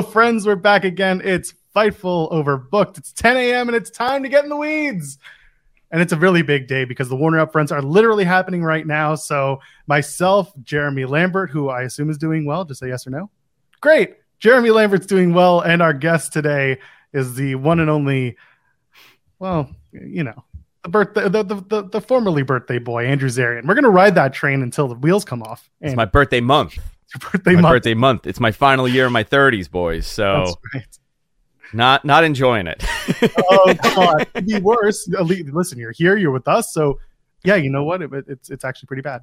Hello, friends. We're back again. It's Fightful Overbooked. It's 10 a.m. and it's time to get in the weeds. And it's a really big day because the Warner Upfronts are literally happening right now. So, myself, Jeremy Lambert, who I assume is doing well, just say yes or no. Great. Jeremy Lambert's doing well. And our guest today is the one and only, well, you know, the birthday, the, the, the, the formerly birthday boy, Andrew Zarian. We're going to ride that train until the wheels come off. It's my birthday month. Your birthday my month. birthday month. It's my final year of my 30s, boys. So right. not not enjoying it. oh god, it'd be worse. Listen, you're here, you're with us, so yeah, you know what? It, it's it's actually pretty bad.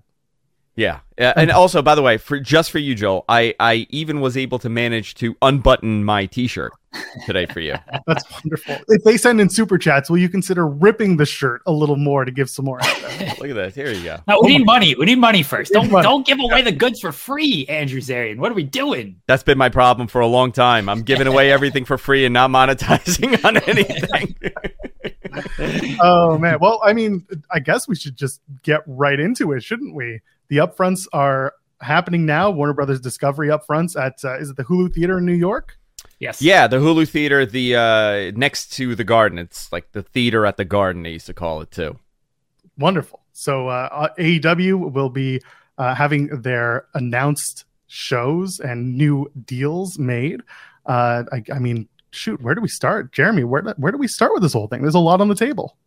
Yeah. Uh, yeah. And also, by the way, for just for you, Joel, I I even was able to manage to unbutton my T-shirt today for you. That's wonderful. If they send in super chats, will you consider ripping the shirt a little more to give some more? Look at this. Here you go. No, we need money. We need money first. Don't money. don't give away the goods for free, Andrew Zarian. What are we doing? That's been my problem for a long time. I'm giving away everything for free and not monetizing on anything. oh man. Well, I mean, I guess we should just get right into it, shouldn't we? The upfronts are happening now. Warner Brothers Discovery upfronts at uh, is it the Hulu Theater in New York? Yes. yeah, the Hulu Theater, the uh next to the Garden. It's like the theater at the Garden. They used to call it too. Wonderful. So uh, AEW will be uh, having their announced shows and new deals made. Uh, I, I mean, shoot, where do we start, Jeremy? Where do- where do we start with this whole thing? There's a lot on the table.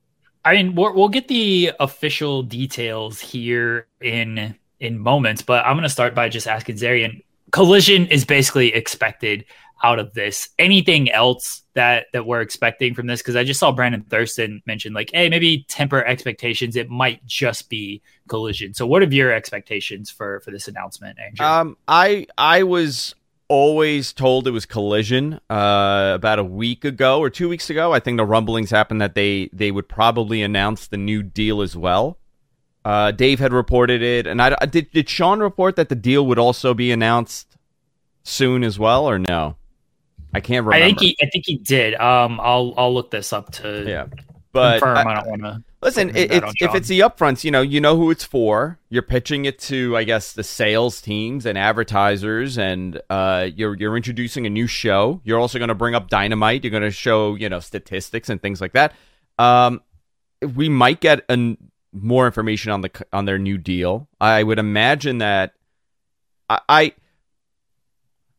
I mean, we're, we'll get the official details here in in moments, but I'm going to start by just asking Zarian. Collision is basically expected out of this. Anything else that that we're expecting from this? Because I just saw Brandon Thurston mention like, hey, maybe temper expectations. It might just be Collision. So, what are your expectations for for this announcement, Andrew? Um, I I was always told it was Collision. Uh, about a week ago or two weeks ago, I think the rumblings happened that they they would probably announce the new deal as well. Uh, Dave had reported it, and I did. Did Sean report that the deal would also be announced soon as well, or no? I can't remember. I think he I think he did. Um, I'll I'll look this up to yeah, but confirm. I- I, don't want to. Listen, it, it's, if it's the upfronts, you know, you know who it's for. You're pitching it to, I guess, the sales teams and advertisers, and uh, you're you're introducing a new show. You're also going to bring up Dynamite. You're going to show, you know, statistics and things like that. Um, we might get an, more information on the on their new deal. I would imagine that I. I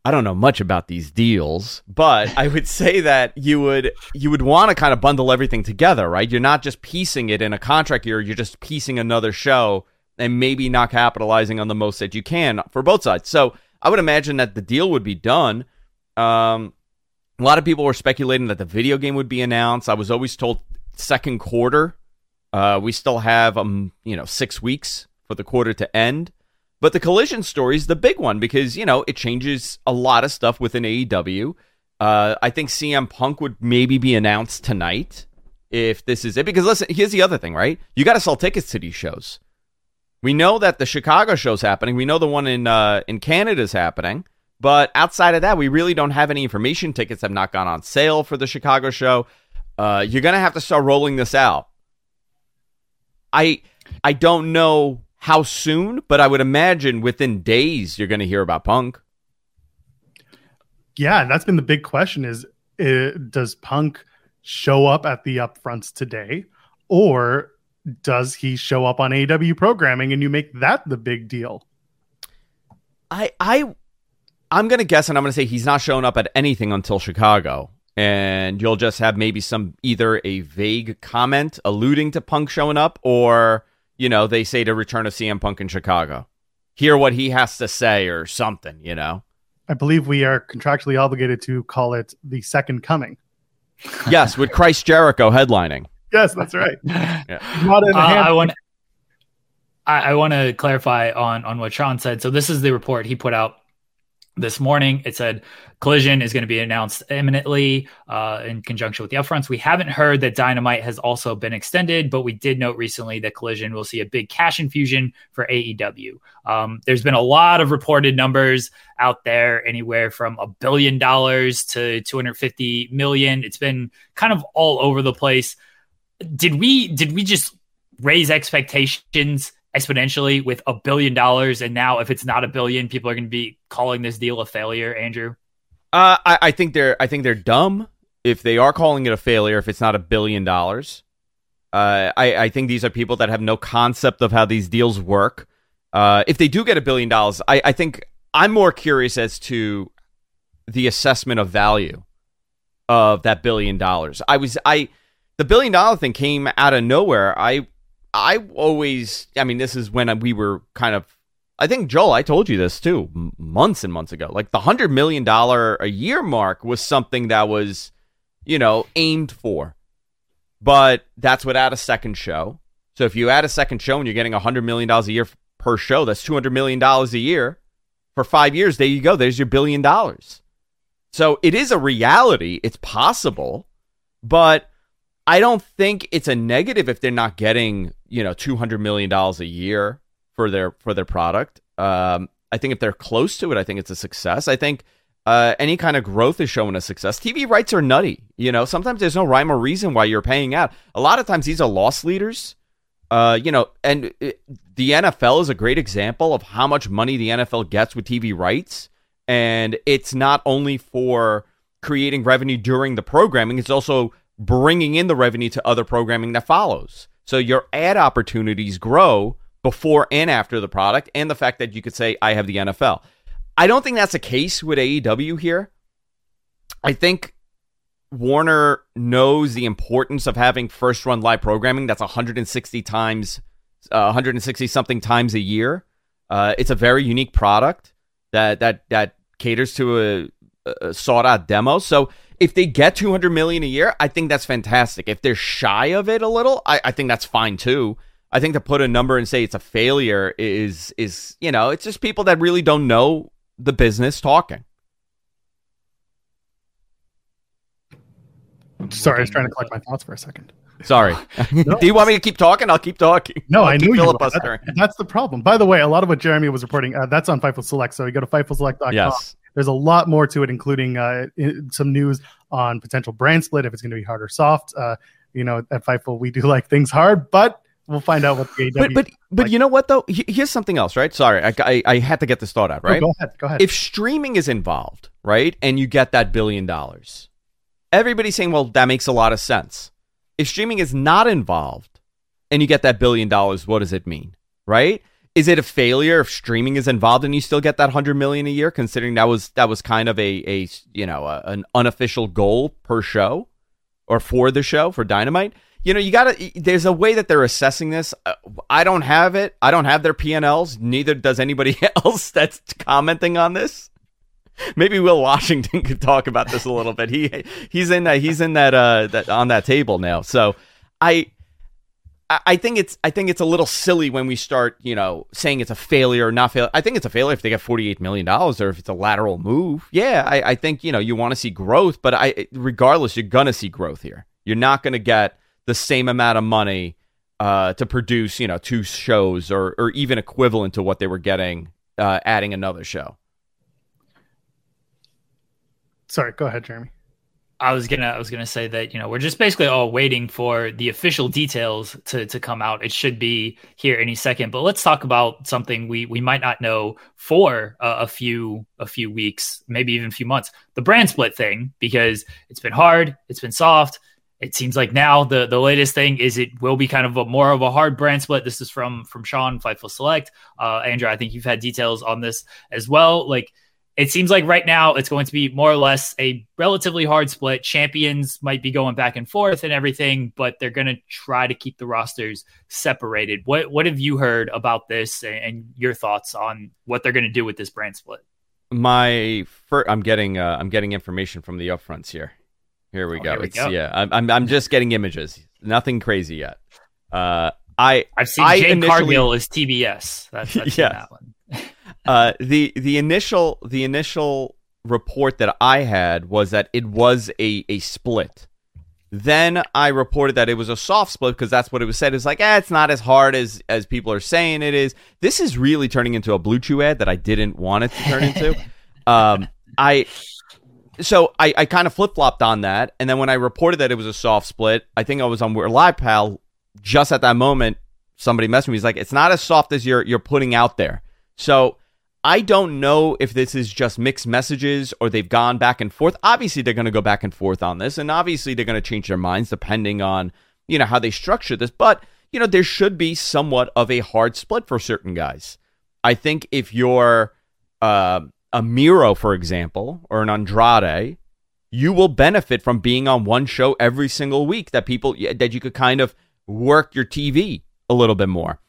I don't know much about these deals, but I would say that you would you would want to kind of bundle everything together, right? You're not just piecing it in a contract year, you're just piecing another show and maybe not capitalizing on the most that you can for both sides. So I would imagine that the deal would be done. Um, a lot of people were speculating that the video game would be announced. I was always told second quarter. Uh, we still have um, you know, six weeks for the quarter to end. But the collision story is the big one because, you know, it changes a lot of stuff within AEW. Uh, I think CM Punk would maybe be announced tonight if this is it. Because listen, here's the other thing, right? You got to sell tickets to these shows. We know that the Chicago show's happening. We know the one in uh, in Canada is happening. But outside of that, we really don't have any information. Tickets have not gone on sale for the Chicago show. Uh, you're gonna have to start rolling this out. I I don't know how soon, but I would imagine within days you're going to hear about Punk. Yeah, and that's been the big question: is uh, does Punk show up at the upfronts today, or does he show up on AW programming and you make that the big deal? I I I'm going to guess and I'm going to say he's not showing up at anything until Chicago. And you'll just have maybe some either a vague comment alluding to Punk showing up or, you know, they say to return of CM Punk in Chicago. Hear what he has to say or something, you know. I believe we are contractually obligated to call it the second coming. Yes, with Christ Jericho headlining. Yes, that's right. Yeah. Not in Uh, I want. I, I want to clarify on on what Sean said. So this is the report he put out this morning. It said Collision is going to be announced imminently uh, in conjunction with the upfronts. We haven't heard that Dynamite has also been extended, but we did note recently that Collision will see a big cash infusion for AEW. Um, there's been a lot of reported numbers out there, anywhere from a billion dollars to 250 million. It's been kind of all over the place. Did we did we just raise expectations exponentially with a billion dollars and now if it's not a billion people are going to be calling this deal a failure andrew Uh, I, I think they're I think they're dumb if they are calling it a failure if it's not a billion dollars. Uh, I, I think these are people that have no concept of how these deals work. Uh, if they do get a billion dollars, I, I think I'm more curious as to the assessment of value of that billion dollars. I was I the billion dollar thing came out of nowhere. I I always I mean this is when we were kind of I think Joel I told you this too months and months ago. Like the 100 million dollar a year mark was something that was you know aimed for. But that's without a second show. So if you add a second show and you're getting 100 million dollars a year per show, that's 200 million dollars a year for 5 years. There you go. There's your billion dollars. So it is a reality. It's possible, but I don't think it's a negative if they're not getting, you know, two hundred million dollars a year for their for their product. Um, I think if they're close to it, I think it's a success. I think uh, any kind of growth is showing a success. TV rights are nutty. You know, sometimes there's no rhyme or reason why you're paying out. A lot of times these are loss leaders. Uh, you know, and it, the NFL is a great example of how much money the NFL gets with TV rights and it's not only for creating revenue during the programming, it's also bringing in the revenue to other programming that follows. So your ad opportunities grow before and after the product, and the fact that you could say, I have the NFL. I don't think that's the case with AEW here. I think Warner knows the importance of having first run live programming that's 160 times, uh, 160 something times a year. Uh, it's a very unique product that that that caters to a, a sought out demo. So if they get 200 million a year, I think that's fantastic. If they're shy of it a little, I, I think that's fine too. I think to put a number and say it's a failure is is you know it's just people that really don't know the business talking. Sorry, I was trying to collect my thoughts for a second. Sorry. no. Do you want me to keep talking? I'll keep talking. No, I'll I knew you. That, that's the problem. By the way, a lot of what Jeremy was reporting uh, that's on Fightful Select. So you go to fightfulselect.com. Yes. There's a lot more to it, including uh, some news on potential brand split if it's going to be hard or soft. Uh, you know, at Fightful we do like things hard, but we'll find out what the AW. But but but like. you know what though? Here's something else, right? Sorry, I, I, I had to get this thought out, right? go ahead. Go ahead. If streaming is involved, right, and you get that billion dollars, everybody's saying, well, that makes a lot of sense. If streaming is not involved and you get that billion dollars, what does it mean? Right? Is it a failure if streaming is involved and you still get that hundred million a year, considering that was that was kind of a a you know a, an unofficial goal per show or for the show for Dynamite? You know, you got to. There's a way that they're assessing this. Uh, I don't have it. I don't have their P&Ls. Neither does anybody else that's commenting on this maybe Will Washington could talk about this a little bit. He he's in that he's in that uh that on that table now. So I I think it's I think it's a little silly when we start, you know, saying it's a failure or not failure. I think it's a failure if they get forty eight million dollars or if it's a lateral move. Yeah, I, I think you know you want to see growth, but I regardless, you're gonna see growth here. You're not gonna get the same amount of money uh, to produce, you know, two shows or or even equivalent to what they were getting uh, adding another show. Sorry, go ahead, Jeremy. I was gonna I was gonna say that you know we're just basically all waiting for the official details to to come out. It should be here any second. But let's talk about something we we might not know for uh, a few a few weeks, maybe even a few months. The brand split thing because it's been hard, it's been soft. It seems like now the the latest thing is it will be kind of a more of a hard brand split. This is from from Sean Fightful Select. Uh, Andrew, I think you've had details on this as well. Like it seems like right now it's going to be more or less a relatively hard split. Champions might be going back and forth and everything, but they're going to try to keep the rosters separated. What what have you heard about this and your thoughts on what they're going to do with this brand split? My first, I'm getting uh, I'm getting information from the upfronts here. Here we oh, go. Here we it's go. yeah. I'm, I'm I'm just getting images. Nothing crazy yet. Uh, I I've seen I Jade initially... Cargill as TBS. That's, that's yeah. that one. Uh, the the initial the initial report that I had was that it was a a split. Then I reported that it was a soft split because that's what it was said. It's like, eh, it's not as hard as as people are saying it is. This is really turning into a BlueChew ad that I didn't want it to turn into. um, I so I, I kind of flip flopped on that, and then when I reported that it was a soft split, I think I was on Live Pal. Just at that moment, somebody messaged me. He's like, "It's not as soft as you're you're putting out there." So I don't know if this is just mixed messages or they've gone back and forth. Obviously, they're going to go back and forth on this, and obviously, they're going to change their minds depending on you know how they structure this. But you know, there should be somewhat of a hard split for certain guys. I think if you're uh, a Miro, for example, or an Andrade, you will benefit from being on one show every single week. That people that you could kind of work your TV a little bit more.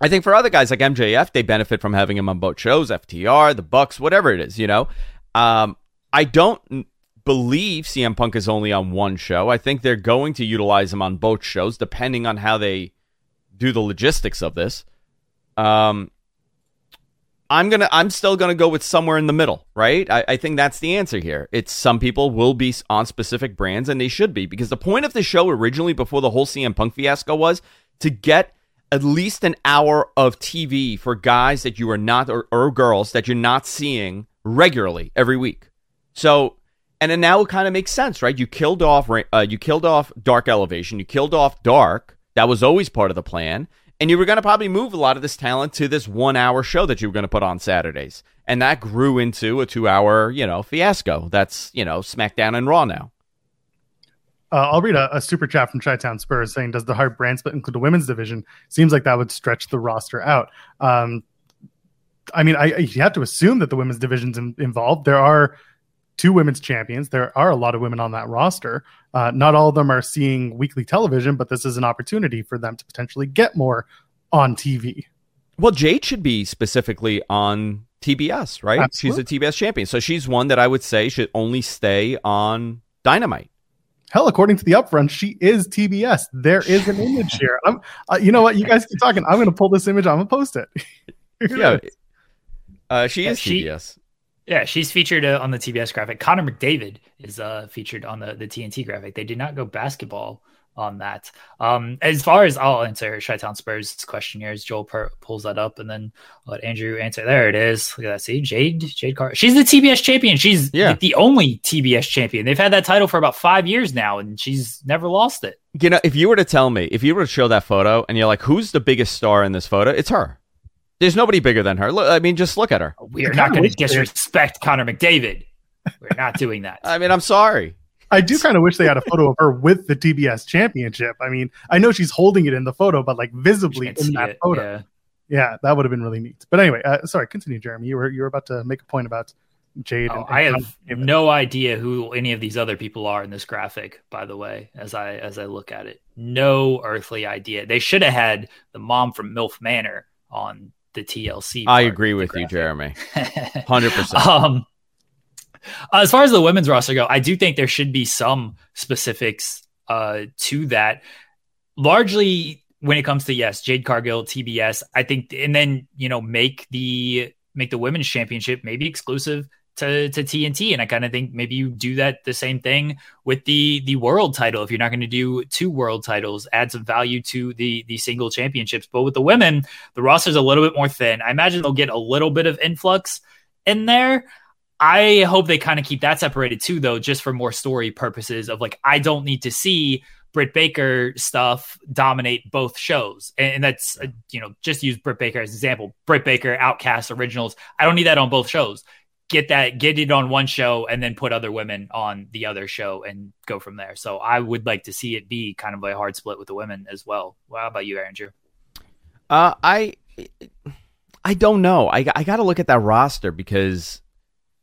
I think for other guys like MJF, they benefit from having him on both shows, FTR, the Bucks, whatever it is, you know. Um, I don't believe CM Punk is only on one show. I think they're going to utilize him on both shows, depending on how they do the logistics of this. Um, I'm gonna, I'm still gonna go with somewhere in the middle, right? I, I think that's the answer here. It's some people will be on specific brands, and they should be because the point of the show originally, before the whole CM Punk fiasco, was to get at least an hour of TV for guys that you are not or, or girls that you're not seeing regularly every week. So, and then now it kind of makes sense, right? You killed off uh, you killed off Dark Elevation, you killed off Dark. That was always part of the plan. And you were going to probably move a lot of this talent to this one hour show that you were going to put on Saturdays. And that grew into a two hour, you know, fiasco. That's, you know, SmackDown and Raw now. Uh, I'll read a, a super chat from Chi Town Spurs saying, "Does the hard brand split include the women's division? Seems like that would stretch the roster out." Um, I mean, I, you have to assume that the women's division's in, involved. There are two women's champions. There are a lot of women on that roster. Uh, not all of them are seeing weekly television, but this is an opportunity for them to potentially get more on TV. Well, Jade should be specifically on TBS, right? Absolutely. She's a TBS champion. So she's one that I would say should only stay on Dynamite. Hell, according to the upfront, she is TBS. There is an image here. I'm, uh, you know what? You guys keep talking. I'm going to pull this image. I'm going to post it. yeah, uh, she is she, TBS. Yeah, she's featured uh, on the TBS graphic. Connor McDavid is uh, featured on the the TNT graphic. They did not go basketball on that. Um, as far as I'll answer Chi-Town Spurs question here as Joel per- pulls that up and then I'll let Andrew answer. There it is. Look at that. See, Jade, Jade Carter. She's the TBS champion. She's yeah. the only TBS champion. They've had that title for about five years now and she's never lost it. You know, if you were to tell me, if you were to show that photo and you're like, who's the biggest star in this photo? It's her. There's nobody bigger than her. Look, I mean, just look at her. We are not going to disrespect Connor McDavid. We're not doing that. I mean, I'm sorry. I do kind of wish they had a photo of her with the TBS championship. I mean, I know she's holding it in the photo, but like visibly in that it, photo. Yeah. yeah. that would have been really neat. But anyway, uh, sorry, continue, Jeremy. You were you were about to make a point about Jade. Oh, and, and I have no idea who any of these other people are in this graphic. By the way, as I as I look at it, no earthly idea. They should have had the mom from MILF Manor on the TLC. I agree with you, Jeremy. Hundred percent. Um, uh, as far as the women's roster go, I do think there should be some specifics uh, to that. Largely, when it comes to yes, Jade Cargill, TBS, I think, and then you know make the make the women's championship maybe exclusive to, to TNT. And I kind of think maybe you do that the same thing with the the world title. If you're not going to do two world titles, add some value to the the single championships. But with the women, the roster's a little bit more thin. I imagine they'll get a little bit of influx in there. I hope they kind of keep that separated too, though, just for more story purposes of like, I don't need to see Britt Baker stuff dominate both shows. And, that's, uh, you know, just use Britt Baker as an example. Britt Baker, Outcast, Originals. I don't need that on both shows. Get that, get it on one show and then put other women on the other show and go from there. So I would like to see it be kind of a hard split with the women as well. well how about you, Andrew? Uh, I, I don't know. I, I got to look at that roster because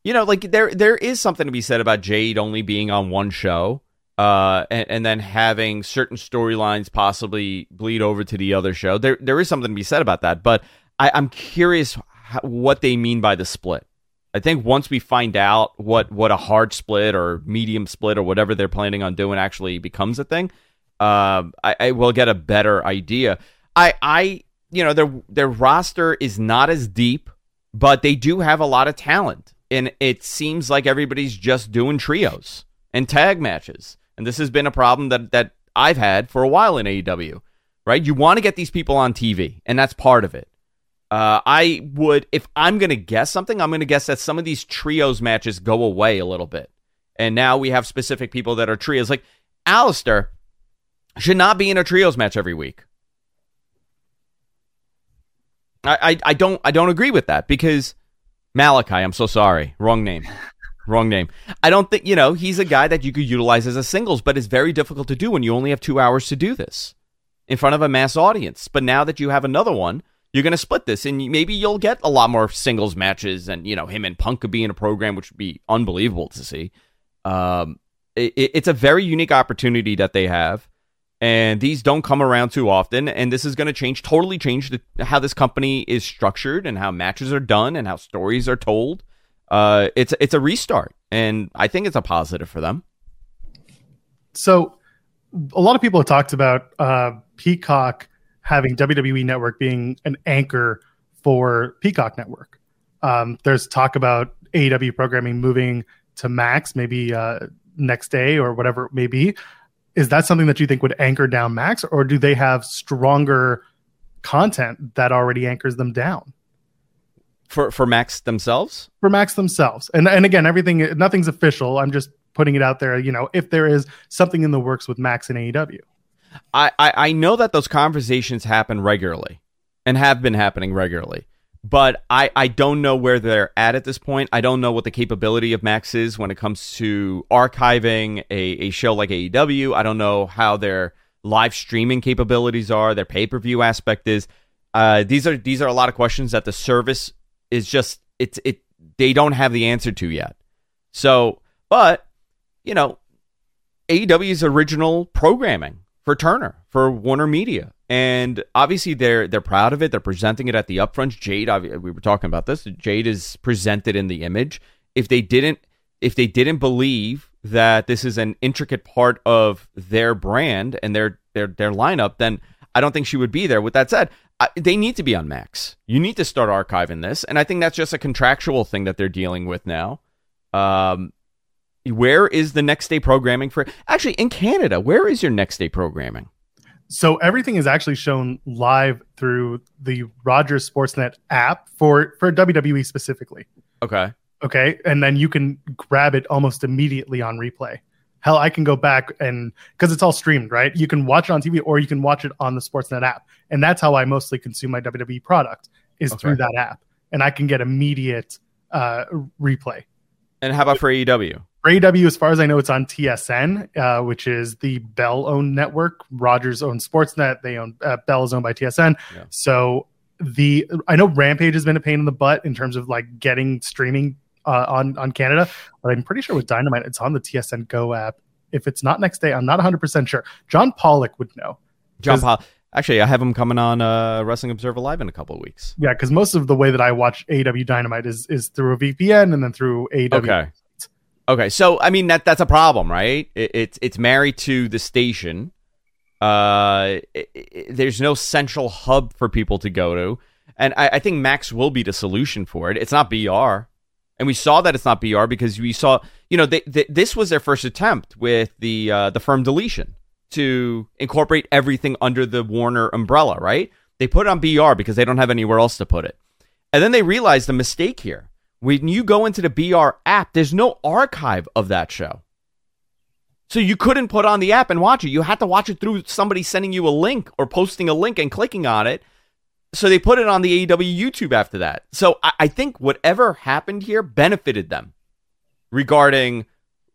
you know, like there there is something to be said about Jade only being on one show, uh, and, and then having certain storylines possibly bleed over to the other show. There there is something to be said about that, but I, I'm curious how, what they mean by the split. I think once we find out what what a hard split or medium split or whatever they're planning on doing actually becomes a thing, uh, I, I will get a better idea. I I you know their their roster is not as deep, but they do have a lot of talent and it seems like everybody's just doing trios and tag matches. And this has been a problem that that I've had for a while in AEW. Right? You want to get these people on TV, and that's part of it. Uh, I would, if I'm going to guess something, I'm going to guess that some of these trios matches go away a little bit. And now we have specific people that are trios. Like Aleister should not be in a trios match every week. I, I, I don't I don't agree with that because Malachi. I'm so sorry. Wrong name. Wrong name. I don't think, you know, he's a guy that you could utilize as a singles, but it's very difficult to do when you only have two hours to do this in front of a mass audience. But now that you have another one, you're going to split this and maybe you'll get a lot more singles matches and, you know, him and Punk could be in a program, which would be unbelievable to see. Um, it, it's a very unique opportunity that they have. And these don't come around too often. And this is going to change, totally change the, how this company is structured and how matches are done and how stories are told uh, it's it's a restart, and I think it's a positive for them. So, a lot of people have talked about uh, Peacock having WWE Network being an anchor for Peacock Network. Um, there's talk about AEW programming moving to Max, maybe uh, next day or whatever it may be. Is that something that you think would anchor down Max, or do they have stronger content that already anchors them down? for for Max themselves. For Max themselves, and and again, everything nothing's official. I'm just putting it out there. You know, if there is something in the works with Max and AEW, I I, I know that those conversations happen regularly and have been happening regularly. But I, I don't know where they're at at this point. I don't know what the capability of Max is when it comes to archiving a, a show like AEW. I don't know how their live streaming capabilities are, their pay per view aspect is. Uh, these are these are a lot of questions that the service is just it's it they don't have the answer to yet. So, but you know, AEW's original programming for Turner for Warner Media, and obviously they're they're proud of it. They're presenting it at the upfronts. Jade, we were talking about this. Jade is presented in the image. If they didn't, if they didn't believe that this is an intricate part of their brand and their their their lineup, then I don't think she would be there. With that said, I, they need to be on Max. You need to start archiving this, and I think that's just a contractual thing that they're dealing with now. Um, where is the next day programming for? Actually, in Canada, where is your next day programming? So everything is actually shown live through the Rogers Sportsnet app for for WWE specifically. Okay. Okay, and then you can grab it almost immediately on replay. Hell, I can go back and because it's all streamed, right? You can watch it on TV or you can watch it on the Sportsnet app, and that's how I mostly consume my WWE product is okay. through that app, and I can get immediate uh, replay. And how about for AEW? For AEW, as far as I know, it's on TSN, uh, which is the Bell owned network. Rogers owns Sportsnet. They own uh, Bell is owned by TSN. Yeah. So the I know Rampage has been a pain in the butt in terms of like getting streaming uh, on on Canada, but I'm pretty sure with Dynamite it's on the TSN Go app. If it's not next day, I'm not 100 percent sure. John Pollock would know. John Pollock. Actually, I have him coming on uh, Wrestling Observer Live in a couple of weeks. Yeah, because most of the way that I watch AW Dynamite is is through a VPN and then through AW. Okay. Okay, so I mean that that's a problem, right? It, it's it's married to the station. Uh, it, it, there's no central hub for people to go to, and I, I think Max will be the solution for it. It's not BR. And we saw that it's not BR because we saw, you know, they, they, this was their first attempt with the uh, the firm deletion to incorporate everything under the Warner umbrella, right? They put it on BR because they don't have anywhere else to put it. And then they realized the mistake here. When you go into the BR app, there's no archive of that show. So you couldn't put on the app and watch it. You had to watch it through somebody sending you a link or posting a link and clicking on it so they put it on the AEW YouTube after that. So I, I think whatever happened here benefited them regarding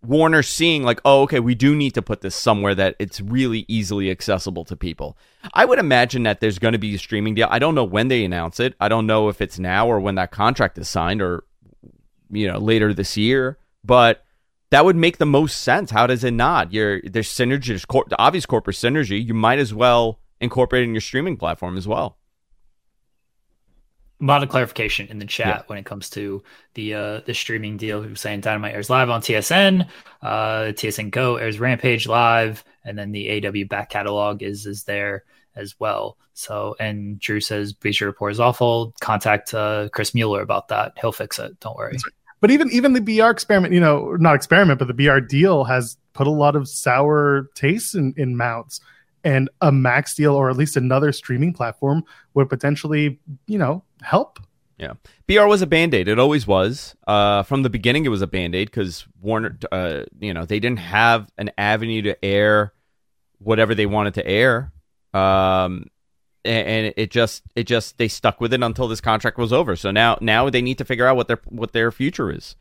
Warner seeing like, oh, okay, we do need to put this somewhere that it's really easily accessible to people. I would imagine that there's going to be a streaming deal. I don't know when they announce it. I don't know if it's now or when that contract is signed or you know later this year. But that would make the most sense. How does it not? You're, there's synergy, there's cor- obvious corporate synergy. You might as well incorporate in your streaming platform as well a lot of clarification in the chat yeah. when it comes to the uh, the streaming deal. Who's saying Dynamite airs live on TSN, uh, TSN Go airs Rampage live, and then the AW back catalog is is there as well. So, and Drew says Bleacher Report is awful. Contact uh, Chris Mueller about that. He'll fix it. Don't worry. But even even the BR experiment, you know, not experiment, but the BR deal has put a lot of sour tastes in in mouths. And a max deal or at least another streaming platform would potentially you know help. Yeah. Br was a band-aid. It always was. Uh, from the beginning it was a band-aid because warner uh, you know they didn't have an avenue to air whatever they wanted to air. Um, and it just it just they stuck with it until this contract was over. So now now they need to figure out what their what their future is.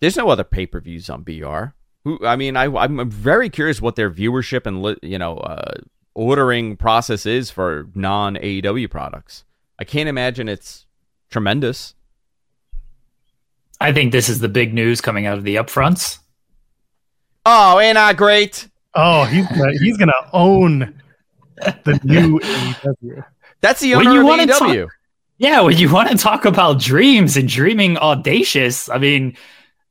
There's no other pay per views on BR. Who I mean, I I'm very curious what their viewership and you know uh, ordering process is for non AEW products. I can't imagine it's tremendous. I think this is the big news coming out of the upfronts. Oh, ain't I great? Oh, he's gonna, he's gonna own the new AEW. That's the owner of AEW. Talk, yeah, when you want to talk about dreams and dreaming audacious, I mean,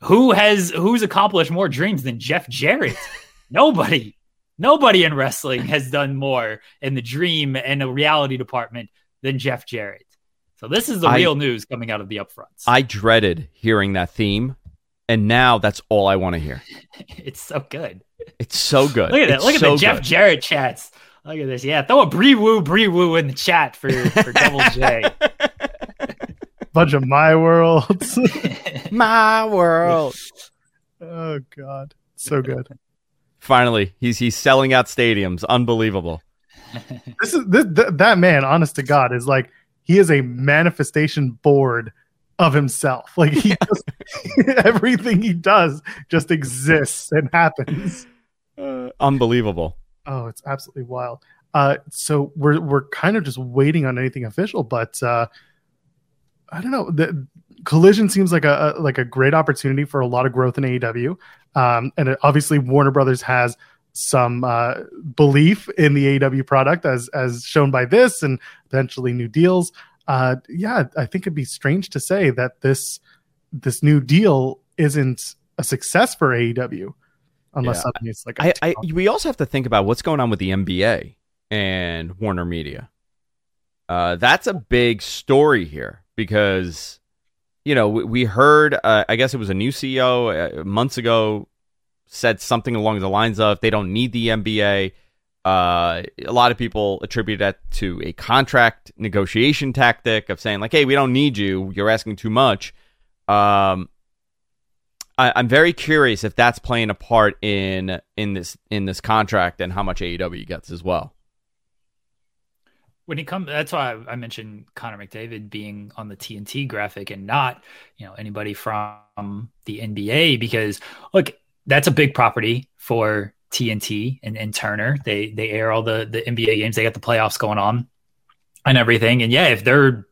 who has who's accomplished more dreams than Jeff Jarrett? Nobody. Nobody in wrestling has done more in the dream and the reality department than Jeff Jarrett. So this is the I, real news coming out of the upfronts. I dreaded hearing that theme, and now that's all I want to hear. it's so good. It's so good. Look at that. Look at so the Jeff good. Jarrett chats. Look at this. Yeah, throw a bree woo bree woo in the chat for for Double J. Bunch of my worlds. my world. Oh God, so good. Finally, he's he's selling out stadiums. Unbelievable. this is this, th- that man. Honest to God, is like he is a manifestation board of himself. Like he just everything he does just exists and happens. Uh, unbelievable. Oh, it's absolutely wild. Uh, so we're we're kind of just waiting on anything official, but uh, I don't know. The collision seems like a, a, like a great opportunity for a lot of growth in AEW, um, and it, obviously Warner Brothers has some uh, belief in the AEW product as as shown by this and potentially new deals. Uh, yeah, I think it'd be strange to say that this this new deal isn't a success for AEW unless yeah. it's like I, I, we also have to think about what's going on with the NBA and Warner Media. Uh, that's a big story here because you know we, we heard uh, I guess it was a new CEO uh, months ago said something along the lines of they don't need the NBA. Uh, a lot of people attribute that to a contract negotiation tactic of saying like, "Hey, we don't need you. You're asking too much." Um, I, am very curious if that's playing a part in in this in this contract and how much AEW gets as well. When it comes, that's why I mentioned Connor McDavid being on the TNT graphic and not, you know, anybody from the NBA because look, that's a big property for TNT and, and Turner. They they air all the the NBA games. They got the playoffs going on and everything. And yeah, if they're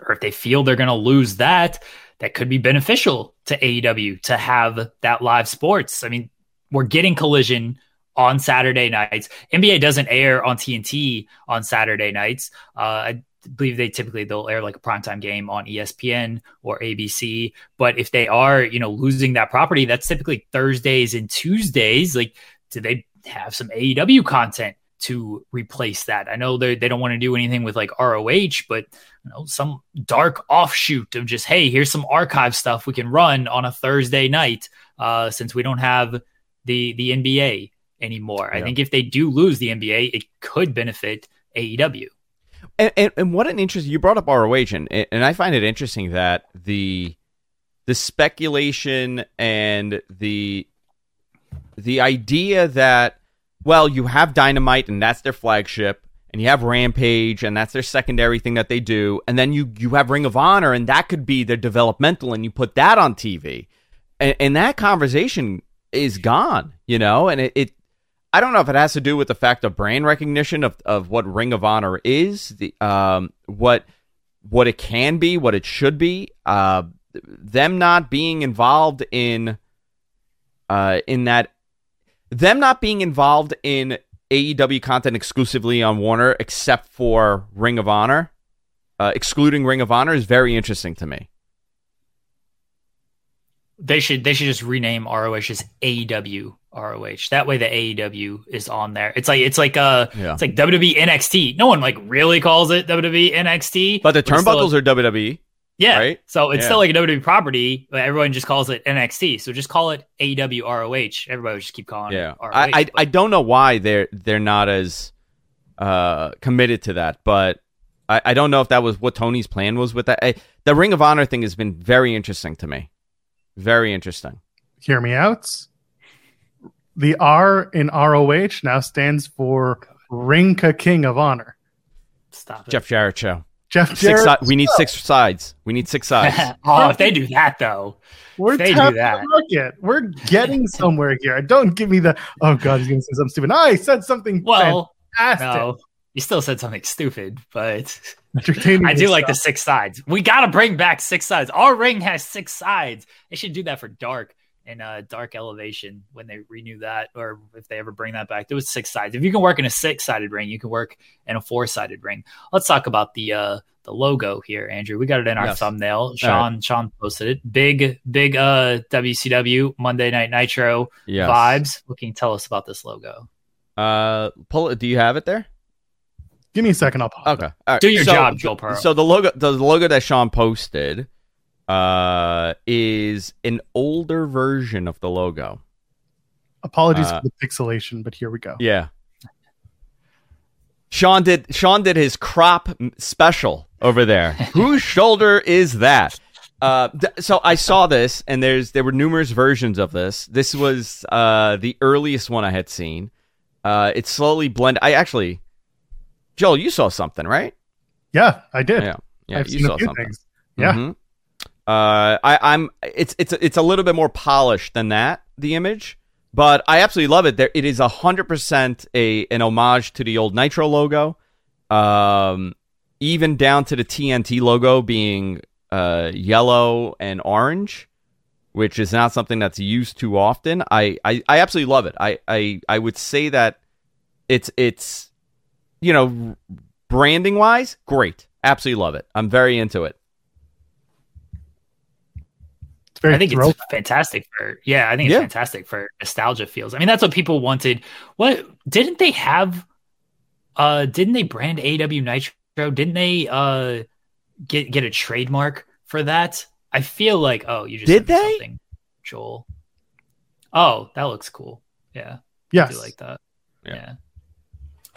or if they feel they're going to lose that, that could be beneficial to AEW to have that live sports. I mean, we're getting collision on Saturday nights. NBA doesn't air on TNT on Saturday nights. Uh, I believe they typically they'll air like a primetime game on ESPN or ABC. But if they are, you know, losing that property, that's typically Thursdays and Tuesdays. Like, do they have some AEW content to replace that. I know they they don't want to do anything with like ROH, but you know, some dark offshoot of just hey, here's some archive stuff we can run on a Thursday night uh, since we don't have the the NBA anymore. Yeah. I think if they do lose the NBA, it could benefit AEW. And, and, and what an interest you brought up ROH and and I find it interesting that the the speculation and the the idea that well, you have Dynamite and that's their flagship, and you have Rampage and that's their secondary thing that they do, and then you you have Ring of Honor and that could be their developmental, and you put that on TV, and, and that conversation is gone, you know, and it, it I don't know if it has to do with the fact of brand recognition of, of what Ring of Honor is, the um what what it can be, what it should be, uh them not being involved in uh in that them not being involved in AEW content exclusively on Warner, except for Ring of Honor, uh, excluding Ring of Honor, is very interesting to me. They should they should just rename ROH as AEW ROH. That way, the AEW is on there. It's like it's like uh yeah. it's like WWE NXT. No one like really calls it WWE NXT, but the turnbuckles are WWE. Yeah. Right? So it's yeah. still like a WWE property, but everyone just calls it NXT. So just call it AEW ROH. Everybody would just keep calling yeah. it ROH. I, I, I don't know why they're they're not as uh, committed to that, but I, I don't know if that was what Tony's plan was with that. I, the Ring of Honor thing has been very interesting to me. Very interesting. Hear me out. The R in ROH now stands for Ring Ka King of Honor. Stop it. Jeff Jarrett show. Jeff Six si- we need six sides. We need six sides. oh, if they do that though, We're they do that. the market. We're getting somewhere here. Don't give me the oh god, he's gonna say something stupid. I said something well, fantastic. no, you still said something stupid, but Entertaining I do like the six sides. We got to bring back six sides. Our ring has six sides. They should do that for Dark and uh, Dark Elevation when they renew that, or if they ever bring that back. There was six sides. If you can work in a six-sided ring, you can work in a four-sided ring. Let's talk about the uh, the logo here, Andrew. We got it in our Yes. thumbnail. Sean Sean posted it. Big big uh, WCW Monday Night Nitro Yes. vibes. What can you tell us about this logo? Uh, pull it. Do you have it there? Give me a second, I'll pause. Okay. All right. Do your So- job, Joel Pearl. So the logo, the logo that Sean posted, uh, is an older version of the logo. Apologies Uh, for the pixelation, but here we go. Yeah. Sean did. Sean did his crop special over there. Whose shoulder is that? Uh, th- so I saw this, and there's there were numerous versions of this. This was uh the earliest one I had seen. Uh, it slowly blended. I actually, Joel, you saw something, right? Yeah, I did. Yeah, yeah, I've you saw something. things. Yeah. Mhm. Uh, I, I'm. It's it's it's a little bit more polished than that. The image, but I absolutely love it. There, it is hundred percent a an homage to the old Nitro logo. Um, even down to the TNT logo being uh yellow and orange, which is not something that's used too often. I I, I absolutely love it. I, I I would say that it's it's you know branding wise, great. Absolutely love it. I'm very into it. It's very I think throw- it's fantastic for yeah, I think it's Yeah. fantastic for nostalgia feels. I mean, that's what people wanted. What didn't they have? Uh, didn't they brand AW Nitro? Didn't they uh get get a trademark for that? I feel like oh, you just Did sent they? something, Joel? Oh, that looks cool. Yeah, I do like that. Yeah. Yeah.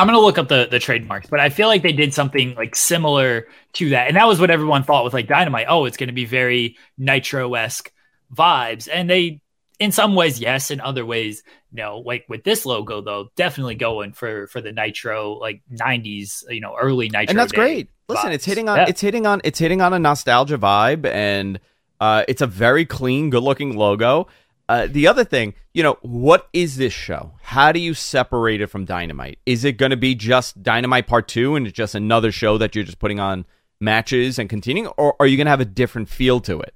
I'm gonna look up the the trademarks, but I feel like they did something like similar to that, and that was what everyone thought with like Dynamite. Oh, it's gonna be very Nitro esque vibes, and they, in some ways, yes, in other ways, no. Like with this logo, though, definitely going for for the Nitro like '90s, you know, early Nitro, and that's great. Listen, it's hitting on Yeah. it's hitting on it's hitting on a nostalgia vibe, and uh, it's a very clean, good looking logo. Uh, the other thing, you know, what is this show? How do you separate it from Dynamite? Is it going to be just Dynamite Part Two, and it's just another show that you're just putting on matches and continuing, or are you going to have a different feel to it?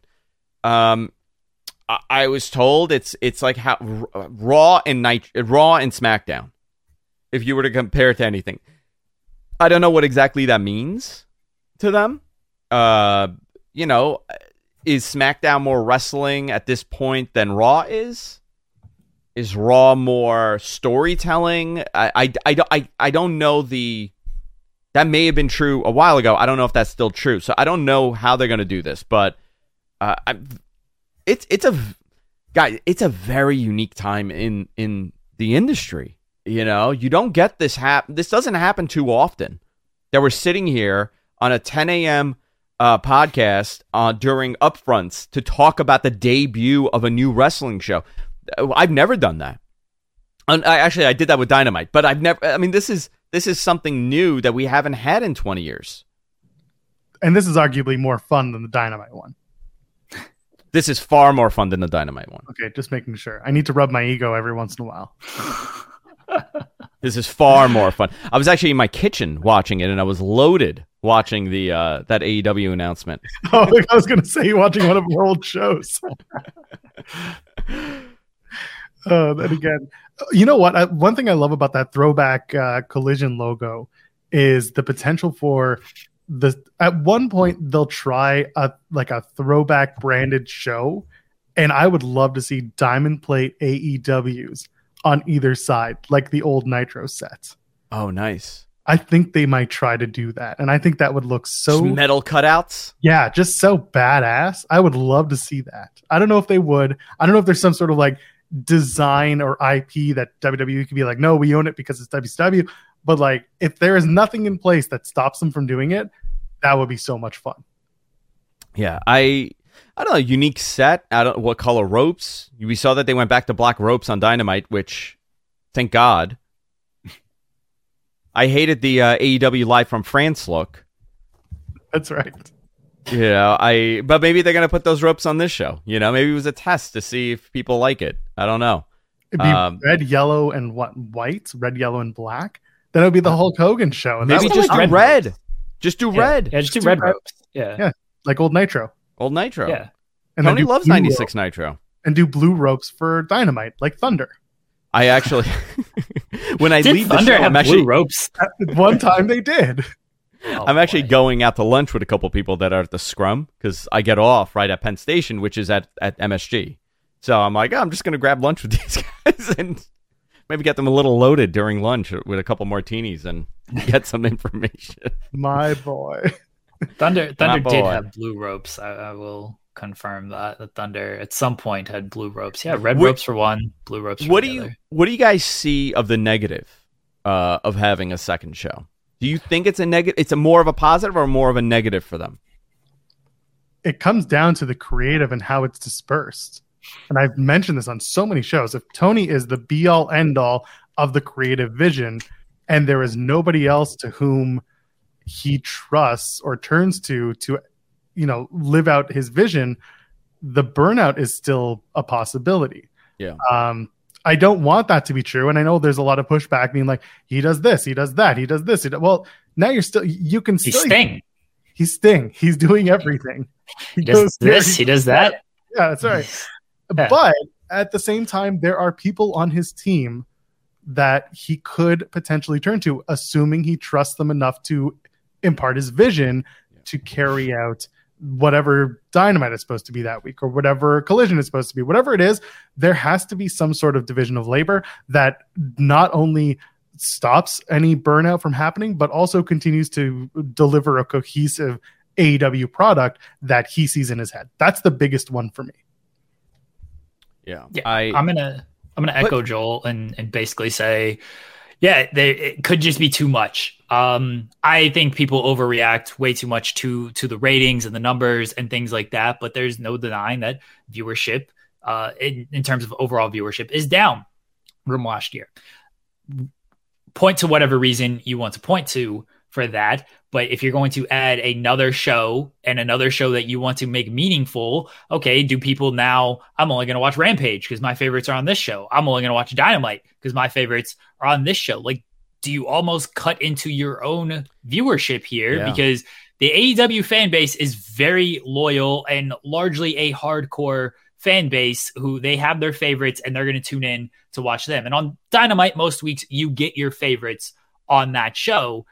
Um, I, I was told it's it's like how Raw and Night Raw and SmackDown. If you were to compare it to anything, I don't know what exactly that means to them. Uh, you know, is SmackDown more wrestling at this point than Raw is? Is Raw more storytelling? I, I, I, I, I don't know the. That may have been true a while ago. I don't know if that's still true. So I don't know how they're going to do this, but uh, I, it's it's a guy. It's a very unique time in in the industry. You know, you don't get this hap. This doesn't happen too often. That we're sitting here on a 10 a.m. Uh, podcast uh, during upfronts to talk about the debut of a new wrestling show. Uh, I've never done that. And I, actually, I did that with Dynamite, but I've never. I mean, this is this is something new that we haven't had in 20 years. and this is arguably more fun than the Dynamite one. This is far more fun than the Dynamite one. Okay, just making sure. I need to rub my ego every once in a while. This is far more fun. I was actually in my kitchen watching it, and I was loaded watching the uh, that AEW announcement. Oh, I was going to say you watching one of our old shows. uh, then again, you know what? I, one thing I love about that throwback uh, collision logo is the potential for the. At one point, they'll try a like a throwback branded show, and I would love to see diamond plate AEWs on either side, like the old Nitro sets. Oh, nice! I think they might try to do that, and I think that would look so Just metal cutouts. yeah, just so badass. I would love to see that. I don't know if they would. I don't know if there's some sort of like design or IP that WWE could be like, no, we own it because it's WCW. But like, if there is nothing in place that stops them from doing it, that would be so much fun. Yeah, I I don't know. Unique set. I don't what color ropes. We saw that they went back to black ropes on Dynamite, which thank God. I hated the uh, AEW live from France look. That's right. You know, I but maybe they're gonna put those ropes on this show. You know, maybe it was a test to see if people like it. I don't know. It'd be Um, red, yellow, and what? White, red, yellow, and black. Then it would be the Hulk Hogan show, and Maybe just do like red. red Just do Yeah. red. Yeah, just do do red red. ropes. Yeah. Yeah. like old Nitro. Old Nitro. Yeah. And Tony loves blue ninety ropes- six Nitro. and do blue ropes for Dynamite, like Thunder. I actually, when I Did leave the Thunder show, have I'm actually blue ropes? One time they did. Oh, I'm actually boy. going out to lunch with a couple people that are at the Scrum because I get off right at Penn Station, which is at at MSG. So I'm like, oh, I'm just gonna grab lunch with these guys and maybe get them a little loaded during lunch with a couple martinis and get some information. My boy. Thunder Thunder My did boy. have blue ropes. I, I will confirm that the Thunder at some point had blue ropes. Yeah, red What- ropes for one, blue ropes for what do the you. What do you guys see of the negative uh, of having a second show? Do you think it's a negative? It's a more of a positive or more of a negative for them? It comes down to the creative and how it's dispersed. And I've mentioned this on so many shows. If Tony is the be all end all of the creative vision, and there is nobody else to whom he trusts or turns to to you know live out his vision the burnout is still a possibility Yeah. um i don't want that to be true and i know there's a lot of pushback being like he does this he does that he does this he does, well now you're still you can He's still Sting. he's sting he's doing everything He does goes here, this. He does that. yeah that's right Yeah. but at the same time there are people on his team that he could potentially turn to assuming he trusts them enough to impart his vision to carry out whatever dynamite is supposed to be that week or whatever collision is supposed to be whatever it is there has to be some sort of division of labor that not only stops any burnout from happening but also continues to deliver a cohesive AEW product that he sees in his head. That's the biggest one for me. Yeah, Yeah, I I'm gonna I'm gonna But- echo Joel and and basically say, yeah, they it could just be too much. Um, I think people overreact way too much to to the ratings and the numbers and things like that. But there's no denying that viewership, uh, in, in terms of overall viewership, is down from last year. Point to whatever reason you want to point to for that. But if you're going to add another show and another show that you want to make meaningful, okay, do people now? I'm only going to watch Rampage because my favorites are on this show. I'm only going to watch Dynamite because my favorites are on this show. Like, do you almost cut into your own viewership here? Yeah. Because the AEW fan base is very loyal and largely a hardcore fan base who they have their favorites and they're going to tune in to watch them. And on Dynamite, most weeks you get your favorites on that show.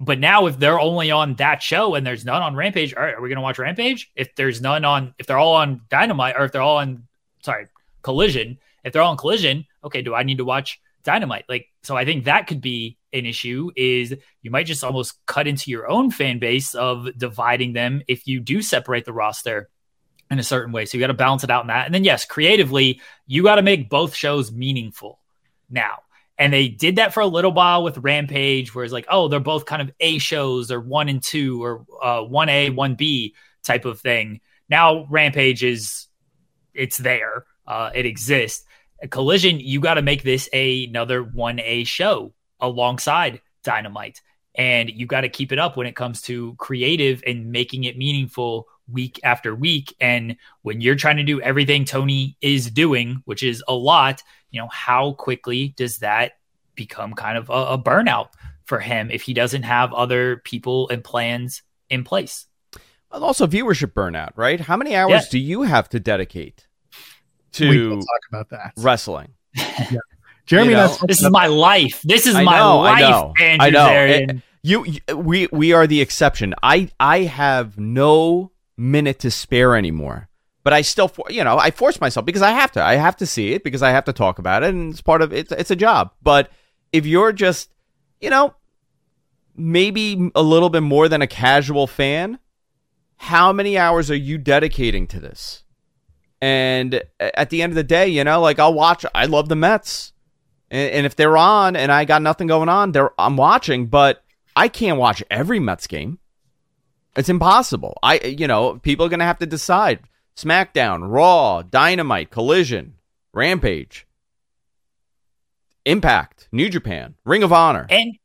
But now, if they're only on that show and there's none on Rampage, all right, are we going to watch Rampage? If there's none on, if they're all on Dynamite or if they're all on, sorry, Collision, if they're all on Collision, okay, do I need to watch Dynamite? Like, so I think that could be an issue is you might just almost cut into your own fan base of dividing them if you do separate the roster in a certain way. So you got to balance it out in that. And then, yes, creatively, you got to make both shows meaningful now. And they did that for a little while with Rampage, where it's like, oh, they're both kind of A shows or one and two or uh, 1A, 1B type of thing. Now Rampage is, it's there, uh, it exists. A Collision, you got to make this a, another 1A show alongside Dynamite. And you got to keep it up when it comes to creative and making it meaningful week after week. And when you're trying to do everything Tony is doing, which is a lot, you know, how quickly does that become kind of a, a burnout for him if he doesn't have other people and plans in place? Also viewership burnout, right? How many hours Yeah. do you have to dedicate to will talk about that wrestling? jeremy You know, spoke This is my life. This is I my know, I life, know, Andrew I know. Zarian. You, you- we, we are the exception. I, I have no minute to spare anymore. But I still, for- you know, I force myself because I have to. I have to see it because I have to talk about it, and it's part of it's. It's a job. But if you're just, you know, maybe a little bit more than a casual fan, how many hours are you dedicating to this? And at the end of the day, you know, like I'll watch. I love the Mets, and, and if they're on and I got nothing going on, they're I'm watching. But I can't watch every Mets game. It's impossible. I, you know, people are gonna have to decide. SmackDown, Raw, Dynamite, Collision, Rampage, Impact, New Japan, Ring of Honor. And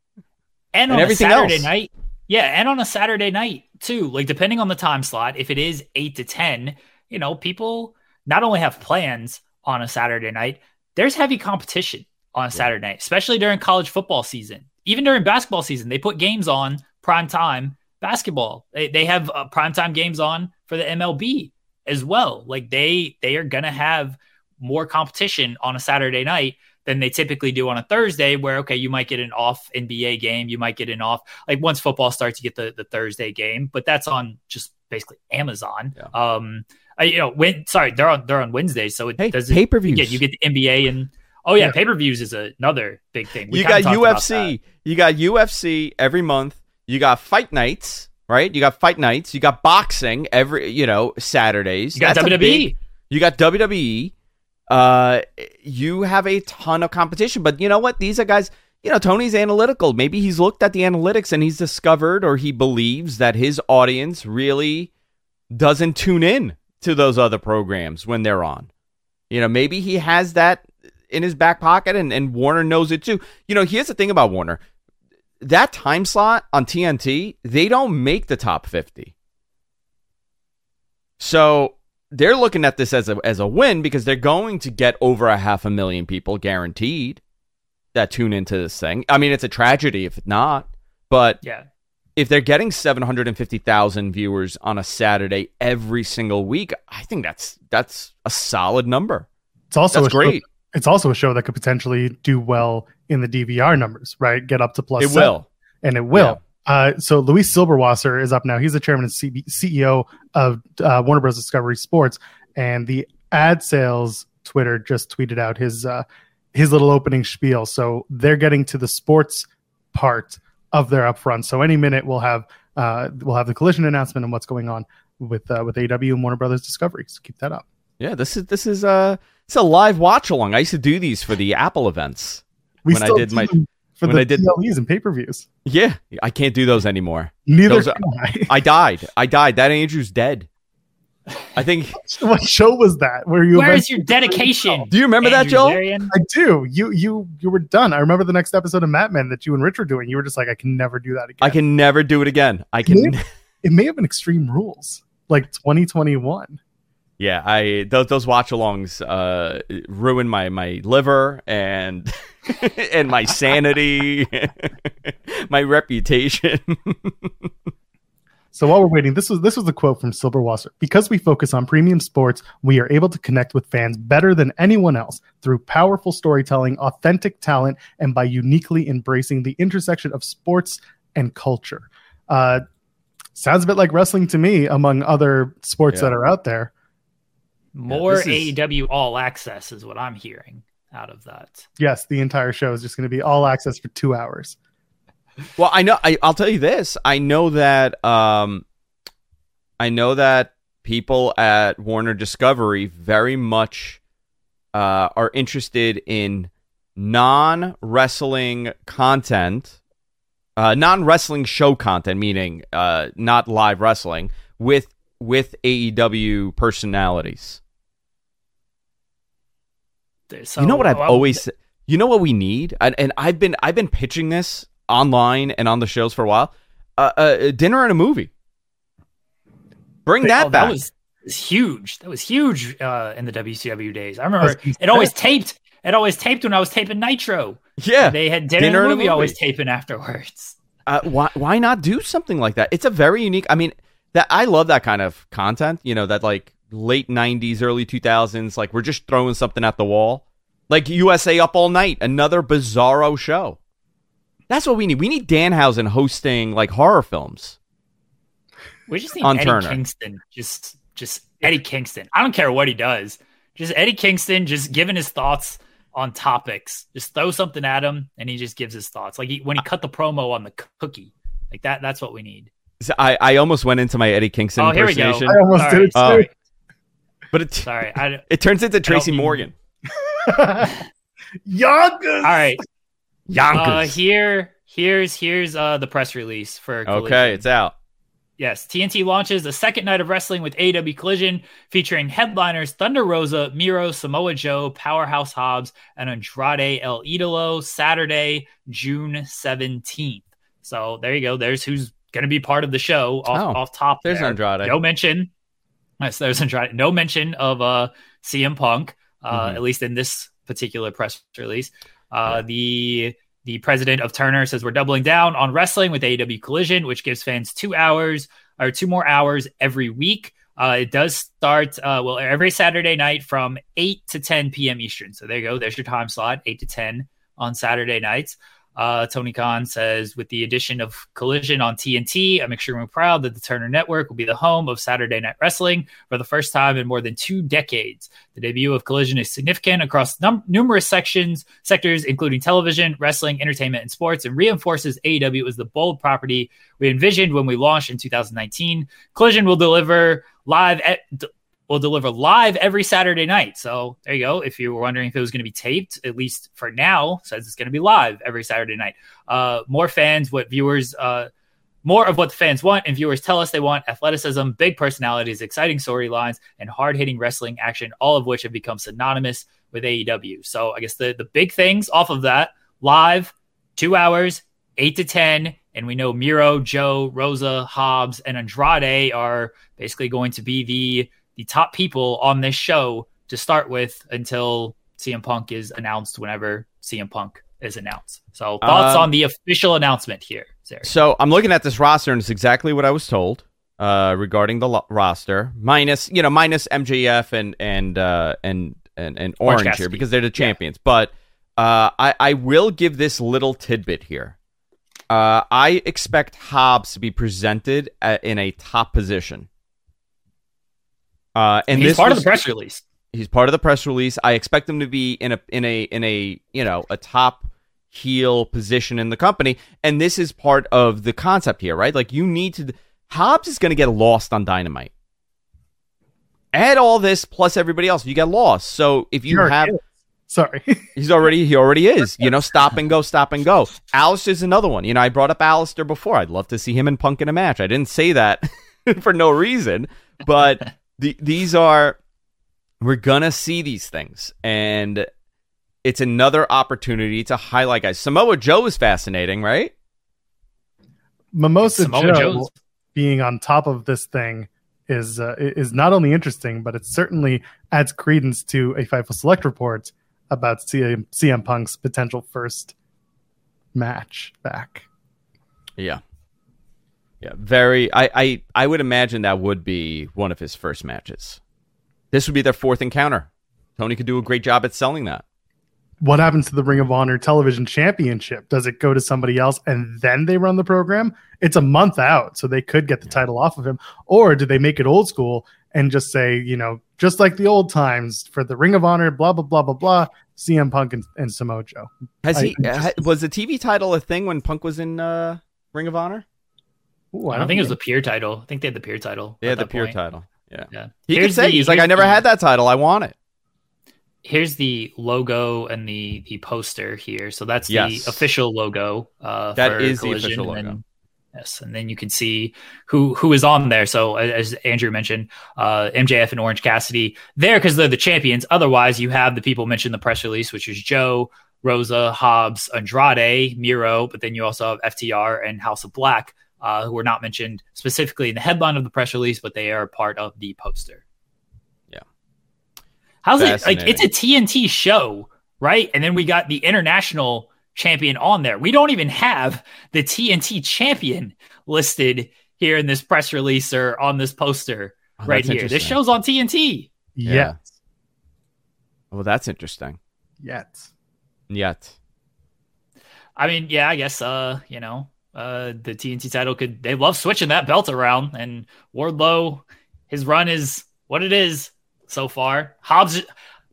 and, And on a everything Saturday else. night. Yeah, and on a Saturday night too. Like depending on the time slot, if it is eight to ten, you know, people not only have plans on a Saturday night, there's heavy competition on a Saturday night, especially during college football season. Even during basketball season, they put games on prime time basketball. They, they have uh, prime time games on for the MLB as well. Like they they are gonna have more competition on a Saturday night than they typically do on a Thursday, where okay, you might get an off NBA game, you might get an off like once football starts, you get the the Thursday game, but that's on just basically Amazon. Yeah. Um, I, you know, when sorry, they're on they're on Wednesdays, so it Hey, does pay per views. Yeah, you get the NBA and oh yeah, Yeah. pay per views is another big thing. We you got UFC. You got UFC every month. You got fight nights, right? You got fight nights. You got boxing every, you know, Saturdays. You got That's WWE. big- you got WWE. Uh, you have a ton of competition, but you know what? These are guys. You know, Tony's analytical. Maybe he's looked at the analytics and he's discovered, or he believes that his audience really doesn't tune in to those other programs when they're on. You know, maybe he has that in his back pocket and, and Warner knows it too. You know, here's the thing about Warner. That time slot on TNT, they don't make the top 50. So they're looking at this as a as a win because they're going to get over a half a million people guaranteed that tune into this thing. I mean, it's a tragedy if not, but Yeah, if they're getting 750,000 viewers on a Saturday every single week, I think that's that's a solid number. It's also That's a show- great. it's also a show that could potentially do well in the DVR numbers, right? Get up to plus. It seven, will. and it will. Uh, so Luis Silberwasser is up now. He's the chairman and CB- CEO of uh, Warner Bros. Discovery Sports, and the ad sales Twitter just tweeted out his uh, his little opening spiel. So they're getting to the sports part of their upfront. So any minute we'll have uh, we'll have the collision announcement and what's going on with uh, with AW and Warner Brothers Discovery. So keep that up. Yeah, this is this is uh it's a live watch along. I used to do these for the Apple events. We When I did my- for when the I did- PLEs and pay per views. Yeah, I can't do those anymore. Neither Those can I. I died. I died. That Andrew's dead. I think. what show was that? Where you? where's your dedication? Do you remember that, Andrew Joel? Zarian? I do. You you you were done. I remember the next episode of Mad Men that you and Rich were doing. You were just like, I can never do that again. I can never do it again. I can. It may have been Extreme Rules, like 2021. Yeah, I those those watch alongs uh ruin my my liver and and my sanity, my reputation. So while we're waiting, this was this was a quote from Silberwasser. Because we focus on premium sports, we are able to connect with fans better than anyone else through powerful storytelling, authentic talent, and by uniquely embracing the intersection of sports and culture. Uh, sounds a bit like wrestling to me, among other sports Yeah. that are out there. More this is- AEW All Access is what I'm hearing out of that. Yes, the entire show is just going to be all access for two hours. Well, I know. I, I'll tell you this. I know that. Um, I know that people at Warner Discovery very much uh, are interested in non wrestling content, uh, non wrestling show content, meaning uh, not live wrestling with with AEW personalities. So, you know what I've well, always you know what we need and, and I've been I've been pitching this online and on the shows for a while uh, uh, a dinner and a movie bring that oh, back That was, huge. That was huge uh, in the WCW days. I remember it always taped. It always taped when I was taping Nitro. yeah They had dinner, Dinner and a movie, always taping afterwards. uh, why why not do something like that it's a very unique I mean that I love that kind of content you know that like late 90s early 2000s like we're just throwing something at the wall like USA up all night another bizarro show that's what we need we need Danhausen hosting like horror films We just need On Eddie Turner. Kingston. Just just Eddie Kingston. I don't care what he does. Just Eddie Kingston just giving his thoughts on topics. Just throw something at him and he just gives his thoughts. Like he, when he cut the promo on the cookie. Like that that's what we need. So I, I almost went into my Eddie Kingston Oh, here we go. impersonation, I almost All did it right. too. but it Sorry. I, it turns into Tracy Morgan. Yonkers! all right. Uh, here here's here's uh the press release for okay, it's out. Yes, TNT launches a second night of wrestling with AEW Collision, featuring headliners Thunder Rosa, Miro, Samoa Joe, Powerhouse Hobbs, and Andrade El Idolo, Saturday, June 17th. So there you go. There's who's going to be part of the show off, Oh, off top. There's there. Andrade. No mention. Yes, there's Andrade. No mention of uh, CM Punk, uh, Mhm. at least in this particular press release. Uh, The the president of Turner says we're doubling down on wrestling with AEW Collision, which gives fans two hours or two more hours every week. Uh, it does start uh, well every Saturday night from eight to ten p.m. Eastern. So there you go. There's your time slot, eight to ten on Saturday nights. Uh, Tony Khan says, with the addition of Collision on TNT, I'm extremely proud that the Turner Network will be the home of Saturday Night Wrestling for the first time in more than two decades. The debut of Collision is significant across num- numerous sections, sectors, including television, wrestling, entertainment, and sports, and reinforces AEW as the bold property we envisioned when we launched in 2019. Collision will deliver live at will deliver live every Saturday night. So there you go. If you were wondering if it was going to be taped, at least for now, says it's going to be live every Saturday night. Uh, more fans, what viewers, uh, more of what the fans want, and viewers tell us they want athleticism, big personalities, exciting storylines, and hard hitting wrestling action, all of which have become synonymous with AEW. So I guess the, the big things off of that live, two hours, eight to 10. And we know Miro, Joe, Rosa, Hobbs, and Andrade are basically going to be the the top people on this show to start with until CM Punk is announced whenever CM Punk is announced. So thoughts Um, on the official announcement here? So I'm looking at this roster, and it's exactly what I was told uh, regarding the lo- roster, minus you know minus MJF and and uh, and and and Orange Orange, here because they're the champions. But uh, I I will give this little tidbit here. Uh, I expect Hobbs to be presented at, in a top position. Uh, and He's this part of the press release. He's part of the press release. I expect him to be in a in a in a you know a top heel position in the company, and this is part of the concept here, right? Like you need to. Hobbs is going to get lost on Dynamite. Add all this plus everybody else, you get lost. So if you have. Sorry. he's already he already is. You know, stop and go, stop and go. Alistair's another one. You know, I brought up Alistair before. I'd love to see him and Punk in a match. I didn't say that for no reason, but the, these are we're gonna see these things, and it's another opportunity to highlight guys. Samoa Joe is fascinating, right? Mimosa Samoa Joe Joe's- being on top of this thing is uh, is not only interesting, but it certainly adds credence to a Fightful Select report about CM, CM Punk's potential first match back. Yeah. Yeah, very. I, I I would imagine that would be one of his first matches. This would be their fourth encounter. Tony could do a great job at selling that. What happens to the Ring of Honor Television Championship? Does it go to somebody else and then they run the program? It's a month out, so they could get the title off of him. Or do they make it old school and just say, you know, just like the old times for the Ring of Honor, blah blah blah blah blah, CM Punk and, and Samoa Joe. Has I- he I just- ha- was the TV title a thing when Punk was in uh, Ring of Honor? Ooh, I don't think it was the Pure title. I think they had the Pure title. Yeah, at the peer point. title. Yeah. Yeah. He Here's could say the- he's like, I never the- had that title. I want it. here's the logo and the the poster here. So that's Yes. the official logo. Uh, That for is the Collision, official and logo. then- yes, and then you can see who who is on there. So as Andrew mentioned, uh, MJF and Orange Cassidy there because they're the champions. Otherwise, you have the people mentioned in the press release, which is Joe, Rosa, Hobbs, Andrade, Miro, but then you also have FTR and House of Black. Uh, who were not mentioned specifically in the headline of the press release, but they are part of the poster. Yeah. How's it like? It's a TNT show, right? And then we got the international champion on there. We don't even have the TNT champion listed here in this press release or on this poster Oh, right here. This show's on TNT. Yeah. Yet. Well, that's interesting. Yet. Yet. I mean, yeah, I guess uh, you know, uh the TNT title could they love switching that belt around and Wardlow his run is what it is so far. Hobbs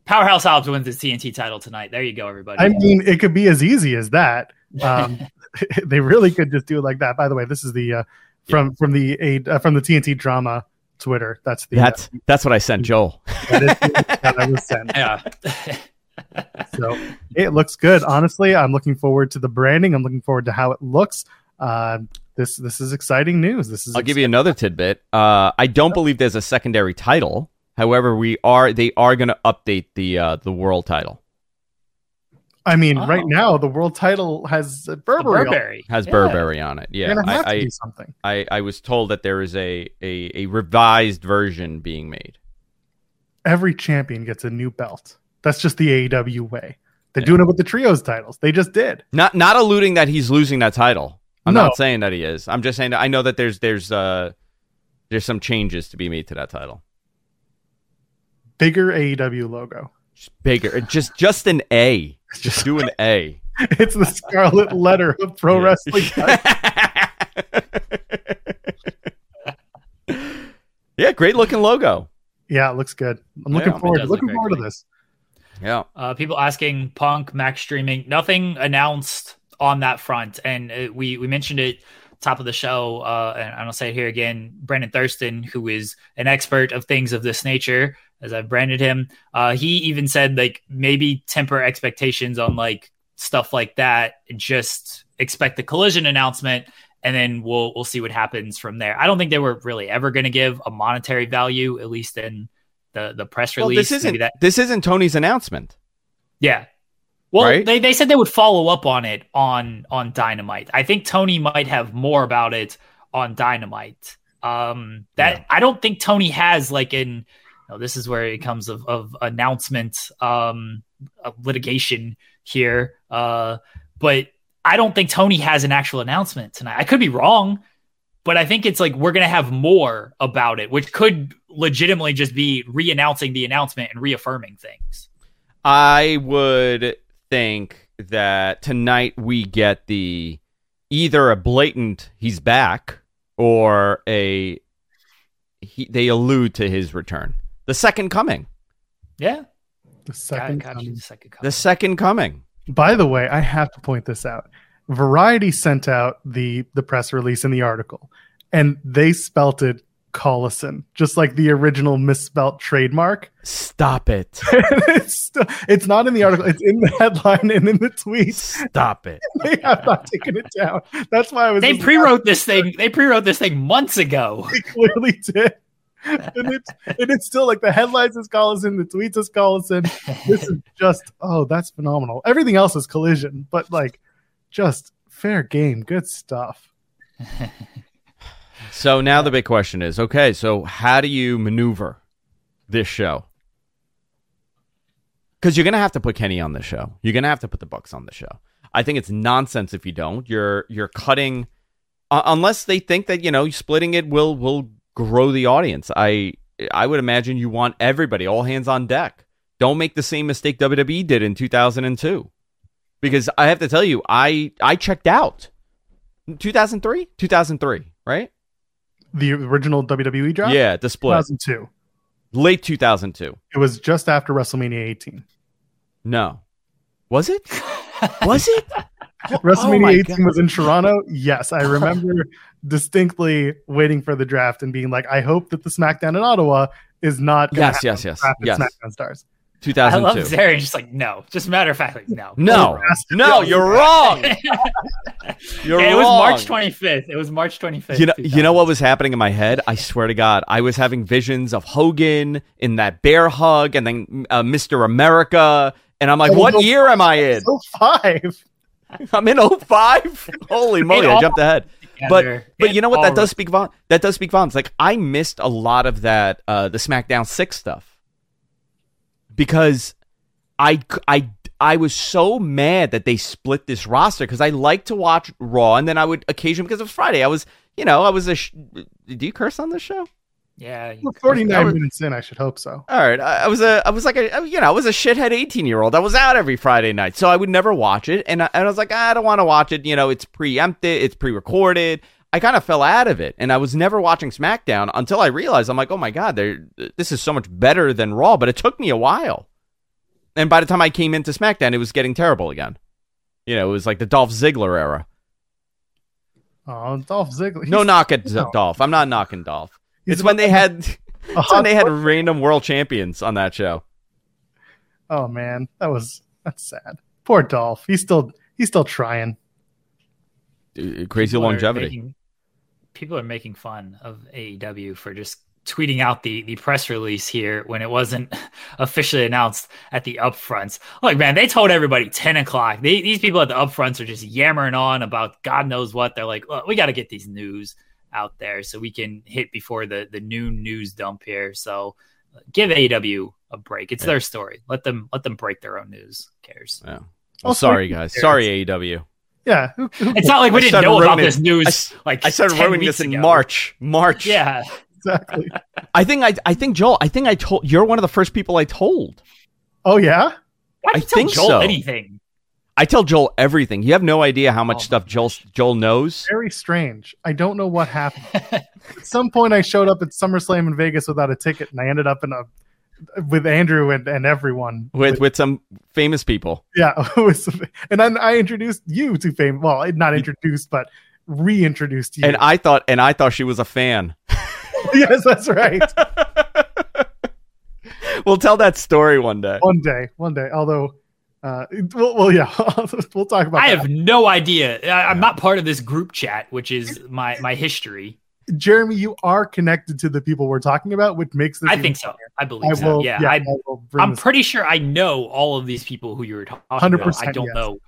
Powerhouse Hobbs wins his TNT title tonight. There you go, everybody. I mean, it could be as easy as that. Um, they really could just do it like that. By the way, this is the uh, from from the a uh, from the TNT drama Twitter. That's the That's that's what I sent Joel. uh, that is the- that I was sent. yeah. So it looks good. Honestly, I'm looking forward to the branding. I'm looking forward to how it looks. Uh, this this is exciting news. This is I'll give you another tidbit. Uh, I don't believe there's a secondary title. However, we are they are going to update the uh, the world title. I mean, Oh. right now the world title has The Burberry. on. Burberry Has Yeah. Burberry on it. Yeah, You're have I, to I, do something. I, I was told that there is a, a, a revised version being made. Every champion gets a new belt. That's just the AEW way. They're Yeah. doing it with the trios titles. They just did. Not not alluding that he's losing that title. I'm No. not saying that he is. I'm just saying that I know that there's there's uh there's some changes to be made to that title. Bigger AEW logo. Just bigger, just just an A. Just do an A. It's the scarlet letter of pro Yeah. wrestling. yeah, great looking logo. yeah, it looks good. I'm looking Yeah, forward. does look Looking very forward to this. Yeah. Uh, people asking Punk, Max streaming, nothing announced on that front. And uh, we we mentioned it top of the show, uh, and I'll say it here again. Brandon Thurston, who is an expert of things of this nature, as I've branded him, uh, he even said like maybe temper expectations on like stuff like that. Just expect the collision announcement. And then we'll we'll see what happens from there. I don't think they were really ever going to give a monetary value, at least in the the press Well, release. this isn't that this isn't Tony's announcement. yeah. Well, Right? they, they said they would follow up on it on on Dynamite. I think Tony might have more about it on Dynamite. Um that Yeah. I don't think Tony has like in you know, this is where it comes of, of announcement um of litigation here. Uh but I don't think Tony has an actual announcement tonight. I could be wrong, but I think it's like we're gonna have more about it, which could legitimately just be re-announcing the announcement and reaffirming things. I would think that tonight we get the either a blatant he's back or a he, they allude to his return. The second coming. Yeah. The second. got you coming. the second The second coming. By the way, I have to point this out. Variety sent out the the press release and the article, and they spelt it Collison, just like the original misspelt trademark. Stop it. it's, still, it's not in the article. It's in the headline and in the tweet. Stop it. They have not taken it down. That's why I was. They just pre-wrote this thing. They pre-wrote this thing months ago. They clearly did. And it's, and it's still like the headlines is Collison, the tweets is Collison. This is just, oh, that's phenomenal. Everything else is collision, but like just fair game. Good stuff. So now the big question is okay, so how do you maneuver this show? Because you're going to have to put Kenny on the show. You're going to have to put the Bucks on the show. I think it's nonsense if you don't. You're you're cutting uh, unless they think that you know splitting it will will grow the audience. I I would imagine you want everybody all hands on deck. Don't make the same mistake WWE did in 2002. Because I have to tell you, I I checked out. 2003? 2003, right? The original WWE draft? Yeah, the split. 2002. Late 2002. It was just after WrestleMania 18. No. Was it? Was it? WrestleMania oh my 18 was in Toronto. Yes, I remember distinctly waiting for the draft and being like, I hope that the SmackDown in Ottawa is not Yes, yes, yes. Yes. SmackDown stars. I love 2002. Zarian. Just like no, just matter of fact, like no, No. No, you're wrong. You're Yeah, it was. March 25th. It was March 25th. You know, you know what was happening in my head? I swear to God, I was having visions of Hogan in that bear hug, and then uh, Mr. America, and I'm like, Oh, what no. year am I in? So five. I'm in 05? Holy moly, I jumped ahead. Together. But It you know what? That does speak volumes. That does speak volumes. Like I missed a lot of that, uh, the SmackDown Six stuff, because I I I was so mad that they split this roster because I like to watch Raw, and then I would occasionally because it was Friday. I was you know I was a. Sh- Do you curse on this show? Yeah, you- Well, 49 I was- minutes in, I should hope so. All right, I, I was a, I was like a, you know, I was a shithead eighteen year old. I was out every Friday night, so I would never watch it, and I, and I was like, ah, I don't want to watch it. You know, it's preempted, it's pre-recorded. I kind of fell out of it, and I was never watching SmackDown until I realized I'm like, oh my god, this is so much better than Raw. But it took me a while, and by the time I came into SmackDown, it was getting terrible again. You know, it was like the Dolph Ziggler era. Oh, Dolph Ziggler. No knock at no. Dolph. I'm not knocking Dolph. He's It's when they had, it's when they had random world champions on that show. Oh man, that was that's sad. Poor Dolph. He's still he's still trying. Crazy people are longevity. making- people are making fun of AEW for just tweeting out the the press release here when it wasn't officially announced at the upfronts. Look, man, they told everybody 10 o'clock. They, these people at the upfronts are just yammering on about God knows what. They're like, Look, we got to get these news out there so we can hit before the the noon news dump here. So uh, give AEW a break. It's yeah. their story. Let them let them break their own news. Who cares? Yeah. Well, sorry guys. Sorry AEW. Yeah, it's not like we I didn't know about this news. I, like I started ruining this in ago. March. March. Yeah, exactly. I think I I think Joel. I think I told you're one of the first people I told. Oh yeah. Why I think Joel so. anything? I tell Joel everything. You have no idea how much oh, stuff Joel Joel knows. Very strange. I don't know what happened. at some point, I showed up at SummerSlam in Vegas without a ticket, and I ended up in a with Andrew and, and everyone with, with, with some famous people. Yeah, and then I introduced you to fame. Well, not introduced, but reintroduced you. And I thought, and I thought she was a fan. yes, that's right. we'll tell that story one day. One day, one day. Although, uh, well, well yeah, we'll talk about. I that. have no idea. I, am not part of this group chat, which is my my history. Jeremy, you are connected to the people we're talking about, which makes this. I think so. I believe I so. Will, yeah, yeah, I, am pretty sure I know all of these people who you're talking 100%, about. I don't yes. know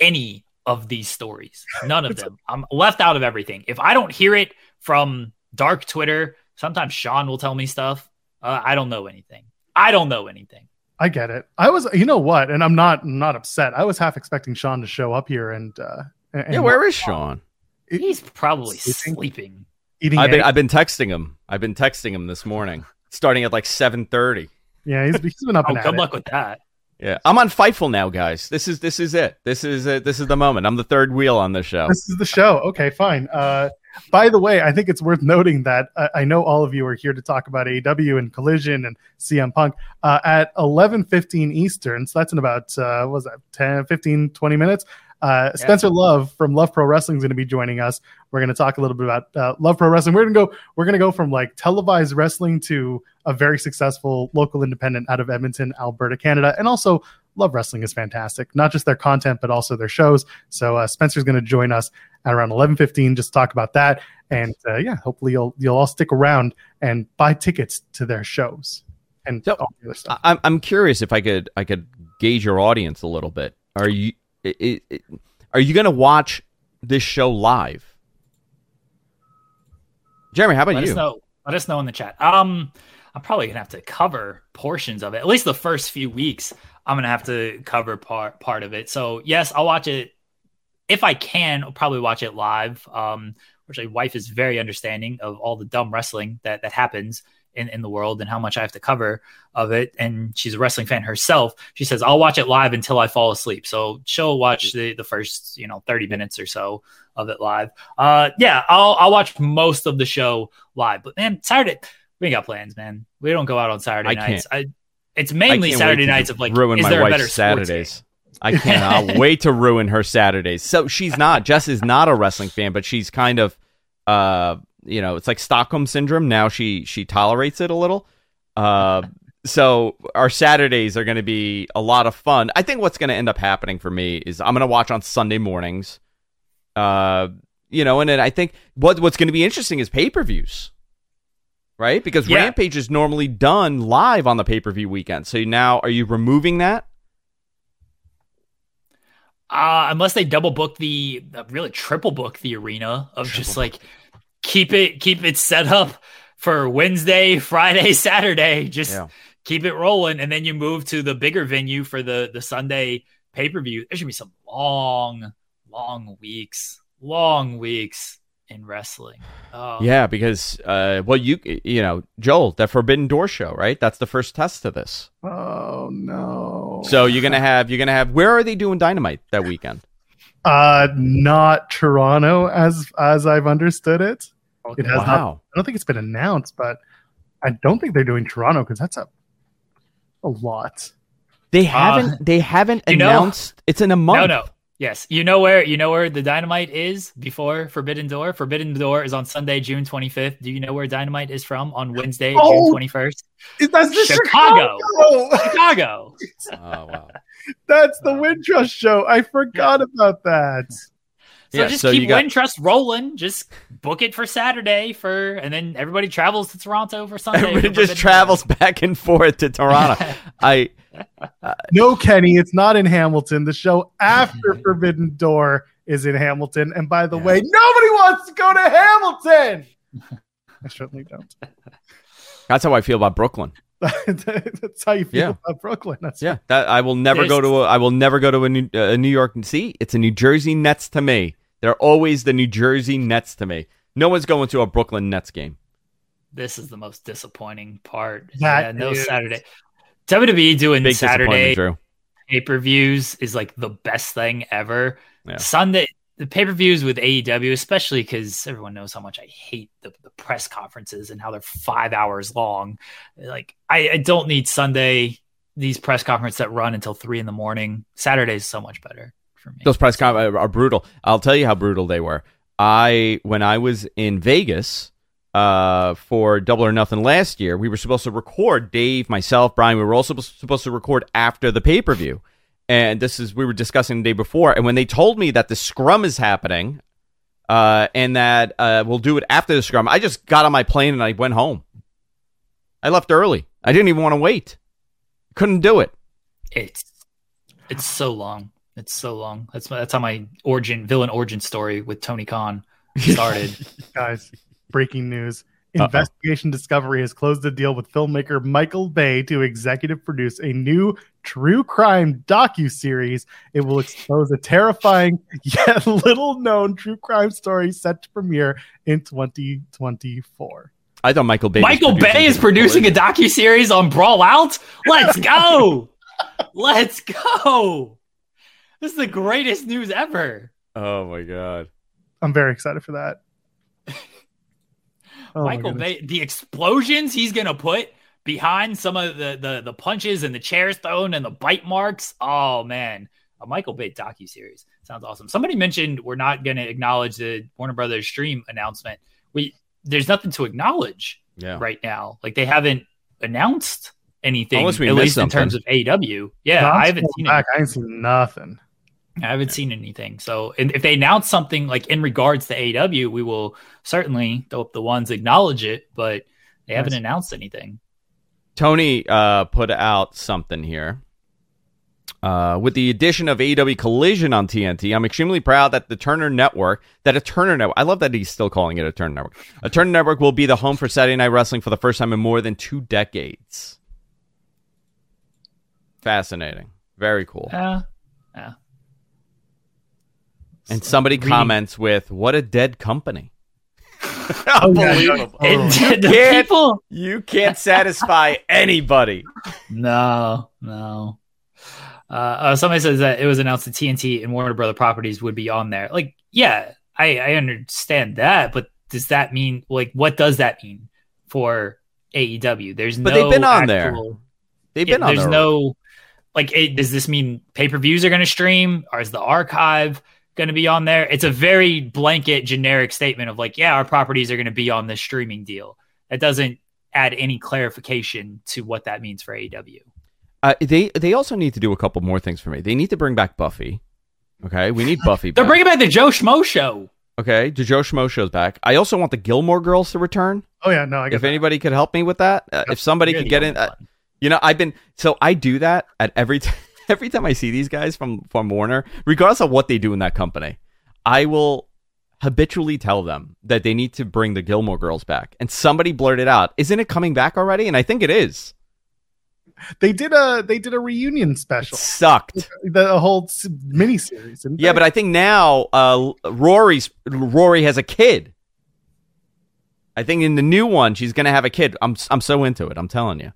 any of these stories. None of them. I'm left out of everything. If I don't hear it from dark Twitter, sometimes Sean will tell me stuff. Uh, I don't know anything. I don't know anything. I get it. I was, you know what, and I'm not I'm not upset. I was half expecting Sean to show up here and. uh and Yeah, where is Sean? He's probably sleeping. sleeping eating. I've been I've been texting him. I've been texting him this morning, starting at like seven thirty. Yeah, he's, he's been up. oh, good it. luck with that. Yeah, I'm on Fightful now, guys. This is this is it. This is it. This is the moment. I'm the third wheel on this show. This is the show. Okay, fine. Uh, by the way, I think it's worth noting that uh, I know all of you are here to talk about AEW and Collision and CM Punk uh, at 11:15 Eastern. So that's in about uh, what was that 10, 15, 20 minutes. Uh, Spencer Love from Love Pro Wrestling is going to be joining us. We're going to talk a little bit about uh, Love Pro Wrestling. We're going to go. We're going to go from like televised wrestling to a very successful local independent out of Edmonton, Alberta, Canada, and also Love Wrestling is fantastic. Not just their content, but also their shows. So uh, Spencer's going to join us at around eleven fifteen just to talk about that. And uh, yeah, hopefully you'll you'll all stick around and buy tickets to their shows and so, all the other stuff. I'm I'm curious if I could I could gauge your audience a little bit. Are you it, it, are you going to watch this show live? Jeremy, how about let you? Us know, let us know in the chat. Um, I'm probably gonna have to cover portions of it. At least the first few weeks, I'm gonna have to cover part part of it. So yes, I'll watch it if I can. I'll probably watch it live. Um, which my wife is very understanding of all the dumb wrestling that that happens in, in the world and how much I have to cover of it. And she's a wrestling fan herself. She says, I'll watch it live until I fall asleep. So she'll watch the, the first, you know, 30 minutes or so of it live. Uh, yeah, I'll, I'll watch most of the show live. But man, Saturday, we ain't got plans, man. We don't go out on Saturday I nights. I, it's mainly Saturday nights of like, ruin my wife's Saturdays. I cannot wait to ruin her Saturdays. So she's not, Jess is not a wrestling fan, but she's kind of, uh, you know, it's like Stockholm syndrome. Now she she tolerates it a little. Uh, so our Saturdays are going to be a lot of fun. I think what's going to end up happening for me is I'm going to watch on Sunday mornings. Uh, you know, and then I think what what's going to be interesting is pay per views, right? Because yeah. Rampage is normally done live on the pay per view weekend. So now, are you removing that? Uh, unless they double book the uh, really triple book the arena of triple just like keep it keep it set up for Wednesday, Friday, Saturday. Just yeah. keep it rolling, and then you move to the bigger venue for the the Sunday pay per view. There should be some long, long weeks, long weeks in wrestling. Oh. Yeah, because uh, well, you you know, Joel, that Forbidden Door show, right? That's the first test of this. Oh no! So you're gonna have you're gonna have. Where are they doing Dynamite that weekend? Uh, not Toronto, as as I've understood it. Okay. It has wow. not. I don't think it's been announced, but I don't think they're doing Toronto because that's a a lot. They uh, haven't. Uh, they haven't announced. Know, it's in a month. No, no. Yes, you know where you know where the dynamite is before Forbidden Door. Forbidden Door is on Sunday, June twenty fifth. Do you know where dynamite is from on Wednesday, oh, June twenty first? That's the Chicago. Chicago. Chicago. oh wow. That's the Wintrust show. I forgot about that. So Yeah, just so you keep got- Wintrust rolling. Just book it for Saturday for, and then everybody travels to Toronto for Sunday. Everybody for just Forbidden travels back and forth to Toronto. I No, Kenny, it's not in Hamilton. The show after Mm-hmm. Forbidden Door is in Hamilton. And by the way, nobody wants to go to Hamilton. I certainly don't. that's how I feel about Brooklyn. That's how you feel Yeah. about Brooklyn. That's Yeah, that I will never go to. A, I will never go to a New, uh, a New York. See, it's a New Jersey Nets to me. They're always the New Jersey Nets to me. No one's going to a Brooklyn Nets game. This is the most disappointing part. That yeah, no is- Saturday. WWE doing Big Saturday disappointment, Drew. pay per views is like the best thing ever. Yeah. Sunday, the pay per views with AEW, especially because everyone knows how much I hate the, the press conferences and how they're five hours long. Like, I, I don't need Sunday, these press conferences that run until three in the morning. Saturday's so much better for me. Those press con are are brutal. I'll tell you how brutal they were. I when I was in Vegas uh, for Double or Nothing last year, we were supposed to record. Dave, myself, Brian, we were also supposed to record after the pay per view. And this is we were discussing the day before. And when they told me that the scrum is happening, uh, and that uh, we'll do it after the scrum, I just got on my plane and I went home. I left early. I didn't even want to wait. Couldn't do it. It's it's so long. It's so long. That's that's how my origin villain origin story with Tony Khan started. guys. Breaking news. Uh-oh. Investigation Discovery has closed a deal with filmmaker Michael Bay to executive produce a new true crime docu-series. It will expose a terrifying yet little known true crime story set to premiere in 2024. I thought Michael Bay. Michael producing Bay is producing a docu series on Brawl Out. Let's go. Let's go. This is the greatest news ever. Oh my god. I'm very excited for that. Oh Michael goodness. Bay, the explosions he's gonna put behind some of the the the punches and the chairs thrown and the bite marks. Oh man, a Michael Bay docu series sounds awesome. Somebody mentioned we're not gonna acknowledge the Warner Brothers stream announcement. We there's nothing to acknowledge Yeah. right now. Like they haven't announced anything, at missed least in terms of AW. Yeah, No, I'm haven't seen back. it. I ain't seen nothing. I haven't seen anything. So, and if they announce something like in regards to AW, we will certainly hope the ones acknowledge it. But they haven't Nice. announced anything. Tony uh, put out something here. Uh, with the addition of AEW Collision on TNT, I'm extremely proud that the Turner Network, that a Turner Network, I love that he's still calling it a Turner Network. A Turner Network will be the home for Saturday Night Wrestling for the first time in more than two decades. Fascinating. Very cool. Yeah, yeah. And somebody Reading- comments with, "What a dead company." Oh, Unbelievable. yeah. It, the can't- people. You can't satisfy anybody. No, no. Uh, uh, somebody says that it was announced that TNT and Warner Brother properties would be on there. Like, yeah, I, I understand that, but does that mean like what does that mean for AEW? There's But no they've been on there. They've Yeah, been on there's there. no like it, does this mean pay-per-views are going to stream or is the archive going to be on there it's a very blanket generic statement of like yeah our properties are going to be on this streaming deal that doesn't add any clarification to what that means for AEW Uh, they they also need to do a couple more things for me. They need to bring back Buffy. Okay, we need Buffy. they're back. bringing back the Joe Schmo show Okay, the Joe Schmo show's back. I also want the Gilmore Girls to return. Oh yeah, no, I get If that. anybody could help me with that, uh, if somebody You're could get in, uh, you know, I've been so I do that at every t- every time I see these guys from from Warner, regardless of what they do in that company, I will habitually tell them that they need to bring the Gilmore Girls back. And somebody blurted out, "Isn't it coming back already?" And I think it is. they did a they did a reunion It special, sucked. the whole s- miniseries. Yeah, they? but I think now uh, Rory's Rory has a kid. I think in the new one she's gonna have a kid. I'm I'm so into it. I'm telling you.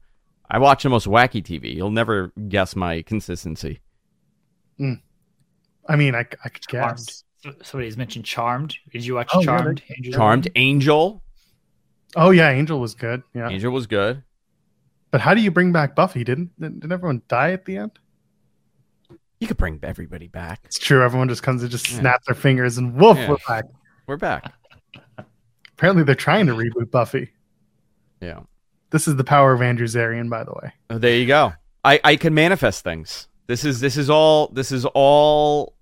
I watch the most wacky TV. You'll never guess my consistency. Mm. I mean, I, I could Charmed. guess. So- Somebody's mentioned Charmed. Did you watch Oh, yeah, Charmed? Angel? Charmed Angel. Oh yeah, Angel was good. Yeah, Angel was good. but how do you bring back Buffy? Didn't didn't everyone die at the end? You could bring everybody back. It's true. Everyone just comes and just Yeah. snaps their fingers and woof, Yeah. we're back. We're back. Apparently, they're trying to reboot Buffy. Yeah. This is the power of Andrew Zarian, by the way. Oh, there you go. I I can manifest things. This is this is all this is all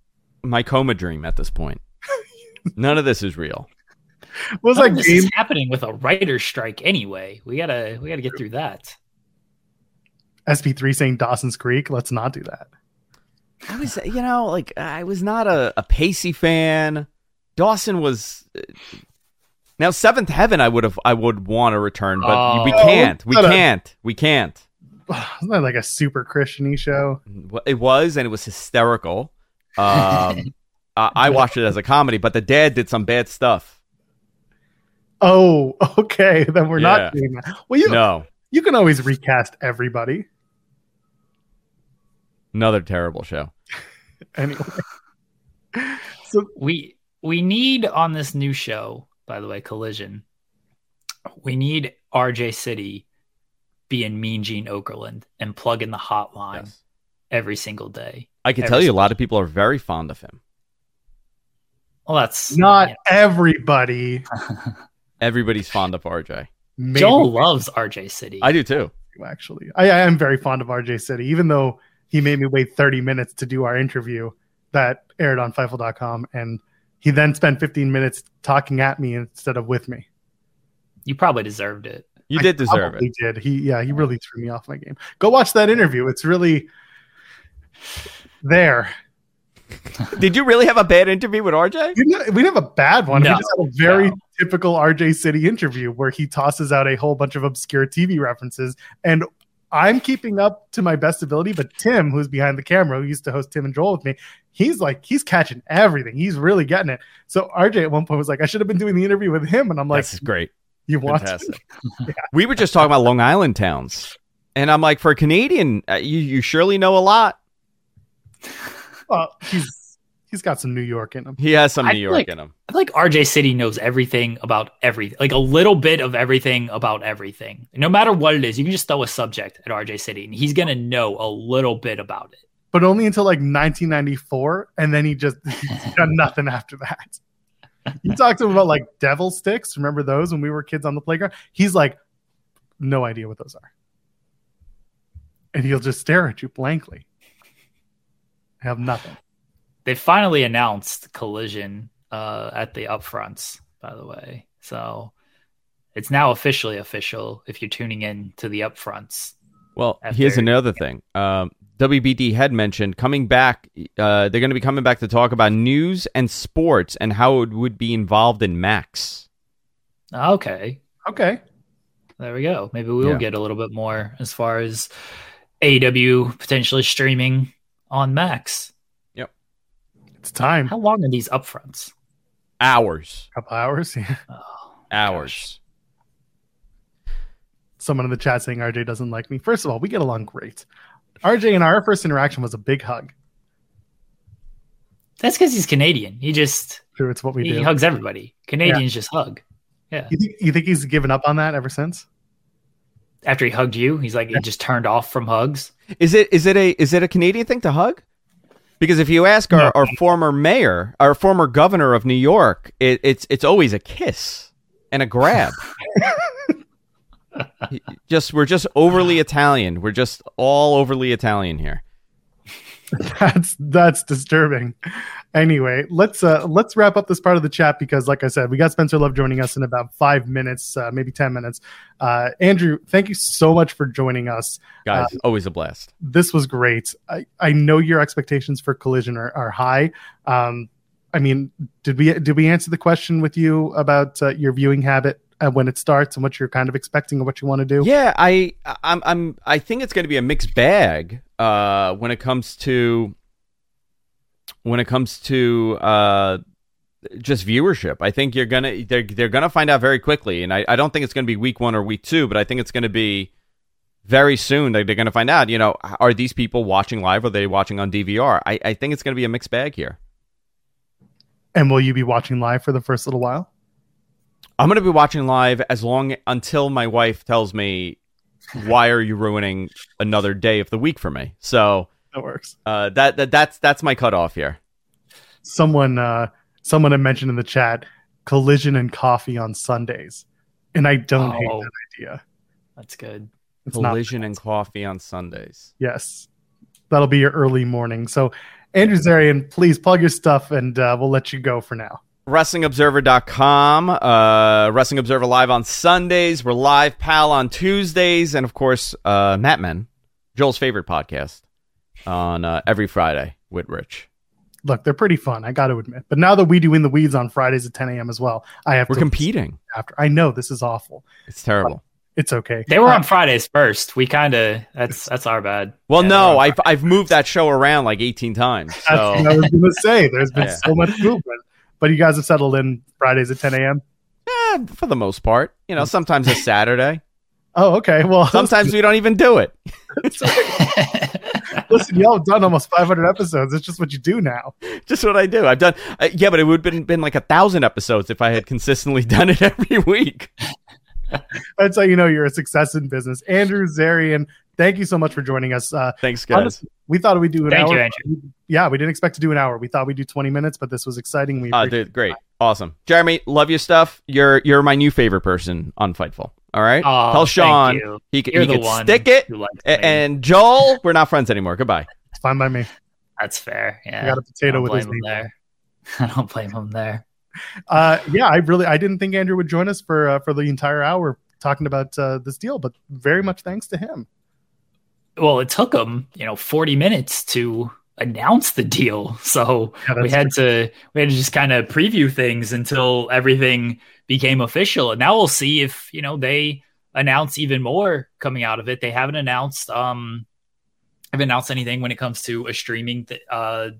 my coma dream at this point. None of this is real. What was that this game? is happening with a writer's strike anyway. We gotta we gotta get through that. SP3 saying Dawson's Creek. Let's not do that. I was, you know, like I was not a, a Pacey fan. Dawson was. Now, Seventh Heaven, I would have, I would want to return, but we Oh. can't. We can't. We can't. Wasn't that like a super Christian-y show? It was, and it was hysterical. Um, I, I watched it as a comedy, but the dad did some bad stuff. Oh, okay. Then we're Yeah. not doing that. Well, you No, you can always recast everybody. another terrible show. Anyway. so We we need on this new show, by the way, Collision. We need RJ City being Mean Gene Okerlund and plug in the hotline Yes. every single day. I can Every tell you, a single- lot of people are very fond of him. Well, that's Not you everybody. Everybody's fond of RJ. know. Maybe Joel loves RJ City. I do too. actually. I, I am very fond of RJ City, even though he made me wait 30 minutes to do our interview that aired on Fightful.com. And he then spent 15 minutes talking at me instead of with me. you probably deserved it. You I did deserve it. He did. He, yeah, he really threw me off my game. Go watch that interview. It's really there. Did you really have a bad interview with RJ? We didn't, we didn't have a bad one. No, we just had a very no. typical RJ City interview where he tosses out a whole bunch of obscure TV references. And I'm keeping up to my best ability, but Tim, who's behind the camera, who used to host Tim and Joel with me, he's like, he's catching everything. He's really getting it. So RJ at one point was like, I should have been doing the interview with him. And I'm like, This is great. you want? Fantastic. We were just talking about Long Island towns, and I'm like, for a Canadian, uh, you you surely know a lot. Well, he's he's got some New York in him. He has some New feel York like- in him. I feel like RJ City knows everything about everything, like a little bit of everything about everything. No matter what it is, you can just throw a subject at RJ City, and he's gonna know a little bit about it. But only until like 1994, and then he just he's done nothing after that. You talked to him about like devil sticks. Remember those when we were kids on the playground? He's like, no idea what those are. And he'll just stare at you blankly. Have nothing. They finally announced Collision uh, at the upfronts, by the way. So it's now officially official if you're tuning in to the upfronts. Well, After- here's another thing. Um, WBD had mentioned coming back. Uh, they're going to be coming back to talk about news and sports and how it would be involved in Max. Okay, Okay. there we go. Maybe we will Yeah. get a little bit more as far as AW potentially streaming on Max. It's time. How long are these upfronts? Hours, A couple hours. Yeah. Oh, hours. Someone in the chat saying RJ doesn't like me. First of all, we get along great. RJ and our first interaction was a big hug. That's because he's Canadian. He just True, it's what we he do. hugs everybody. Canadians just hug. Yeah. You think, you think he's given up on that ever since? After he hugged you, he's like he just turned off from hugs. Is it is it a is it a Canadian thing to hug? Because if you ask our, our former mayor, our former governor of New York, it, it's it's always a kiss and a grab. Just we're just overly Italian. We're just all overly Italian here. that's that's disturbing. Anyway, let's uh let's wrap up this part of the chat because, like I said, we got Spencer Love joining us in about five minutes, uh, maybe ten minutes. Uh, Andrew, thank you so much for joining us. Guys, always a blast. This was great. I I know your expectations for Collision are, are high. Um, I mean, did we did we answer the question with you about uh, your viewing habit uh, when it starts and what you're kind of expecting and what you want to do? Yeah, I I'm I'm I think it's going to be a mixed bag uh when it comes to when it comes to uh just viewership. I think you're to they're they're going to find out very quickly and I I don't think it's going to be week 1 or week 2, but I think it's going to be very soon that they're going to find out, you know, are these people watching live or are they watching on DVR? I I think it's going to be a mixed bag here. And will you be watching live for the first little while? I'm going to be watching live as long until my wife tells me why are you ruining another day of the week for me? So, That works. Uh, that, that that's that's my cutoff here. someone uh someone had mentioned in the chat collision and coffee on sundays and i don't hate Oh. that idea That's good. it's not Collision and coffee on Sundays. yes that'll be your early morning so andrew zarian please plug your stuff and uh, we'll let you go for now WrestlingObserver.com. Uh, Wrestling Observer live on Sundays. We're live, pal, on Tuesdays. And of course, uh, Mat Men, Joel's favorite podcast, on uh, every Friday with Rich. Look, they're pretty fun, I got to admit. But now that we do In the Weeds on Fridays at 10 a.m. as well, I have We're to competing. after. I know this is awful. It's terrible. It's okay. They were on Fridays first. We kind of that's that's our bad. Well, Yeah, no, I've I've moved that show around like 18 times. That's what So I was going to say. There's been Yeah. so much movement. But you guys have settled in Fridays at 10 a.m. eh, for the most part, you know, sometimes it's Saturday. Oh, okay. Well, Sometimes we don't even do it. listen, y'all have done almost 500 episodes. It's just what you do now. Just what I do. I've done. Uh, yeah, but it would have been been like a thousand episodes if I had consistently done it every week. That's how you know you're a success in business. Andrew Zarian, thank you so much for joining us. Uh, Thanks, guys. honestly, we thought we'd do an Thank hour. you, Andrew. Yeah, we didn't expect to do an hour. We thought we'd do 20 minutes, but this was exciting. We appreciate dude, great, awesome, Jeremy. Love your stuff. You're you're my new favorite person on Fightful. All right, Oh, tell Sean you. he can he the can stick it. who likes A- me. And Joel, we're not friends anymore. Goodbye. It's fine by me. that's fair. Yeah, I got a potato with his him name. there. I don't blame him there. Uh, yeah, I really I didn't think Andrew would join us for uh, for the entire hour talking about uh, this deal, but very much thanks to him. Well, it took them, you know, 40 minutes to announce the deal. So Yeah, we had to we had to just kind of preview things until everything became official. And now we'll see if, you know, they announce even more coming out of it. They haven't announced um haven't announced anything when it comes to a streaming th- uh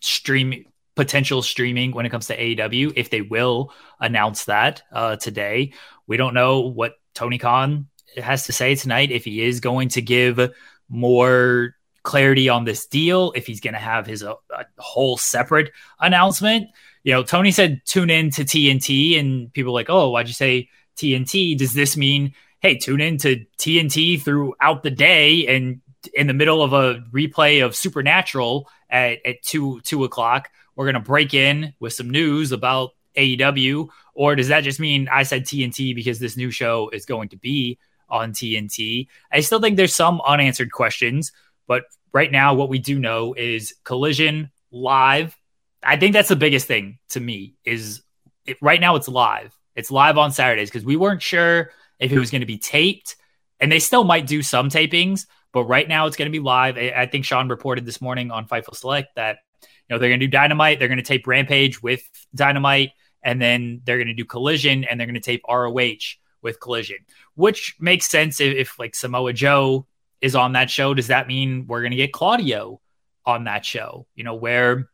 stream potential streaming when it comes to AEW if they will announce that uh today. We don't know what Tony Khan has to say tonight if he is going to give more clarity on this deal, if he's going to have his uh, a whole separate announcement. You know, Tony said tune in to TNT, and people like, oh, why'd you say TNT? Does this mean, hey, tune in to TNT throughout the day and in the middle of a replay of Supernatural at, at two two o'clock, we're gonna break in with some news about AEW, or does that just mean I said TNT because this new show is going to be on TNT? I still think there's some unanswered questions, but right now what we do know is Collision live. I think that's the biggest thing to me is it, right now it's live. It's live on Saturdays because we weren't sure if it was going to be taped, and they still might do some tapings, but right now it's going to be live. I, I think Sean reported this morning on Fightful Select that you know they're going to do Dynamite, they're going to tape Rampage with Dynamite, and then they're going to do Collision, and they're going to tape ROH with Collision, which makes sense if, if like Samoa Joe is on that show. Does that mean we're going to get Claudio on that show? You know where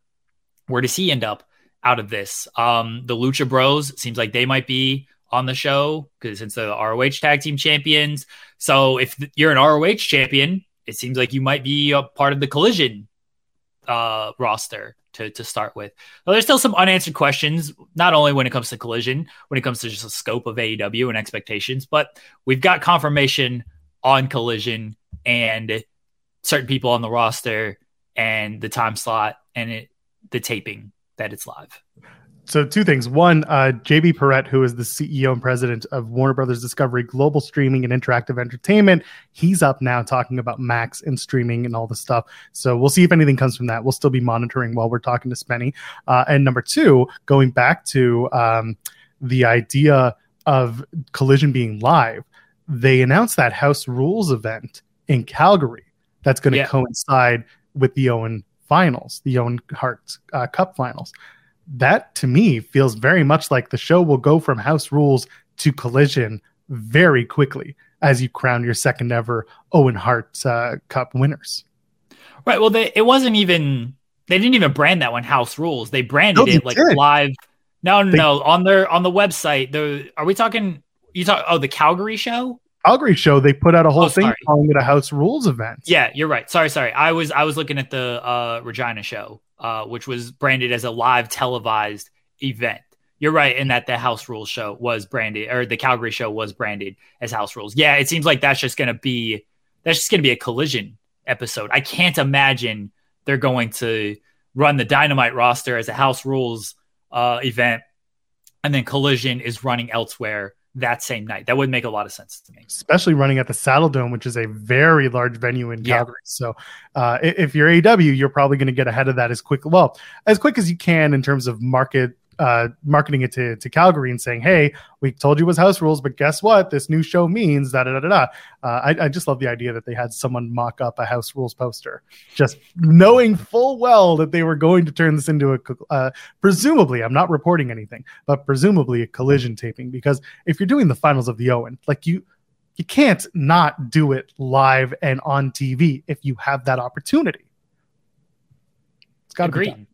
where does he end up out of this? Um, the Lucha Bros seems like they might be on the show because since they're the ROH tag team champions. So if you're an ROH champion, it seems like you might be a part of the collision uh, roster to, to start with. Well, there's still some unanswered questions, not only when it comes to collision, when it comes to just the scope of AEW and expectations, but we've got confirmation on collision and certain people on the roster and the time slot and it, the taping that it's live. So two things. One, uh, JB Perrette, who is the CEO and president of Warner Brothers Discovery Global Streaming and Interactive Entertainment, he's up now talking about Max and streaming and all the stuff. So we'll see if anything comes from that. We'll still be monitoring while we're talking to Spenny. Uh, and number two, going back to um, the idea of Collision being live, they announced that House Rules event in Calgary that's going to Yeah. coincide with the Owen finals, the Owen Hart uh, Cup finals that to me feels very much like the show will go from house rules to collision very quickly as you crown your second ever Owen Hart uh, Cup winners. Right. Well, they, it wasn't even, they didn't even brand that one House Rules. They branded No, they it like did. live. No, no, They- no. On their, on the website, the, are we talking, you talk, oh, the Calgary show? Calgary show they put out a whole Oh, thing sorry. calling it a house rules event. Yeah, you're right. Sorry, sorry. I was I was looking at the uh, Regina show, uh, which was branded as a live televised event. You're right in that the House Rules show was branded, or the Calgary show was branded as House Rules. Yeah, it seems like that's just going to be that's just going to be a collision episode. I can't imagine they're going to run the Dynamite roster as a House Rules uh, event, and then Collision is running elsewhere that same night. That would make a lot of sense to me. especially running at the Saddle Dome, which is a very large venue in Yeah. Calgary. So, uh, if you're AW, you're probably going to get ahead of that as quick, well, as quick as you can in terms of market uh, marketing it to, to Calgary and saying, "Hey, we told you it was house rules, but guess what? This new show means da da da da." Uh, I, I just love the idea that they had someone mock up a house rules poster, just knowing full well that they were going to turn this into a uh, presumably. I'm not reporting anything, but presumably a collision taping because if you're doing the finals of the Owen, like you you can't not do it live and on TV if you have that opportunity. It's got to be done.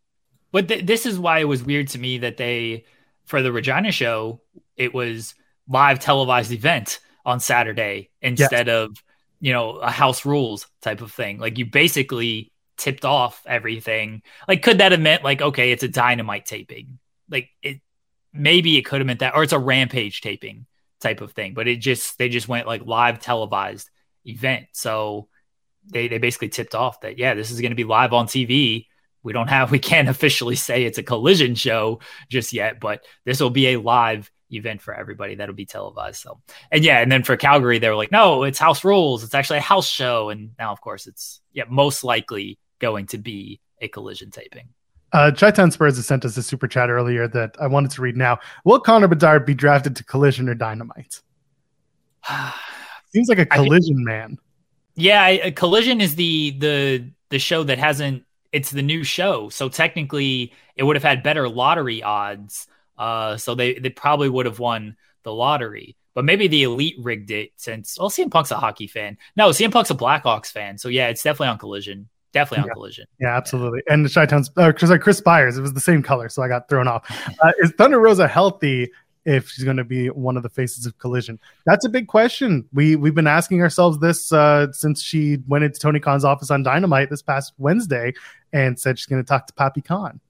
But th- this is why it was weird to me that they, for the Regina show, it was live televised event on Saturday instead yes. of you know a house rules type of thing. Like you basically tipped off everything. Like could that have meant like okay, it's a dynamite taping? Like it maybe it could have meant that, or it's a rampage taping type of thing. But it just they just went like live televised event. So they they basically tipped off that yeah, this is going to be live on TV. We don't have we can't officially say it's a collision show just yet, but this will be a live event for everybody that'll be televised. So and yeah, and then for Calgary, they were like, no, it's house rules. It's actually a house show. And now of course it's yeah, most likely going to be a collision taping. Uh, Chi-Town Spurs has sent us a super chat earlier that I wanted to read now. Will Connor Bedard be drafted to Collision or Dynamite? Seems like a Collision man. Yeah, Collision is the the the show that hasn't. It's the new show, so technically it would have had better lottery odds. Uh, so they they probably would have won the lottery. But maybe the elite rigged it since well, CM Punk's a hockey fan. No, CM Punk's a Blackhawks fan. So yeah, it's definitely on Collision definitely on yeah. collision. Yeah, absolutely. Yeah. And the Chi-Town's because uh, Chris Byers, it was the same color, so I got thrown off. Uh, is Thunder Rosa healthy if she's going to be one of the faces of collision? That's a big question. We we've been asking ourselves this uh, since she went into Tony Khan's office on Dynamite this past Wednesday and said she's going to talk to Papi Khan.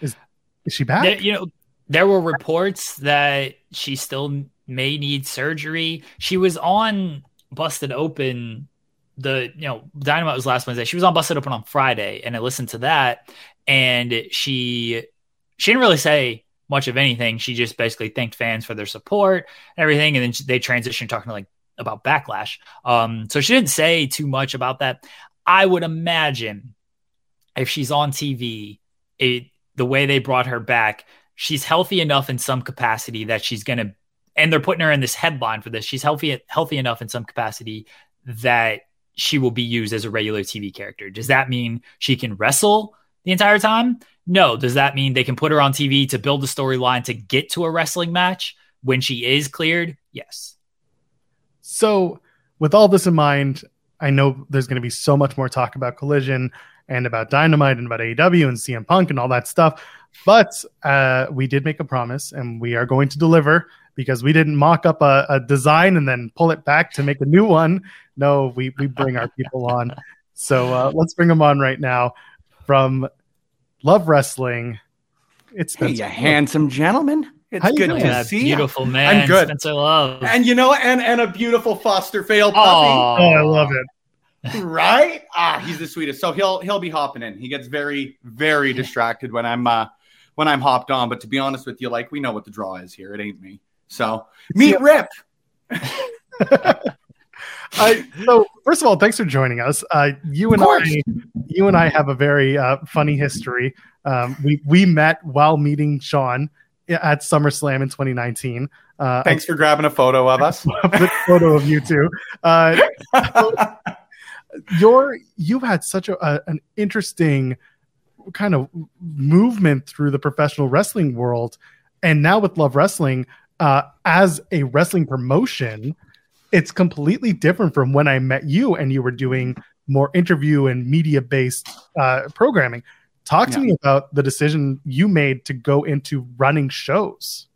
Is is she back? There, you know, there were reports that she still may need surgery. She was on Busted Open the you know Dynamite was last Wednesday. She was on Busted Open on Friday, and I listened to that, and she she didn't really say much of anything. She just basically thanked fans for their support and everything, and then they transitioned talking like about backlash. Um, so she didn't say too much about that. I would imagine if she's on TV, it the way they brought her back, she's healthy enough in some capacity that she's gonna and they're putting her in this headline for this. She's healthy healthy enough in some capacity that she will be used as a regular TV character. Does that mean she can wrestle the entire time? No. Does that mean they can put her on TV to build a storyline to get to a wrestling match when she is cleared? Yes. So, with all this in mind, I know there's going to be so much more talk about Collision and about Dynamite and about AEW and CM Punk and all that stuff. But uh, we did make a promise and we are going to deliver because we didn't mock up a, a, design and then pull it back to make a new one. No, we, we bring our people on. So uh, let's bring them on right now from Love Wrestling. It's hey, you handsome gentleman. It's good to that see beautiful man. I'm good. Spencer Love. And you know, and and a beautiful foster fail puppy. Oh, I love it. right? Ah, he's the sweetest. So he'll he'll be hopping in. He gets very very distracted when I'm uh when I'm hopped on. But to be honest with you, like we know what the draw is here. It ain't me. So meet Rip. I, so first of all, thanks for joining us. Uh, you and I, you and I have a very uh, funny history. Um, we we met while meeting Sean at SummerSlam in 2019. Uh, thanks for grabbing a photo of us. a photo of you two. Uh, you're you've had such a, a, an interesting kind of movement through the professional wrestling world, and now with Love Wrestling uh, as a wrestling promotion, it's completely different from when I met you and you were doing more interview and media based uh, programming. Talk to yeah. me about the decision you made to go into running shows.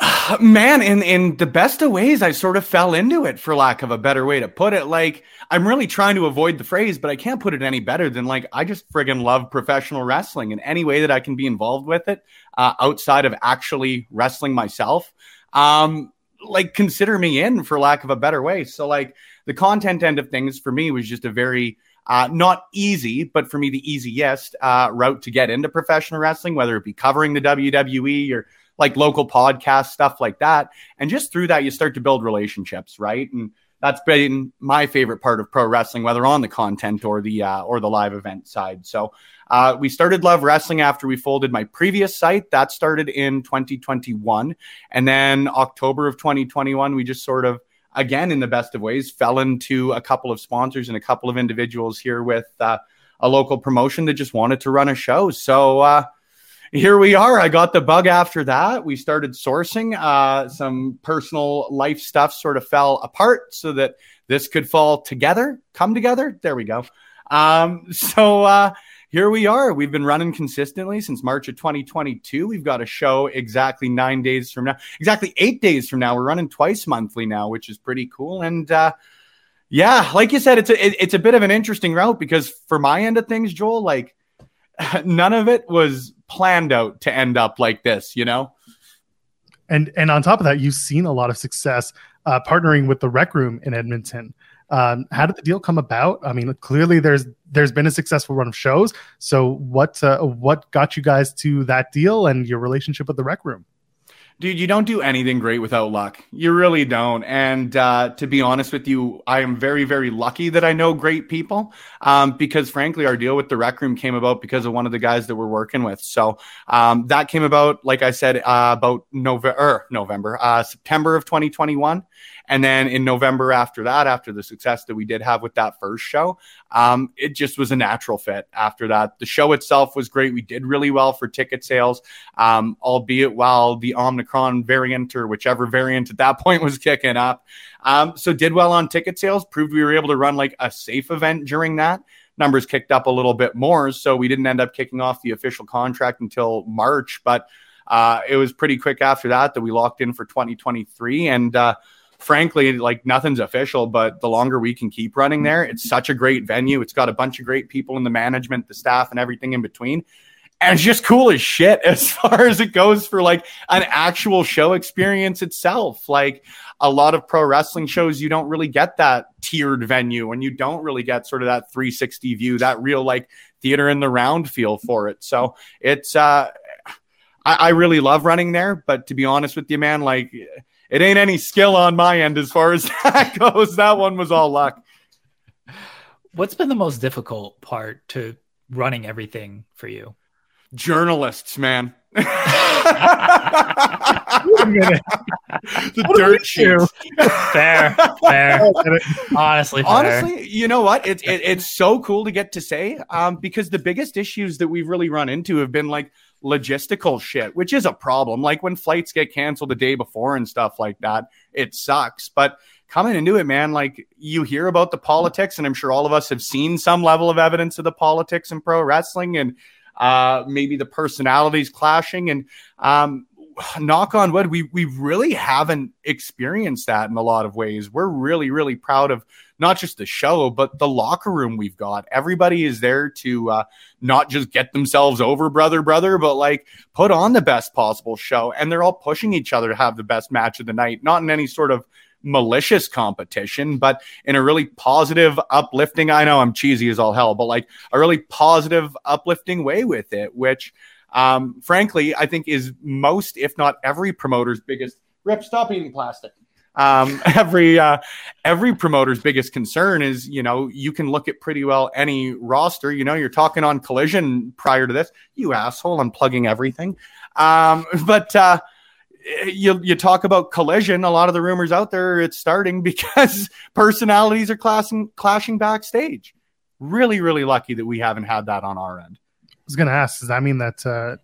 Man, in in the best of ways, I sort of fell into it, for lack of a better way to put it. Like I'm really trying to avoid the phrase, but I can't put it any better than like I just friggin' love professional wrestling, in any way that I can be involved with it uh, outside of actually wrestling myself, um, like consider me in, for lack of a better way. So like the content end of things for me was just a very uh, not easy, but for me the easiest uh, route to get into professional wrestling, whether it be covering the WWE or like local podcast stuff like that. And just through that, you start to build relationships, right? And that's been my favorite part of pro wrestling, whether on the content or the uh, or the live event side. So uh, we started Love Wrestling after we folded my previous site. That started in 2021, and then October of 2021, we just sort of again in the best of ways fell into a couple of sponsors and a couple of individuals here with uh, a local promotion that just wanted to run a show. So uh, here we are. I got the bug after that. We started sourcing. Uh, some personal life stuff sort of fell apart so that this could fall together, come together. There we go. Um, so uh, here we are. We've been running consistently since March of 2022. We've got a show exactly nine days from now, exactly eight days from now. We're running twice monthly now, which is pretty cool. And uh, yeah, like you said, it's a it, it's a bit of an interesting route because for my end of things, Joel, like none of it was planned out to end up like this, you know? And and on top of that, you've seen a lot of success uh, partnering with the Rec Room in Edmonton. Um, how did the deal come about? I mean, clearly there's there's been a successful run of shows. So what uh, what got you guys to that deal and your relationship with the Rec Room? Dude, you don't do anything great without luck. You really don't. And uh, to be honest with you, I am very, very lucky that I know great people um, because, frankly, our deal with the rec room came about because of one of the guys that we're working with. So um, that came about, like I said, uh, about November, November, uh, September of 2021. And then in November after that, after the success that we did have with that first show, um, it just was a natural fit after that. The show itself was great. We did really well for ticket sales, um, albeit while the Omicron variant or whichever variant at that point was kicking up. Um, so did well on ticket sales, proved we were able to run like a safe event during that numbers kicked up a little bit more. So we didn't end up kicking off the official contract until March, but uh, it was pretty quick after that that we locked in for 2023. And uh, frankly, like nothing's official, but the longer we can keep running there, it's such a great venue. It's got a bunch of great people in the management, the staff, and everything in between. And it's just cool as shit as far as it goes for like an actual show experience itself. Like a lot of pro wrestling shows, you don't really get that tiered venue and you don't really get sort of that 360 view, that real like theater in the round feel for it. So it's, uh, I, I really love running there, but to be honest with you, man, like it ain't any skill on my end as far as that goes. That one was all luck. What's been the most difficult part to running everything for you? Journalists, man. the dirt sheets. Fair, fair. Honestly, fair. honestly, you know what? It's it, it's so cool to get to say um, because the biggest issues that we've really run into have been like logistical shit, which is a problem. Like when flights get canceled the day before and stuff like that, it sucks. But coming into it, man, like you hear about the politics, and I'm sure all of us have seen some level of evidence of the politics in pro wrestling and uh, maybe the personalities clashing. And um, knock on wood, we we really haven't experienced that in a lot of ways. We're really, really proud of not just the show, but the locker room we've got. Everybody is there to uh, not just get themselves over, brother, brother, but like put on the best possible show. And they're all pushing each other to have the best match of the night, not in any sort of malicious competition, but in a really positive, uplifting. I know I'm cheesy as all hell, but like a really positive, uplifting way with it, which, um, frankly, I think is most, if not every promoter's biggest. Rip, stop eating plastic. Um, every uh, every promoter's biggest concern is, you know, you can look at pretty well any roster. You know, you're talking on Collision prior to this. You asshole, I'm plugging everything. Um, but uh, you you talk about Collision. A lot of the rumors out there, it's starting because personalities are clashing clashing backstage. Really, really lucky that we haven't had that on our end. I was going to ask, does that mean that uh,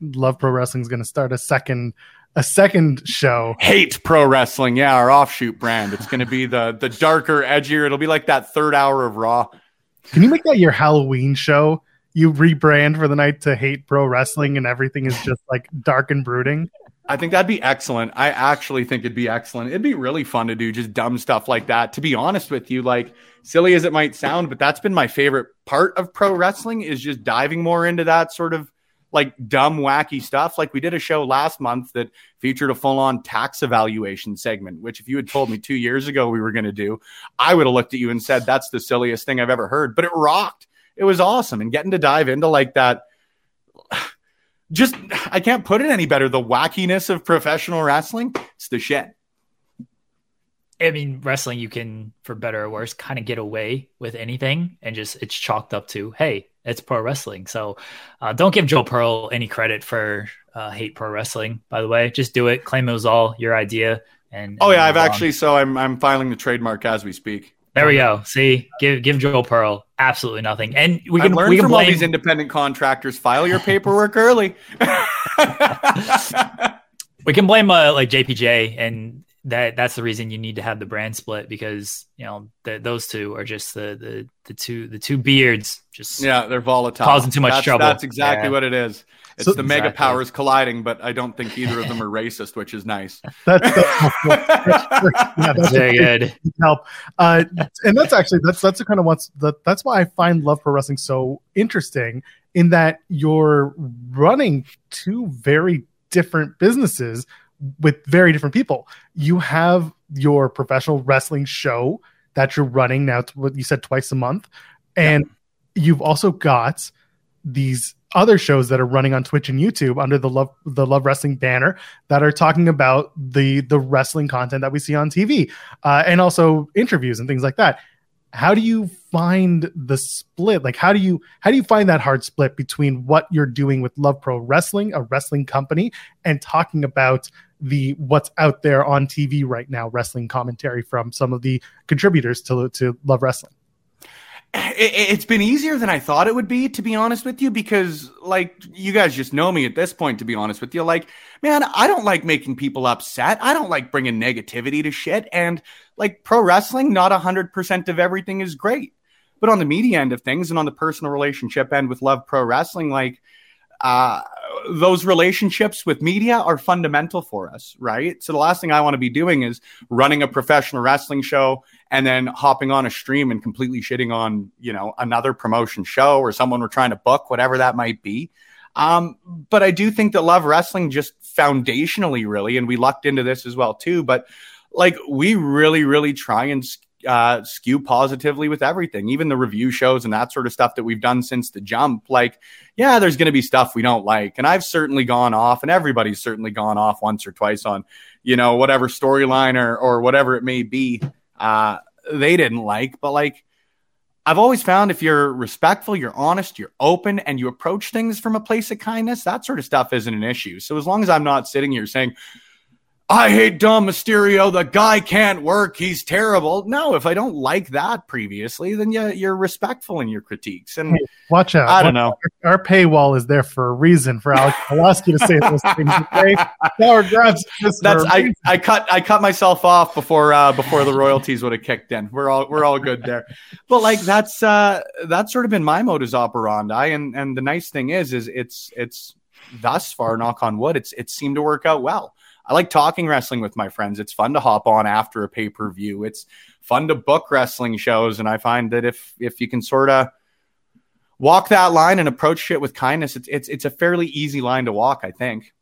Love Pro Wrestling is going to start a second a second show. Hate pro wrestling, yeah, our offshoot brand. It's going to be the the darker, edgier. It'll be like that third hour of Raw. Can you make that your Halloween show? You rebrand for the night to hate pro wrestling, and everything is just like dark and brooding. I think that'd be excellent. I actually think it'd be excellent. It'd be really fun to do just dumb stuff like that. To be honest with you, like silly as it might sound, but that's been my favorite part of pro wrestling is just diving more into that sort of like dumb, wacky stuff. Like we did a show last month that featured a full on tax evaluation segment, which if you had told me two years ago we were going to do, I would have looked at you and said, that's the silliest thing I've ever heard, but it rocked. It was awesome. And getting to dive into like that, just, I can't put it any better. The wackiness of professional wrestling, it's the shit. I mean, wrestling, you can, for better or worse, kind of get away with anything and just it's chalked up to, hey, it's pro wrestling. So uh, don't give Joel Pearl any credit for uh, hate pro wrestling, by the way. Just do it. Claim it was all your idea. And Oh yeah, I've actually. So I'm I'm filing the trademark as we speak. There we go. See, give give Joel Pearl absolutely nothing, and we I've can learned we can from all blame these independent contractors. File your paperwork early. we can blame uh, like JPJ, and that that's the reason you need to have the brand split because you know the, those two are just the the the two the two beards just yeah, they're volatile, Causing too much that's, trouble. That's exactly Yeah. what it is. It's So- the mega powers colliding, but I don't think either of them are racist, which is nice. That's, that's yeah, that's very good. help. Uh, and that's actually that's that's the kind of what's that that's why I find Love Pro Wrestling so interesting in that you're running two very different businesses with very different people. You have your professional wrestling show that you're running now. What you said twice a month, and you've also got these other shows that are running on Twitch and YouTube under the love the love wrestling banner that are talking about the the wrestling content that we see on TV uh, and also interviews and things like that. How do you find the split? Like, how do you how do you find that hard split between what you're doing with Love Pro Wrestling, a wrestling company, and talking about the what's out there on TV right now, wrestling commentary from some of the contributors to to Love Wrestling? it, it's been easier than I thought it would be, to be honest with you, because like you guys just know me at this point, to be honest with you. Like, man, I don't like making people upset. I don't like bringing negativity to shit. And like pro wrestling, not 100% of everything is great. But on the media end of things and on the personal relationship end with Love Pro Wrestling, like, uh, those relationships with media are fundamental for us, right? So the last thing I want to be doing is running a professional wrestling show and then hopping on a stream and completely shitting on, you know, another promotion show or someone we're trying to book, whatever that might be. Um, but I do think that Love Wrestling just foundationally really, and we lucked into this as well too, but like we really, really try and uh, skew positively with everything, even the review shows and that sort of stuff that we've done since the jump. Like, yeah, there's going to be stuff we don't like. And I've certainly gone off, and everybody's certainly gone off once or twice on, you know, whatever storyline or, or whatever it may be, uh, they didn't like. But like, I've always found if you're respectful, you're honest, you're open, and you approach things from a place of kindness, that sort of stuff isn't an issue. So as long as I'm not sitting here saying, I hate Dom Mysterio. The guy can't work. He's terrible. No, if I don't like that previously, then you, you're respectful in your critiques. And Watch out! I don't know. Our paywall is there for a reason for Alex Pulaski to say those things. Okay, Power grabs. That's I. I cut I cut myself off before uh, before the royalties would have kicked in. We're all we're all good there. But like that's uh that's sort of been my modus operandi. And and the nice thing is is it's it's thus far, knock on wood, it's it seemed to work out well. I like talking wrestling with my friends. It's fun to hop on after a pay per view. It's fun to book wrestling shows, and I find that if if you can sort of walk that line and approach shit with kindness, it's it's it's a fairly easy line to walk. I think.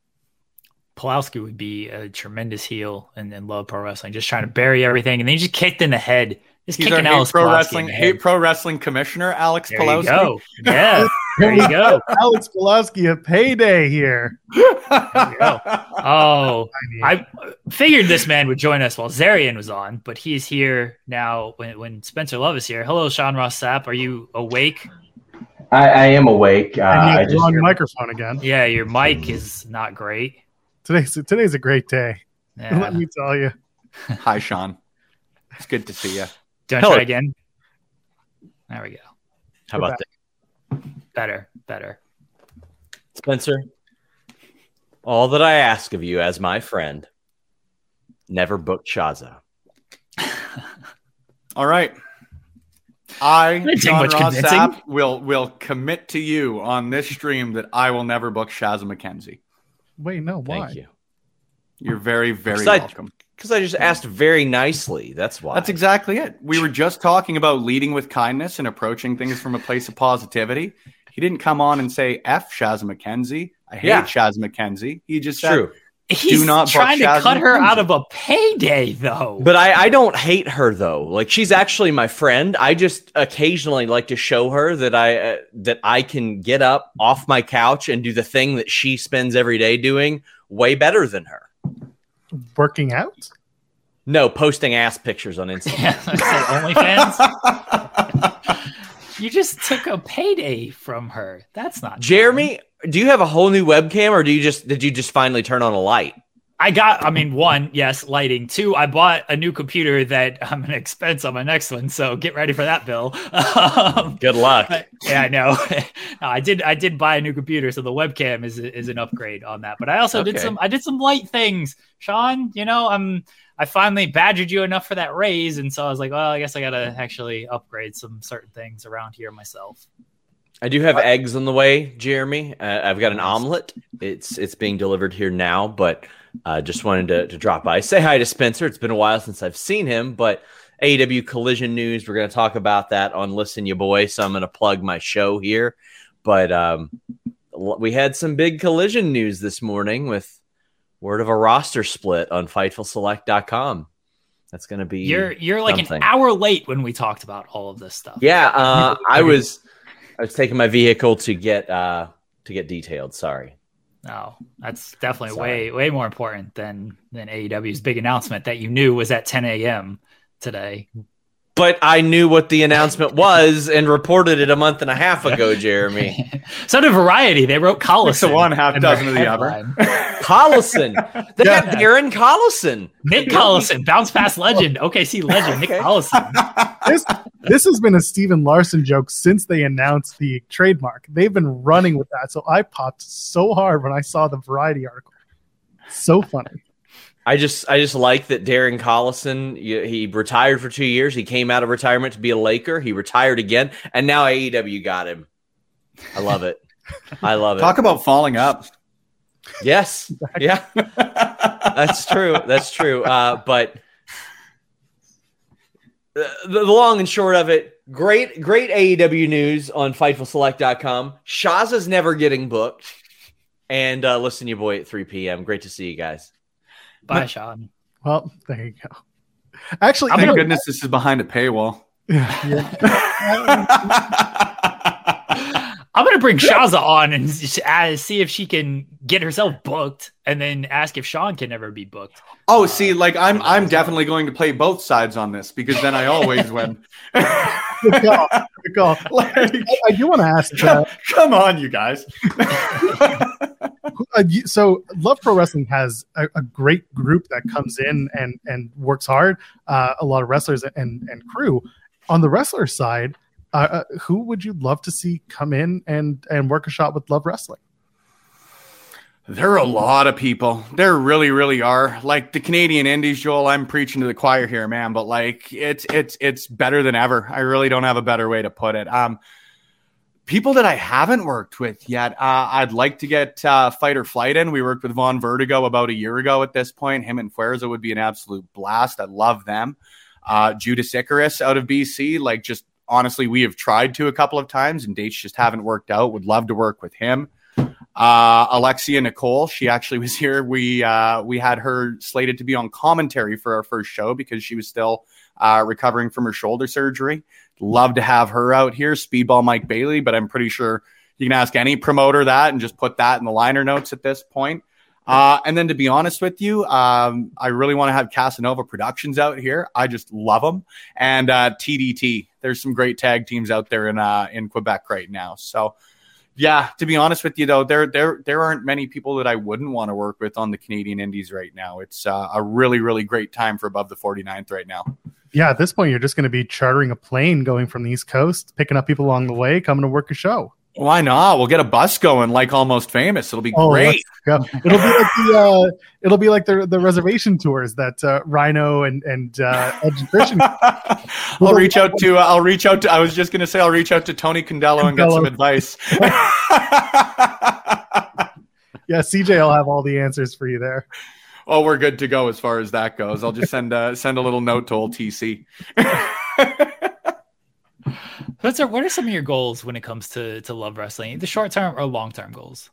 Pulowski would be a tremendous heel and, and love pro wrestling, just trying to bury everything, and then he just kicked in the head, just He's our kicking hate Alice pro Pulaski wrestling hate pro wrestling commissioner Alex There you Pulowski. go. Yeah, there you go. Alex Pulaski a payday here. Oh, I figured this man would join us while Zarian was on, but he's here now when, when Spencer Love is here. Hello, Sean Ross Sapp. Are you awake? I, I am awake. Uh, I you're just on your microphone again. Yeah, your mic is not great. Today's today's a great day. Yeah. Let me tell you. Hi, Sean. It's good to see you. Don't Hello. try again? There we go. How about that, Better, better. Spencer? All that I ask of you as my friend, never book Shazza. All right. I, Didn't take Sean much Ross. Sapp, will will commit to you on this stream that I will never book Shazza McKenzie. Wait, no, why? Thank you. You're very, very Besides- welcome. Because I just asked very nicely. That's why. That's exactly it. We were just talking about leading with kindness and approaching things from a place of positivity. He didn't come on and say F Shaz McKenzie. I hate Yeah. Shazza McKenzie. He just said, true. He's not trying to Shazza cut her out of a payday, though. But I, I don't hate her though. Like she's actually my friend. I just occasionally like to show her that I uh, that I can get up off my couch and do the thing that she spends every day doing way better than her. Working out? No, posting ass pictures on Instagram. Yeah, OnlyFans. you just took a payday from her. That's not Jeremy, do you have a whole new webcam or do you just did you just finally turn on a light? I got, I mean, one, yes, lighting. Two, I bought a new computer that I'm an expense on my next one. So get ready for that bill. Um, Good luck. but- yeah, I know. No, I did, I did buy a new computer. So the webcam is, is an upgrade on that. But I also did some, I did some light things. Sean, you know, I'm, I finally badgered you enough for that raise. And so I was like, well, I guess I got to actually upgrade some certain things around here myself. I do have eggs on the way, Jeremy. Uh, I've got an omelet. It's it's being delivered here now, but uh, just wanted to, to drop by. Say hi to Spencer. It's been a while since I've seen him, but AEW Collision News. We're going to talk about that on Listen You Boy. So I'm going to plug my show here. But um, we had some big Collision news this morning with word of a roster split on FightfulSelect.com. That's going to be You're, you're like something. an hour late when we talked about all of this stuff. Yeah, uh, I was I was taking my vehicle to get uh to get detailed. Sorry. No, that's definitely Sorry. way way more important than than AEW's big announcement that you knew was at 10 a.m. today. But I knew what the announcement was and reported it a month and a half ago, Jeremy. so did Variety. They wrote Collison. Six of one, half in dozen of the other. Collison. They got Yeah. Darren Collison. Nick Collison, bounce pass legend, oh. OKC legend, Nick Okay. Collison. this this has been a Steven Larson joke since they announced the trademark. They've been running with that. So I popped so hard when I saw the variety article. So funny. I just I just like that Darren Collison. He retired for two years. He came out of retirement to be a Laker. He retired again, and now AEW got him. I love it. I love it. Talk about falling up. yes. Yeah. That's true. That's true. Uh, but the, the long and short of it, great, great AEW news on FightfulSelect.com. Shazza's never getting booked. And uh, listen, your boy at 3 p.m. Great to see you guys. Bye, Sean. Well, there you go. Actually, I'm Thank you know- goodness this is behind a paywall. yeah. I'm gonna bring Shazza on and see if she can get herself booked, and then ask if Sean can ever be booked. oh, see, like I'm I'm definitely going to play both sides on this because then I always win. Good call. Good call. Like, I, I do want to ask. Uh, come on, you guys. Uh, so Love Pro Wrestling has a, a great group that comes in and and works hard. Uh, a lot of wrestlers and and crew. On the wrestler side, uh, uh, who would you love to see come in and and work a shot with Love Wrestling? There are a lot of people. There really, really are. Like the Canadian Indies, Joel. I'm preaching to the choir here, man. But like, it's it's it's better than ever. I really don't have a better way to put it. Um, people that I haven't worked with yet. Uh, I'd like to get uh, Fight or Flight in. We worked with Vaughn Vertigo about a year ago. At this point, him and Fuerza would be an absolute blast. I love them. Uh, Judas Icarus out of BC. Like, just honestly, we have tried to a couple of times, and dates just haven't worked out. Would love to work with him uh, Alexia Nicole. She actually was here. We uh, we had her slated to be on commentary for our first show because she was still uh, recovering from her shoulder surgery. Love to have her out here. Speedball Mike Bailey, but I'm pretty sure you can ask any promoter that and just put that in the liner notes at this point. Uh, and then to be honest with you, um, I really want to have Casanova Productions out here. I just love them. And uh, TDT. There's some great tag teams out there in uh, in Quebec right now. So yeah, to be honest with you though, there there there aren't many people that I wouldn't want to work with on the Canadian Indies right now. It's uh, a really really great time for above the 49th right now. Yeah, at this point, you're just going to be chartering a plane going from the East Coast, picking up people along the way, coming to work a show. Why not? We'll get a bus going like Almost Famous. It'll be Oh, great. It'll be like the uh, it'll be like the the reservation tours that uh, Rhino and and uh, Edge Christian. I'll reach out to uh, I'll reach out to I was just going to say I'll reach out to Tony Condello and get some advice. Yeah, CJ, I'll have all the answers for you there. Oh, we're good to go as far as that goes. I'll just send uh, send a little note to old TC. What's our, what are some of your goals when it comes to to love wrestling? The short term or long term goals?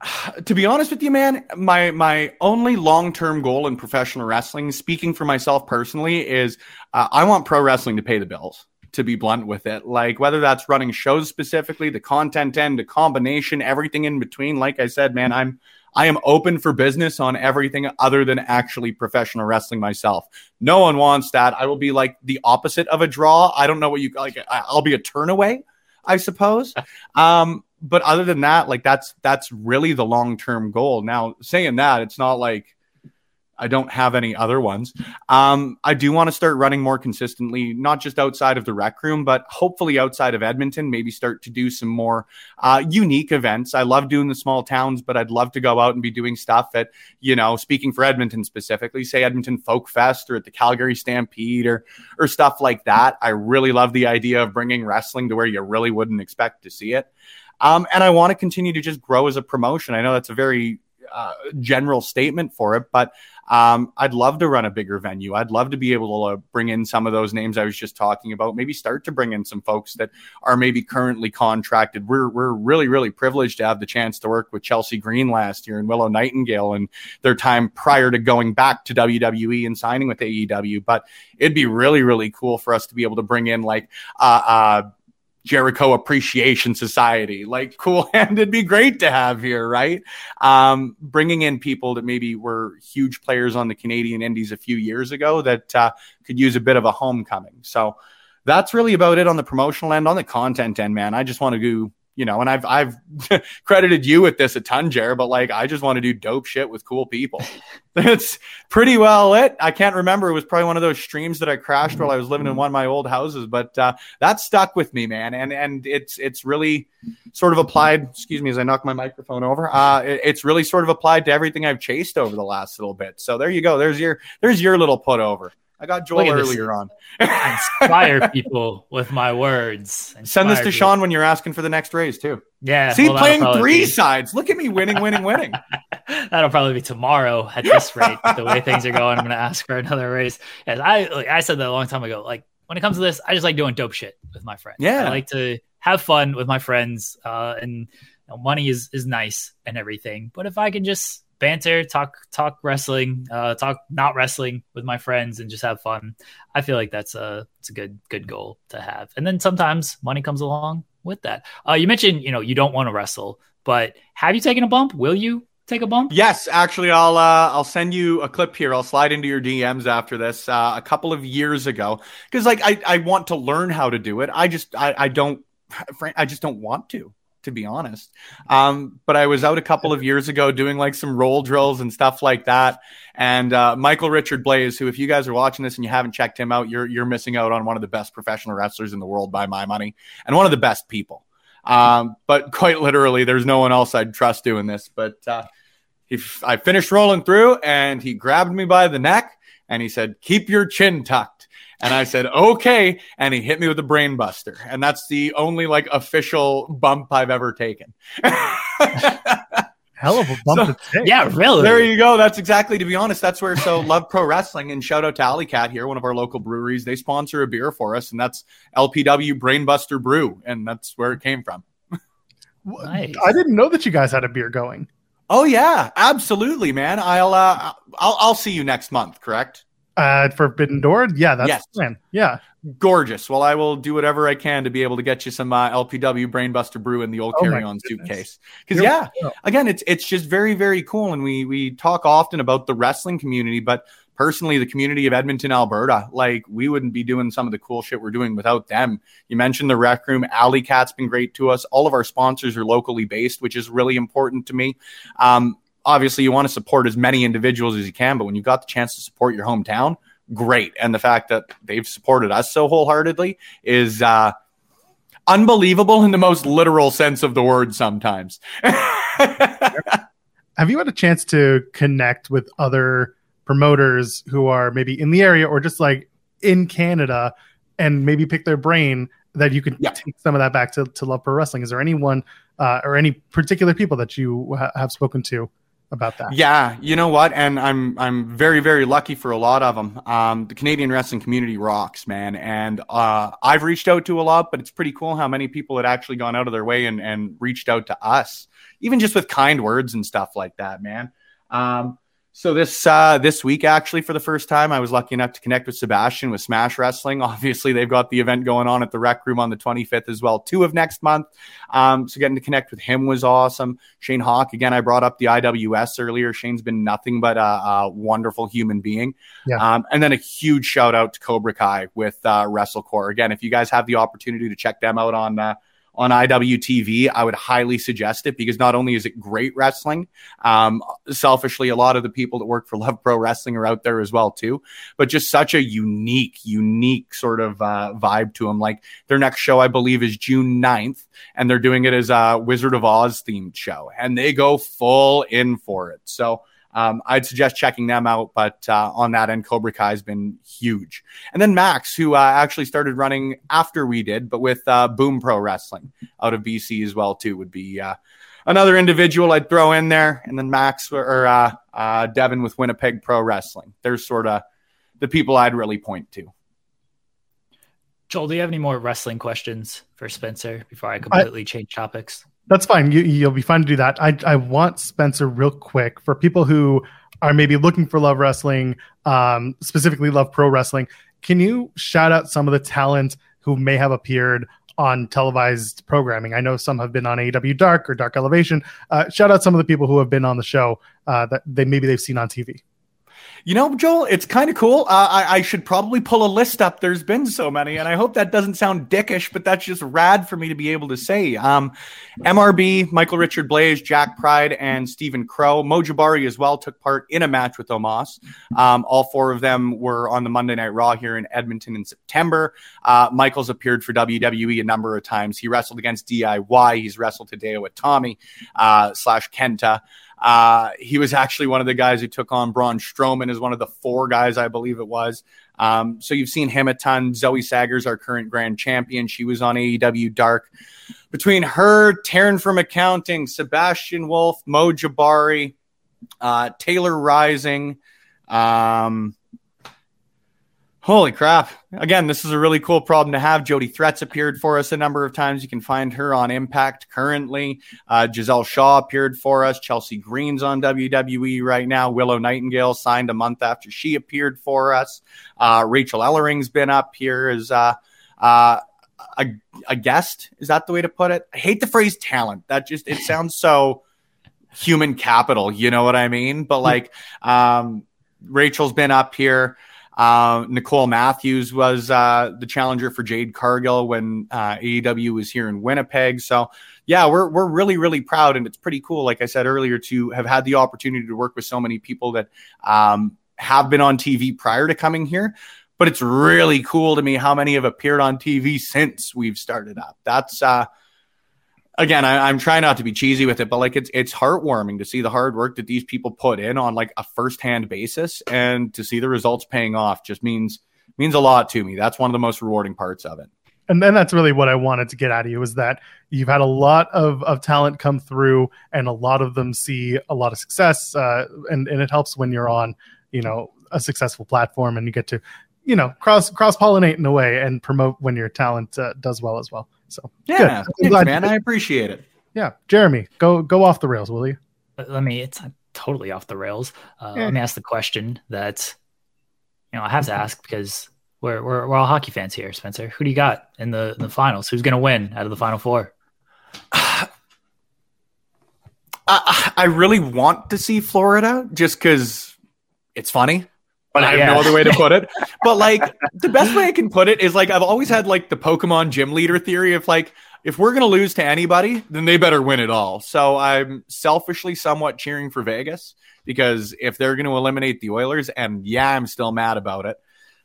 to be honest with you, man, my my only long term goal in professional wrestling, speaking for myself personally, is uh, I want pro wrestling to pay the bills. To be blunt with it, like whether that's running shows specifically, the content end, the combination, everything in between. Like I said, man, I'm I am open for business on everything other than actually professional wrestling myself. No one wants that. I will be like the opposite of a draw. I don't know what you like. I'll be a turn away, I suppose. Um, but other than that, like that's that's really the long term goal. Now, saying that, it's not like I don't have any other ones. Um, I do want to start running more consistently, not just outside of the rec room, but hopefully outside of Edmonton, maybe start to do some more uh, unique events. I love doing the small towns, but I'd love to go out and be doing stuff at, you know, speaking for Edmonton specifically, say Edmonton Folk Fest or at the Calgary Stampede or, or stuff like that. I really love the idea of bringing wrestling to where you really wouldn't expect to see it. Um, and I want to continue to just grow as a promotion. I know that's a very uh, general statement for it, but um, I'd love to run a bigger venue. I'd love to be able to bring in some of those names I was just talking about. Maybe start to bring in some folks that are maybe currently contracted. We're we're really really privileged to have the chance to work with Chelsea Green last year and Willow Nightingale and their time prior to going back to WWE and signing with AEW. But it'd be really really cool for us to be able to bring in like uh, uh Jericho Appreciation Society. Like, cool hand, it'd be great to have here, right? Um, bringing in people that maybe were huge players on the Canadian Indies a few years ago that uh, could use a bit of a homecoming. So that's really about it on the promotional end. On the content end, man, I just want to do you know, and I've I've credited you with this a ton, Jared, but like I just want to do dope shit with cool people. That's pretty well it. I can't remember. It was probably one of those streams that I crashed while I was living in one of my old houses, but uh, that stuck with me, man. And and it's it's really sort of applied. Excuse me as I knock my microphone over. Uh, it, it's really sort of applied to everything I've chased over the last little bit. So there you go. There's your there's your little put over. I got Joel earlier on. inspire people with my words. Inspire Send this to people. Sean when you're asking for the next raise too. Yeah. See, well, playing three be... sides. Look at me winning, winning, winning. that'll probably be tomorrow at this rate. the way things are going, I'm going to ask for another raise. As I, like, I said that a long time ago. Like when it comes to this, I just like doing dope shit with my friends. Yeah. I like to have fun with my friends. Uh, and you know, money is is nice and everything, but if I can just banter, talk talk wrestling, uh, talk not wrestling with my friends, and just have fun. I feel like that's a it's a good good goal to have. And then sometimes money comes along with that. Uh, you mentioned you know you don't want to wrestle, but have you taken a bump? Will you take a bump? Yes, actually, I'll uh, I'll send you a clip here. I'll slide into your DMs after this. Uh, a couple of years ago, because like I I want to learn how to do it. I just I I don't I just don't want to to be honest. Um, but I was out a couple of years ago doing like some roll drills and stuff like that. And uh, Michael Richard Blaze, who, if you guys are watching this and you haven't checked him out, you're you're missing out on one of the best professional wrestlers in the world by my money, and one of the best people. Um, but quite literally, there's no one else I'd trust doing this. But uh, he, I finished rolling through, and he grabbed me by the neck and he said, "Keep your chin tucked." And I said, okay. And he hit me with a brain buster. And that's the only like official bump I've ever taken. Hell of a bump so, to take. Yeah, really. There you go. That's exactly, to be honest, that's where, so love pro wrestling and shout out to Alley Kat here, one of our local breweries. They sponsor a beer for us, and that's LPW Brainbuster Brew. And that's where it came from. Nice. I didn't know that you guys had a beer going. Oh yeah, absolutely, man. I'll uh, I'll I'll see you next month. Correct? Uh, Forbidden Door, yeah, that's yes. the plan. Yeah, gorgeous. Well, I will do whatever I can to be able to get you some uh, LPW Brainbuster Brew in the old oh carry-on suitcase. Because yeah, again, it's it's just very very cool, and we we talk often about the wrestling community, but personally, the community of Edmonton, Alberta, like we wouldn't be doing some of the cool shit we're doing without them. You mentioned the rec room. Alley Kat's been great to us. All of our sponsors are locally based, which is really important to me. Um, obviously you want to support as many individuals as you can, but when you've got the chance to support your hometown, great. And the fact that they've supported us so wholeheartedly is uh, unbelievable in the most literal sense of the word sometimes. Have you had a chance to connect with other promoters who are maybe in the area or just like in Canada and maybe pick their brain that you could yeah. take some of that back to, to Love Pro Wrestling? Is there anyone uh, or any particular people that you ha- have spoken to about that. Yeah, you know what? And I'm I'm very very lucky for a lot of them. Um, the Canadian wrestling community rocks, man. And uh, I've reached out to a lot, but it's pretty cool how many people had actually gone out of their way and and reached out to us, even just with kind words and stuff like that, man. Um, So this uh, this week, actually, for the first time, I was lucky enough to connect with Sebastian with Smash Wrestling. Obviously, they've got the event going on at the Rec Room on the 25th as well, two of next month. Um, so getting to connect with him was awesome. Shane Hawk, again, I brought up the IWS earlier. Shane's been nothing but a, a wonderful human being. Yeah. Um, and then a huge shout out to Cobra Kai with uh, WrestleCore. Again, if you guys have the opportunity to check them out on uh, on IWTV, I would highly suggest it because not only is it great wrestling, um, selfishly, a lot of the people that work for Love Pro Wrestling are out there as well too, but just such a unique, unique sort of uh, vibe to them. Like their next show, I believe, is June 9th, and they're doing it as a Wizard of Oz themed show, and they go full in for it. So um, I'd suggest checking them out. But uh, on that end, Cobra Kai has been huge. And then Max, who uh, actually started running after we did, but with uh, Boom Pro Wrestling out of BC as well too, would be uh, another individual I'd throw in there. And then Max or uh, uh, Devin with Winnipeg Pro Wrestling. They're sort of the people I'd really point to. Joel, do you have any more wrestling questions for Spencer before I completely I, change topics? That's fine. You, you'll be fine to do that. I, I want Spencer real quick for people who are maybe looking for love wrestling, um, specifically love pro wrestling. Can you shout out some of the talent who may have appeared on televised programming? I know some have been on AEW Dark or Dark Elevation. Uh, shout out some of the people who have been on the show uh, that they maybe they've seen on TV. You know, Joel, it's kind of cool. Uh, I, I, should probably pull a list up. There's been so many, and I hope that doesn't sound dickish, but that's just rad for me to be able to say. Um, MRB, Michael Richard Blaze, Jack Pride, and Stephen Crow. Mo Jabari as well took part in a match with Omos. Um, all four of them were on the Monday Night Raw here in Edmonton in September. Uh, Michael's appeared for WWE a number of times. He wrestled against DIY. He's wrestled Hideo Itami uh, slash Kenta. Uh, he was actually one of the guys who took on Braun Strowman as one of the four guys, I believe it was. Um, so you've seen him a ton. Zoe Saggers, our current grand champion, she was on AEW Dark. Between her, Taryn from Accounting, Sebastian Wolf, Mo Jabari, uh, Taylor Rising, um, Holy crap. Again, this is a really cool problem to have. Jody Threats appeared for us a number of times. You can find her on Impact currently. Uh, Giselle Shaw appeared for us. Chelsea Green's on WWE right now. Willow Nightingale signed a month after she appeared for us. Uh, Rachel Ellering's been up here as uh, uh, a, a guest. Is that the way to put it? I hate the phrase talent. That just, it sounds so human capital. You know what I mean? But like, um, Rachel's been up here. Uh, Nicole Matthews was uh, the challenger for Jade Cargill when uh, AEW was here in Winnipeg. So, yeah, we're we're really really proud, and it's pretty cool. Like I said earlier, to have had the opportunity to work with so many people that um, have been on TV prior to coming here. But it's really cool to me how many have appeared on TV since we've started up. That's uh, again, I, am trying not to be cheesy with it, but like it's it's heartwarming to see the hard work that these people put in on like a firsthand basis, and to see the results paying off just means means a lot to me. That's one of the most rewarding parts of it. And then that's really what I wanted to get out of you is that you've had a lot of, of talent come through, and a lot of them see a lot of success, uh, and and it helps when you're on, you know, a successful platform, and you get to, you know, cross cross pollinate in a way and promote when your talent uh, does well as well. So yeah, thanks, man, I appreciate it. Yeah, Jeremy, go go off the rails, will you? Let me. It's totally off the rails. Uh, yeah. Let me ask the question that you know I have to ask because we're we're, we're all hockey fans here, Spencer. Who do you got in the in the finals? Who's going to win out of the final four? I, I really want to see Florida just because it's funny but I have yeah. no other way to put it. But like the best way I can put it is like I've always had like the Pokemon gym leader theory of like if we're gonna lose to anybody, then they better win it all. So I'm selfishly somewhat cheering for Vegas because if they're gonna eliminate the Oilers, and yeah, I'm still mad about it,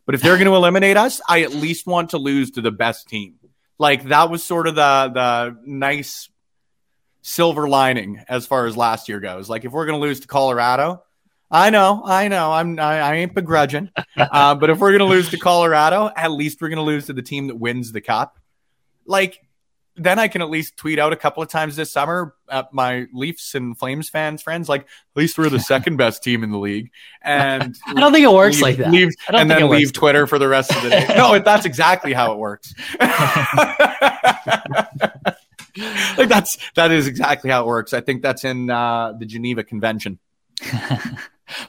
but if they're gonna eliminate us, I at least want to lose to the best team. Like that was sort of the the nice silver lining as far as last year goes. Like if we're gonna lose to Colorado I know, I know. I'm I, I ain't begrudging. Uh, but if we're gonna lose to Colorado, at least we're gonna lose to the team that wins the cup. Like then I can at least tweet out a couple of times this summer at my Leafs and Flames fans friends, like at least we're the second best team in the league. And I don't think it works leave, like that. Leave, and then leave Twitter for the rest of the day. no, that's exactly how it works. like that's that is exactly how it works. I think that's in uh, the Geneva Convention.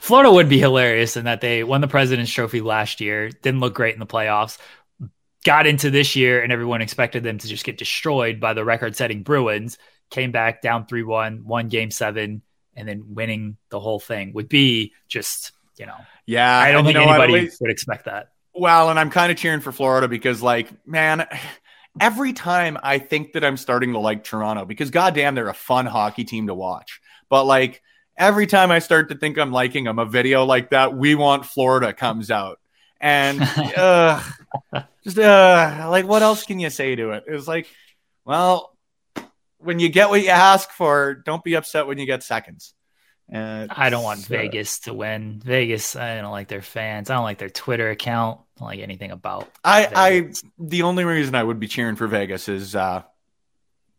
Florida would be hilarious in that they won the President's Trophy last year, didn't look great in the playoffs, got into this year, and everyone expected them to just get destroyed by the record setting Bruins, came back down 3 1, won game seven, and then winning the whole thing would be just, you know, Yeah, I don't think know anybody would expect that. Well, and I'm kind of cheering for Florida because, like, man, every time I think that I'm starting to like Toronto, because goddamn, they're a fun hockey team to watch. But like every time I start to think I'm liking them, a video like that, "We Want Florida" comes out, and uh, just uh, like, what else can you say to it? It's like, well, when you get what you ask for, don't be upset when you get seconds. Uh, I don't want it's, uh, Vegas to win. Vegas, I don't like their fans. I don't like their Twitter account. I don't like anything about I, I the only reason I would be cheering for Vegas is uh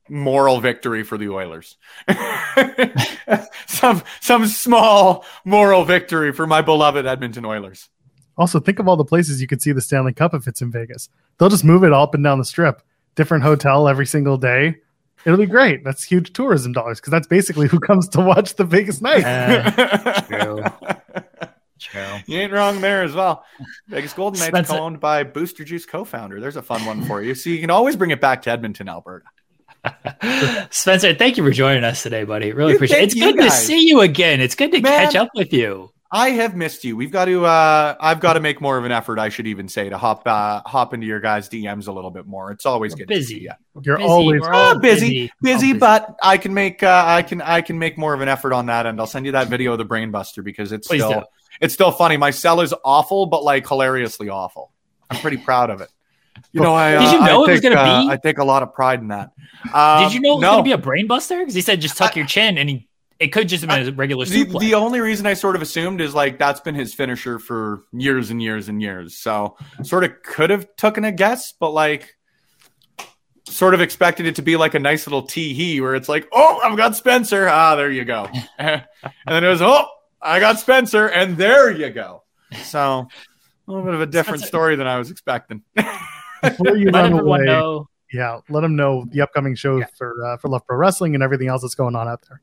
moral victory for the Oilers. some some small moral victory for my beloved Edmonton Oilers. Also, think of all the places you could see the Stanley Cup if it's in Vegas. They'll just move it all up and down the strip, different hotel every single day. It'll be great. That's huge tourism dollars because that's basically who comes to watch the Vegas night. Uh, true. True. You ain't wrong there as well. Vegas Golden Knights Spencer- owned by Booster Juice co-founder. There's a fun one for you. So you can always bring it back to Edmonton, Alberta. Spencer, thank you for joining us today, buddy. Really Dude, appreciate it. It's you good to see you again. It's good to Man. catch up with you. I have missed you. We've got to. Uh, I've got to make more of an effort. I should even say to hop uh, hop into your guys' DMs a little bit more. It's always We're good. busy. To see ya. You're Busy. always We're all busy, busy. Busy, but I can make. Uh, I can. I can make more of an effort on that end. I'll send you that video of the Brain Buster because it's Please still. do. It's still funny. My cell is awful, but like hilariously awful. I'm pretty proud of it. You know, I Did you uh, know I it was take, gonna uh, be? I take a lot of pride in that. Um, Did you know it was no. going to be a brain buster? Because he said just tuck your chin, and he it could just have been a regular the, suplex. the only reason I sort of assumed is like that's been his finisher for years and years and years. So sort of could have taken a guess, but like sort of expected it to be like a nice little tee hee where it's like, oh, I've got Spencer. Ah, there you go. and then it was, oh, I got Spencer, and there you go. So a little bit of a different Spencer- story than I was expecting. before you Let run away. know. Yeah, let them know the upcoming show Yeah. for uh, for Love Pro Wrestling and everything else that's going on out there.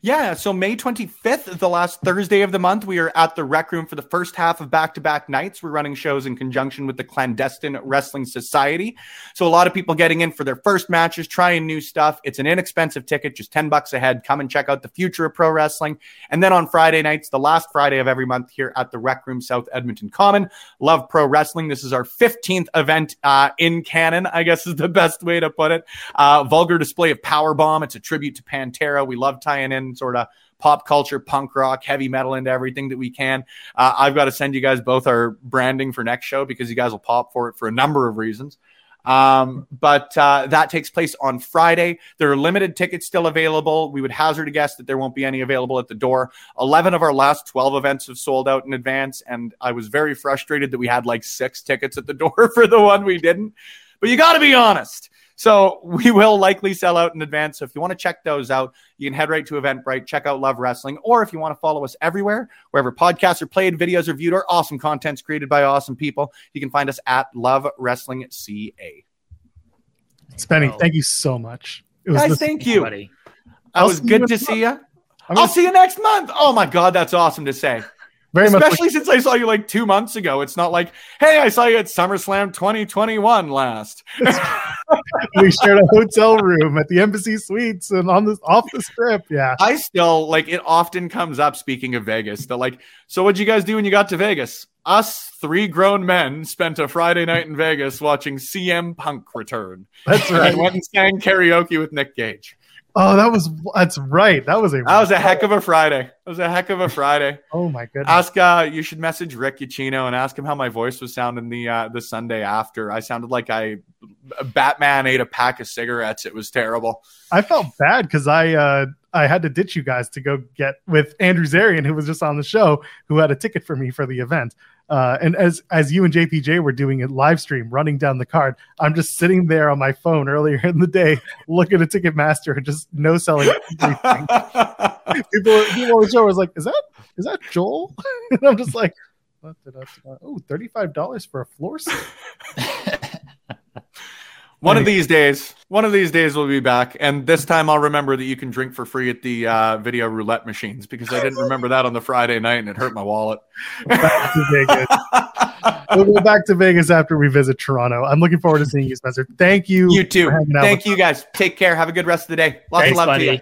Yeah, so May 25th, the last Thursday of the month, we are at the Rec Room for the first half of back to back nights. We're running shows in conjunction with the Clandestine Wrestling Society. So, a lot of people getting in for their first matches, trying new stuff. It's an inexpensive ticket, just 10 bucks a head. Come and check out the future of pro wrestling. And then on Friday nights, the last Friday of every month here at the Rec Room, South Edmonton Common, Love Pro Wrestling. This is our 15th event uh, in canon, I guess is the best way to put it. Uh, vulgar display of Power Bomb. It's a tribute to Pantera. We love tying in sort of pop culture, punk rock, heavy metal into everything that we can. Uh, I've got to send you guys both our branding for next show because you guys will pop for it for a number of reasons. Um, but uh, that takes place on Friday. There are limited tickets still available. We would hazard a guess that there won't be any available at the door. 11 of our last 12 events have sold out in advance. And I was very frustrated that we had like six tickets at the door for the one we didn't. But you got to be honest. So we will likely sell out in advance. So if you want to check those out, you can head right to Eventbrite, check out Love Wrestling, or if you want to follow us everywhere, wherever podcasts are played, videos are viewed, or awesome content's created by awesome people, you can find us at Love Wrestling CA. Spenny, thank you so much. It was Guys, the- thank you. buddy. I'll was good next to see you. I'm I'll see you next month. Oh my God, that's awesome to say. Very much. Especially since I saw you like two months ago. It's not like, hey, I saw you at SummerSlam 2021 last. we shared a hotel room at the Embassy Suites and on this off the strip. Yeah, I still like it often comes up speaking of Vegas. They're like, so what'd you guys do when you got to Vegas? Us three grown men spent a Friday night in Vegas watching CM Punk return. that's right. And went and sang karaoke with Nick Gage. Oh, that was that's right. That was a That was a heck of a Friday. That was a heck of a Friday. oh my goodness. Ask uh you should message Rick Uccino and ask him how my voice was sounding the uh the Sunday after. I sounded like I Batman ate a pack of cigarettes. It was terrible. I felt bad because I uh I had to ditch you guys to go get with Andrew Zarian, who was just on the show, who had a ticket for me for the event. Uh, and as as you and JPJ were doing a live stream, running down the card, I'm just sitting there on my phone earlier in the day, looking at Ticketmaster and just no selling everything. people, people on the show was like, "Is that is that Joel?" and I'm just like, what did I- "Oh, $35 for a floor seat." One of these days, one of these days we'll be back, and this time I'll remember that you can drink for free at the uh, video roulette machines because I didn't remember that on the Friday night and it hurt my wallet. Back to Vegas. we'll go back to Vegas after we visit Toronto. I'm looking forward to seeing you, Spencer. Thank you. you too. for hanging out Thank you guys. Take care. Have a good rest of the day. Lots Thanks, of love buddy. to you.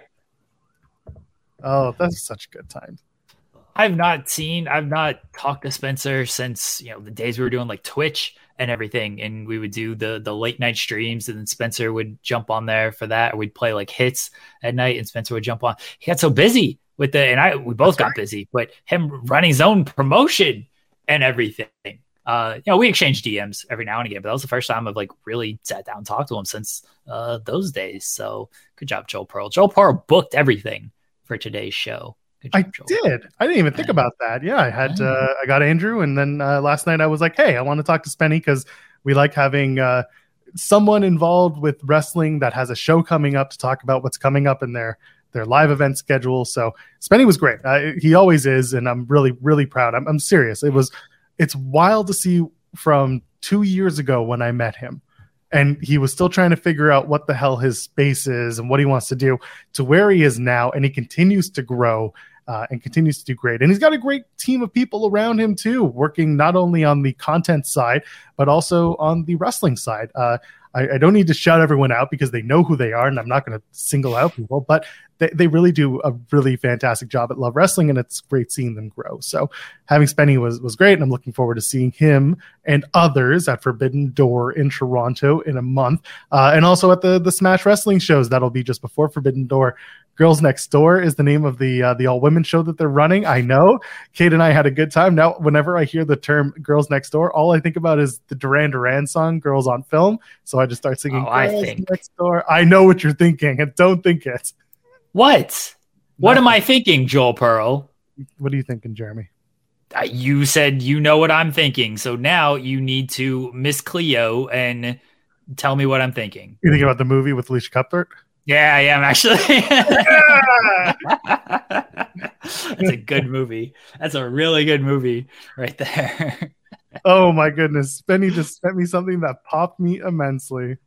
Oh, that's such a good times. I've not seen, I've not talked to Spencer since you know the days we were doing like Twitch and everything, and we would do the the late night streams, and then Spencer would jump on there for that, or we'd play like hits at night, and Spencer would jump on. He got so busy with the, and I we both got busy, but him running his own promotion and everything. Uh, you know, we exchanged DMs every now and again, but that was the first time I've like really sat down and talked to him since uh, those days. So good job, Joel Pearl. Joel Pearl booked everything for today's show. I did. I didn't even think about that. Yeah, I had. Uh, I got Andrew, and then uh, last night I was like, "Hey, I want to talk to Spenny because we like having uh, someone involved with wrestling that has a show coming up to talk about what's coming up in their their live event schedule." So Spenny was great. Uh, he always is, and I'm really really proud. I'm, I'm serious. It was. It's wild to see from two years ago when I met him. And he was still trying to figure out what the hell his space is and what he wants to do to where he is now. And he continues to grow uh, and continues to do great. And he's got a great team of people around him too, working not only on the content side but also on the wrestling side. Uh, I, I don't need to shout everyone out because they know who they are, and I'm not going to single out people, but they, they really do a really fantastic job at Love Wrestling, and it's great seeing them grow. So having Spenny was was great, and I'm looking forward to seeing him and others at Forbidden Door in Toronto in a month, uh, and also at the the Smash Wrestling shows that'll be just before Forbidden Door. Girls Next Door is the name of the uh, the all women show that they're running. I know Kate and I had a good time. Now, whenever I hear the term "Girls Next Door," all I think about is the Duran Duran song "Girls on Film." So I just start singing Oh, I think- Next Door." I know what you're thinking, and don't think it. What? What am I thinking, Joel Pearl? What are you thinking, Jeremy? Uh, You said you know what I'm thinking, so now you need to Miss Cleo and tell me what I'm thinking. You thinking about the movie with Elisha Cuthbert? Yeah, I am actually. That's a good movie. That's a really good movie right there. oh my goodness, Benny just sent me something that popped me immensely.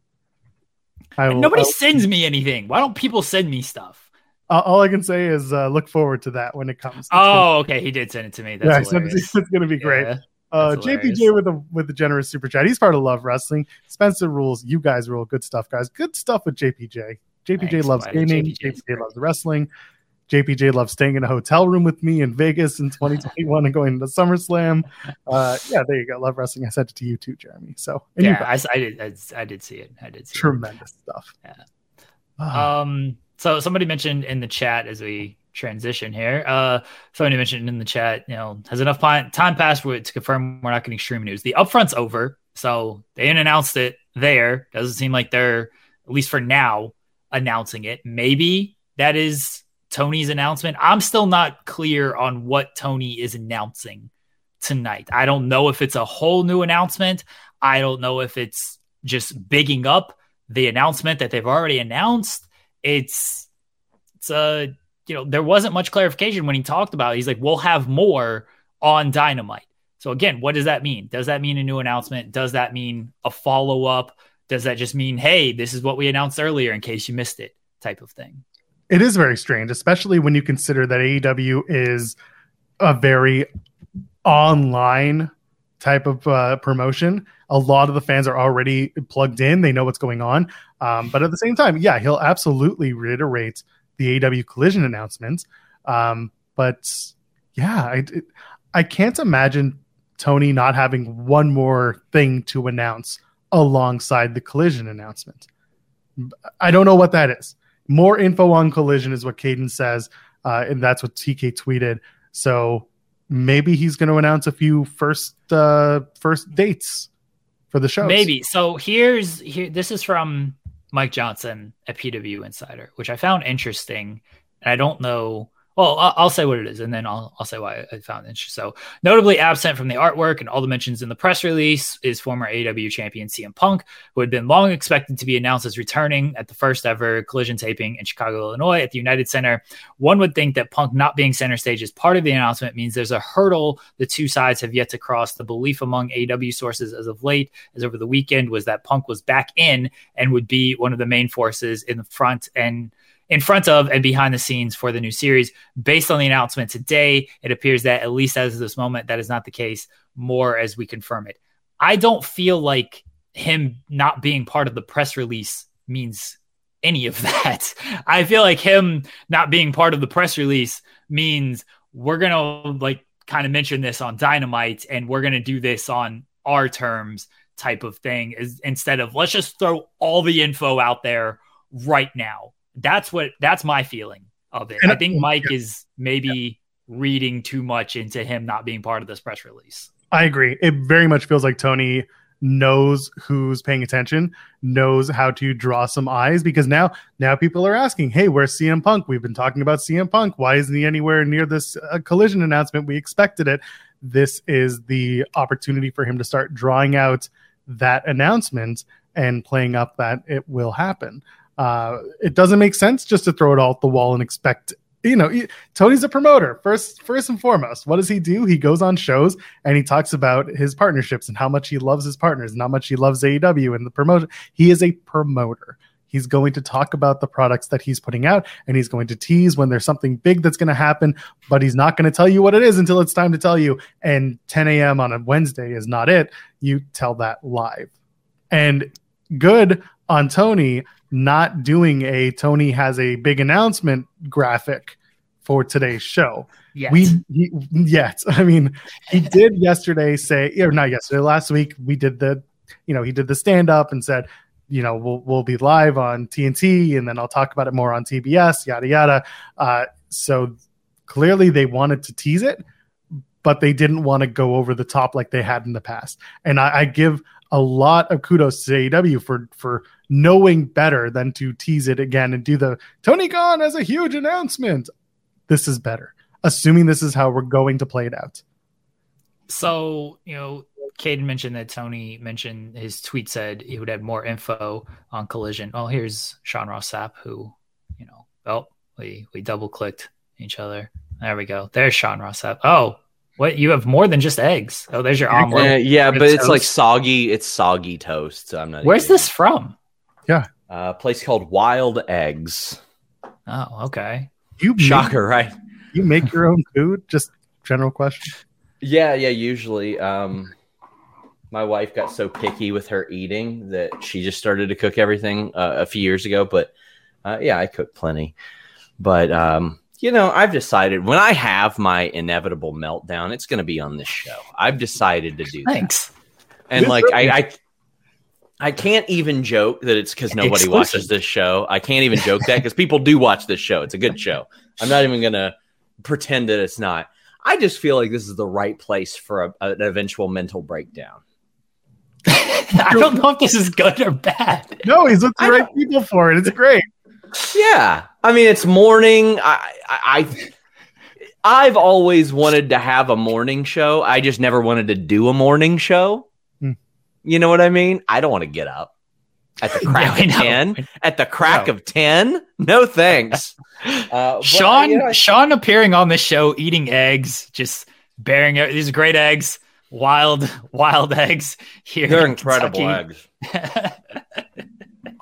I will, Nobody I'll- sends me anything. Why don't people send me stuff? uh, all I can say is uh, look forward to that when it comes. It's gonna- Oh, okay. He did send it to me. yeah, That's it's, gonna- hilarious. it's going to be great. Yeah. Uh, JPJ with a with the generous super chat. He's part of Love Wrestling. Spencer rules. You guys rule. Good stuff, guys. Good stuff with JPJ. JPJ Thanks, loves buddy. gaming. JPJ loves wrestling. JPJ loves staying in a hotel room with me in Vegas in 2021 and going to SummerSlam. Uh, yeah, there you go. Love wrestling. I sent it to you too, Jeremy. So, Yeah, I, I did. I, I did see it. I did see it. tremendous stuff. Yeah. Ah, Um, so somebody mentioned in the chat as we transition here, uh, somebody mentioned in the chat, you know, has enough time passed for it to confirm we're not getting stream news. The upfront's over, so they didn't announce it there. Doesn't seem like they're at least for now announcing it. Maybe that is Tony's announcement. I'm still not clear on what Tony is announcing tonight. I don't know if it's a whole new announcement. I don't know if it's just bigging up the announcement that they've already announced. It's it's a you know there wasn't much clarification when he talked about it. He's like we'll have more on Dynamite. So again, what does that mean? Does that mean a new announcement? Does that mean a follow up? Does that just mean hey, this is what we announced earlier in case you missed it type of thing? it is very strange, especially when you consider that AEW is a very online type of uh, promotion. A lot of the fans are already plugged in; they know what's going on. Um, but at the same time, yeah, he'll absolutely reiterate the AEW Collision announcements. Um, but yeah, I I can't imagine Tony not having one more thing to announce alongside the Collision announcement. I don't know what that is. More info on Collision is what Caden says, uh, and that's what TK tweeted. So maybe he's going to announce a few first uh, first dates for the show. Maybe. So here's here. This is from Mike Johnson at PW Insider, which I found interesting, and I don't know well, I'll, say what it is, and then I'll I'll say why I found it. So, notably absent from the artwork and all the mentions in the press release is former AEW champion CM Punk, who had been long expected to be announced as returning at the first ever Collision taping in Chicago, Illinois, at the United Center. One would think that Punk not being center stage as part of the announcement means there's a hurdle the two sides have yet to cross. The belief among AEW sources as of late, as over the weekend, was that Punk was back in and would be one of the main forces in the front and in front of and behind the scenes for the new series. Based on the announcement today, it appears that at least as of this moment, that is not the case. More as we confirm it. I don't feel like him not being part of the press release means any of that. I feel like him not being part of the press release means we're going to like kind of mention this on Dynamite and we're going to do this on our terms type of thing is instead of let's just throw all the info out there right now that's what that's my feeling of it. And I think Mike yeah. is maybe yeah. reading too much into him not being part of this press release. I agree. It very much feels like Tony knows who's paying attention, knows how to draw some eyes because now now people are asking, "Hey, where's CM Punk? We've been talking about CM Punk. Why isn't he anywhere near this uh, collision announcement? We expected it." This is the opportunity for him to start drawing out that announcement and playing up that it will happen. Uh, it doesn't make sense just to throw it all at the wall and expect you know tony's a promoter. First first and foremost what does he do? He goes on shows and he talks about his partnerships and how much he loves his partners and how much he loves aew and the promotion. He is a promoter. He's going to talk about the products that he's putting out and he's going to tease when there's something big that's going to happen but he's not going to tell you what it is until it's time to tell you. And 10 a.m on a wednesday is not it. You tell that live. And good on tony not doing a Tony has a big announcement graphic for today's show. Yet. We he, yet. I mean, he did yesterday say or not yesterday, last week we did the you know, he did the stand up and said, you know, we'll we'll be live on TNT and then I'll talk about it more on TBS, yada yada. Uh, so clearly they wanted to tease it, but they didn't want to go over the top like they had in the past. And I, I give a lot of kudos to AEW for for knowing better than to tease it again and do the Tony Khan as a huge announcement. This is better, assuming this is how we're going to play it out. So, you know, Caden mentioned that Tony mentioned his tweet said he would have more info on Collision. Oh, here's Sean Ross Sapp, who, you know, oh, we, we double clicked each other. There we go. There's Sean Ross Sapp. Oh, what you have more than just eggs. Oh, there's your omelet. Uh, yeah, but it's like soggy. It's soggy toast. So I'm not. Where's this from? Yeah. Uh, a place called Wild Eggs. Oh, okay. You shocker, make, right? You make your own food? Just general question. Yeah, yeah. Usually, um, my wife got so picky with her eating that she just started to cook everything uh, a few years ago. But uh, yeah, I cook plenty. But um, you know, I've decided when I have my inevitable meltdown, it's going to be on this show. I've decided to do Thanks. That. And like, I, I I can't even joke that it's because nobody Exclusive. watches this show. I can't even joke that because people do watch this show. It's a good show. I'm not even gonna pretend that it's not. I just feel like this is the right place for a, an eventual mental breakdown. I don't know if this is good or bad. No, he's with the I right don't. people for it. It's great. Yeah, I mean, it's morning. I, I, I, I've always wanted to have a morning show. I just never wanted to do a morning show. You know what I mean? I don't want to get up. At the crack yeah, of 10 at the crack no. of 10 no thanks. Uh, sean you know, sean appearing on the show eating eggs just bearing these great eggs. Wild wild eggs here they're in incredible eggs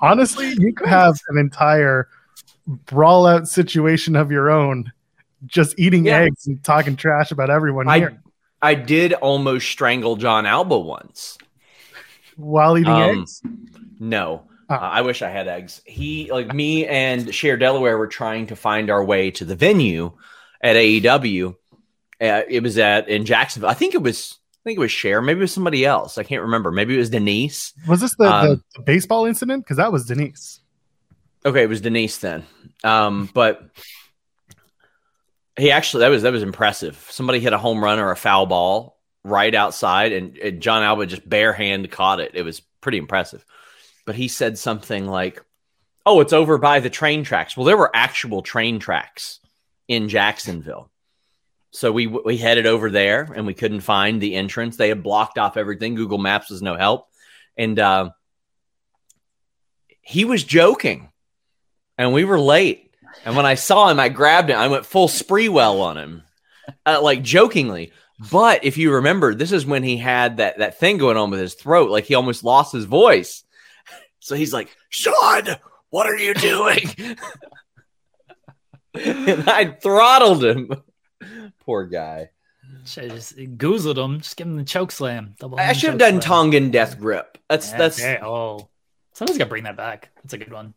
honestly you could have an entire brawl out situation of your own just eating yeah. eggs and talking trash about everyone I, here i did almost strangle Jon Alba once while eating um, eggs? No. Oh. Uh, I wish I had eggs. He, like me and Share Delaware, were trying to find our way to the venue at AEW. Uh, it was at in Jacksonville. I think it was. I think it was Share. Maybe it was somebody else. I can't remember. Maybe it was Denise. Was this the, um, the baseball incident? Because that was Denise. Okay, it was Denise then. Um, but he actually that was that was impressive. Somebody hit a home run or a foul ball right outside, and, and Jon Alba just bare hand caught it. It was pretty impressive. But he said something like, "Oh, it's over by the train tracks." Well, there were actual train tracks in Jacksonville. So we we headed over there and we couldn't find the entrance. They had blocked off everything. Google Maps was no help, and uh, he was joking, and we were late. And when I saw him, I grabbed him. I went full Sprewell on him, uh, like jokingly. But if you remember, this is when he had that that thing going on with his throat, like he almost lost his voice. So he's like, "Sean, what are you doing?" and I throttled him. Poor guy. Should just goozled him. Just give him the choke slam. Double I should have done slam. Tongan death grip. That's Yeah, that's okay. Oh, someone's got to bring that back. That's a good one.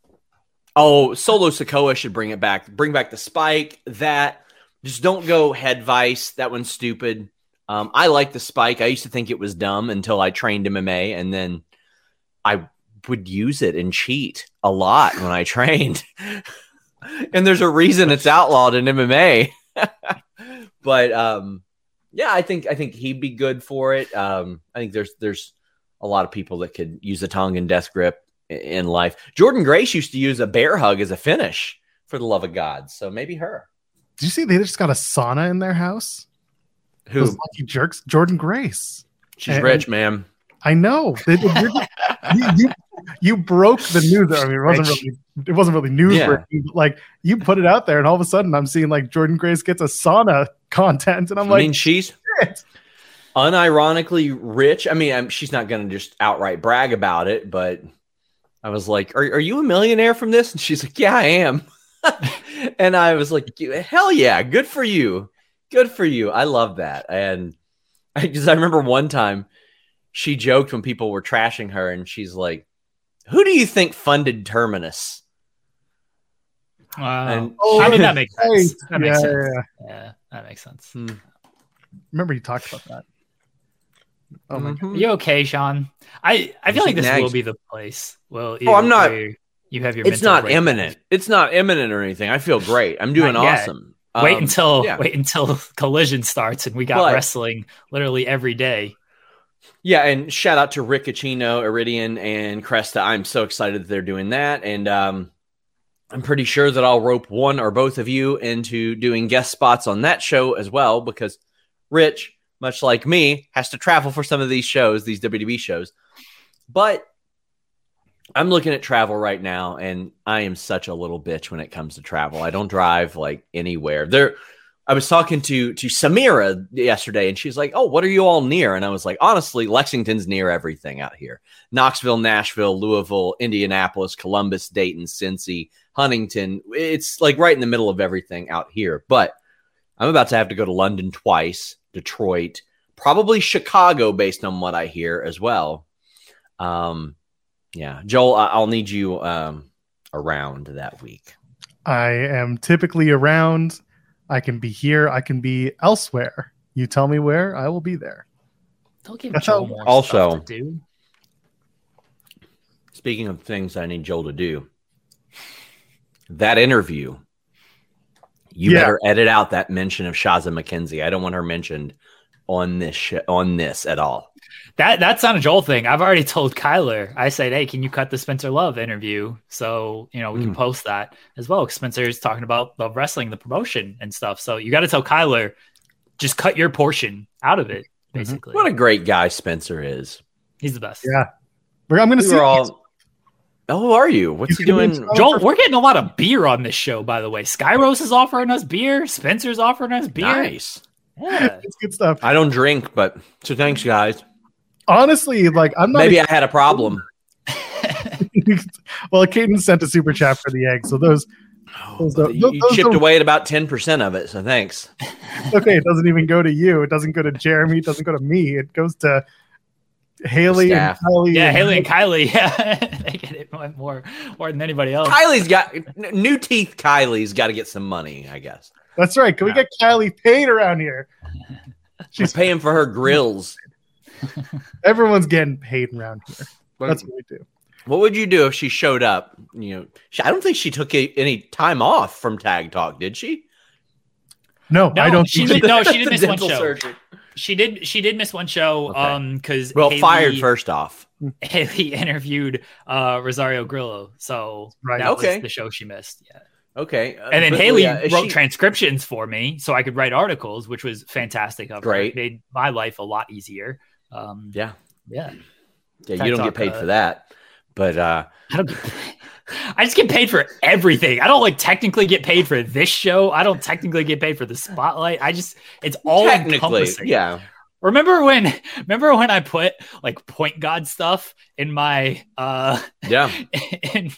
oh Solo Sikoa should bring it back. Bring back the spike. That just don't go head vice. That one's stupid. Um, I like the spike. I used to think it was dumb until I trained MMA, and then I would use it and cheat a lot when I trained. and there's a reason it's outlawed in MMA. but um, yeah, I think I think he'd be good for it. Um, I think there's there's a lot of people that could use a and death grip in life. Jordan Grace used to use a bear hug as a finish for the love of God. So maybe her. Did you see they just got a sauna in their house? Who? Those lucky jerks, Jordan Grace. She's and- rich, man. I know. They- they- you're- you, you, you broke the news. I mean, it wasn't Rich. really it wasn't really news Yeah. breaking, like you put it out there, and all of a sudden I'm seeing like Jordan Grace gets a sauna content, and I'm like, I like, mean, she's shit. unironically rich. I mean, I'm, she's not going to just outright brag about it, but I was like, are, are you a millionaire from this? And she's like, Yeah, I am. and I was like, Hell yeah, good for you. Good for you. I love that. And because I, remember one time she joked when people were trashing her, and she's like, Who do you think funded Terminus? Wow. And Oh, I mean, that makes sense. That makes yeah, sense. yeah, yeah. Yeah, that makes sense. Hmm. Remember you talked about that. Oh my god. Mhm. You okay, Sean? I I feel like this Nags. will be the place. Well, Oh, I'm not- You have your. It's not breakdown. imminent. It's not imminent or anything. I feel great. I'm doing Not yet. awesome. Wait Um, until yeah. wait until collision starts and we got But- wrestling literally every day. Yeah, and shout out to Rick Iridian, and Cresta. I'm so excited that they're doing that. And um, I'm pretty sure that I'll rope one or both of you into doing guest spots on that show as well, because Rich, much like me, has to travel for some of these shows, these WWE shows. But I'm looking at travel right now, and I am such a little bitch when it comes to travel. I don't drive like anywhere. There, I was talking to to Samira yesterday, and she's like, "Oh, what are you all near?" And I was like, "Honestly, Lexington's near everything out here: Knoxville, Nashville, Louisville, Indianapolis, Columbus, Dayton, Cincy, Huntington. It's like right in the middle of everything out here." But I'm about to have to go to London twice, Detroit, probably Chicago, based on what I hear as well. Um, yeah, Joel, I- I'll need you um around that week. I am typically around. I can be here. I can be elsewhere. You tell me where, I will be there. Don't give That's Joe how- more Also- stuff to do. Speaking of things I need Joel to do, that interview, you Yeah. better edit out that mention of Shazza McKenzie. I don't want her mentioned on this sh- on this at all. That that's not a Joel thing. I've already told Kyler. I said, "Hey, can you cut the Spencer Love interview so you know we can Mm. post that as well?" 'Cause Spencer's talking about the wrestling, the promotion, and stuff. So you got to tell Kyler, just cut your portion out of it. Basically, What a great guy Spencer is. he's the best. Yeah. We're- I'm going to We see. were all. Oh, who are you? What's he You doing? Joel, we're getting a lot of beer on this show, by the way. Skyros is offering us beer. Spencer's offering us beer. Nice. Yeah. It's good stuff. I don't drink, but so thanks, guys. Honestly, like I'm not. Maybe I had a problem. well, Caden sent a super chat for the egg, so those. Oh, those don't- You, you those chipped don't- away at about ten percent of it, so thanks. Okay, it doesn't even go to you. It doesn't go to Jeremy. It doesn't go to me. It goes to Haley and Kylie. yeah, and- Haley and Kylie. Yeah, they get it more more, more than anybody else. Kylie's got new teeth. Kylie's got to get some money, I guess. That's right. Can we get Kylie paid around here? She's She's paying for her grills. everyone's getting paid around here. That's what we do. What would you do if she showed up? You know, she, I don't think she took a, any time off from Tag Talk, did she? No, No, I don't. she think did- no, she did miss one show. surgery. She did. She did miss one show. Okay. Um, because Well, fired first off. Haley interviewed uh Rosario Grillo, so Right. that Okay. was the show she missed. Yeah, Okay. Uh, And then but, Haley Leah, is wrote she- transcriptions for me so I could write articles, which was fantastic. Of her. Great. It made my life a lot easier. Um, Yeah. yeah. Yeah, Tech you don't Talk, get paid uh, for that. But uh I don't. Get, I just get paid for everything. I don't like technically get paid for this show. I don't technically get paid for the spotlight. I just it's all technically, yeah. Remember when? Remember when I put like point god stuff in my uh Yeah. in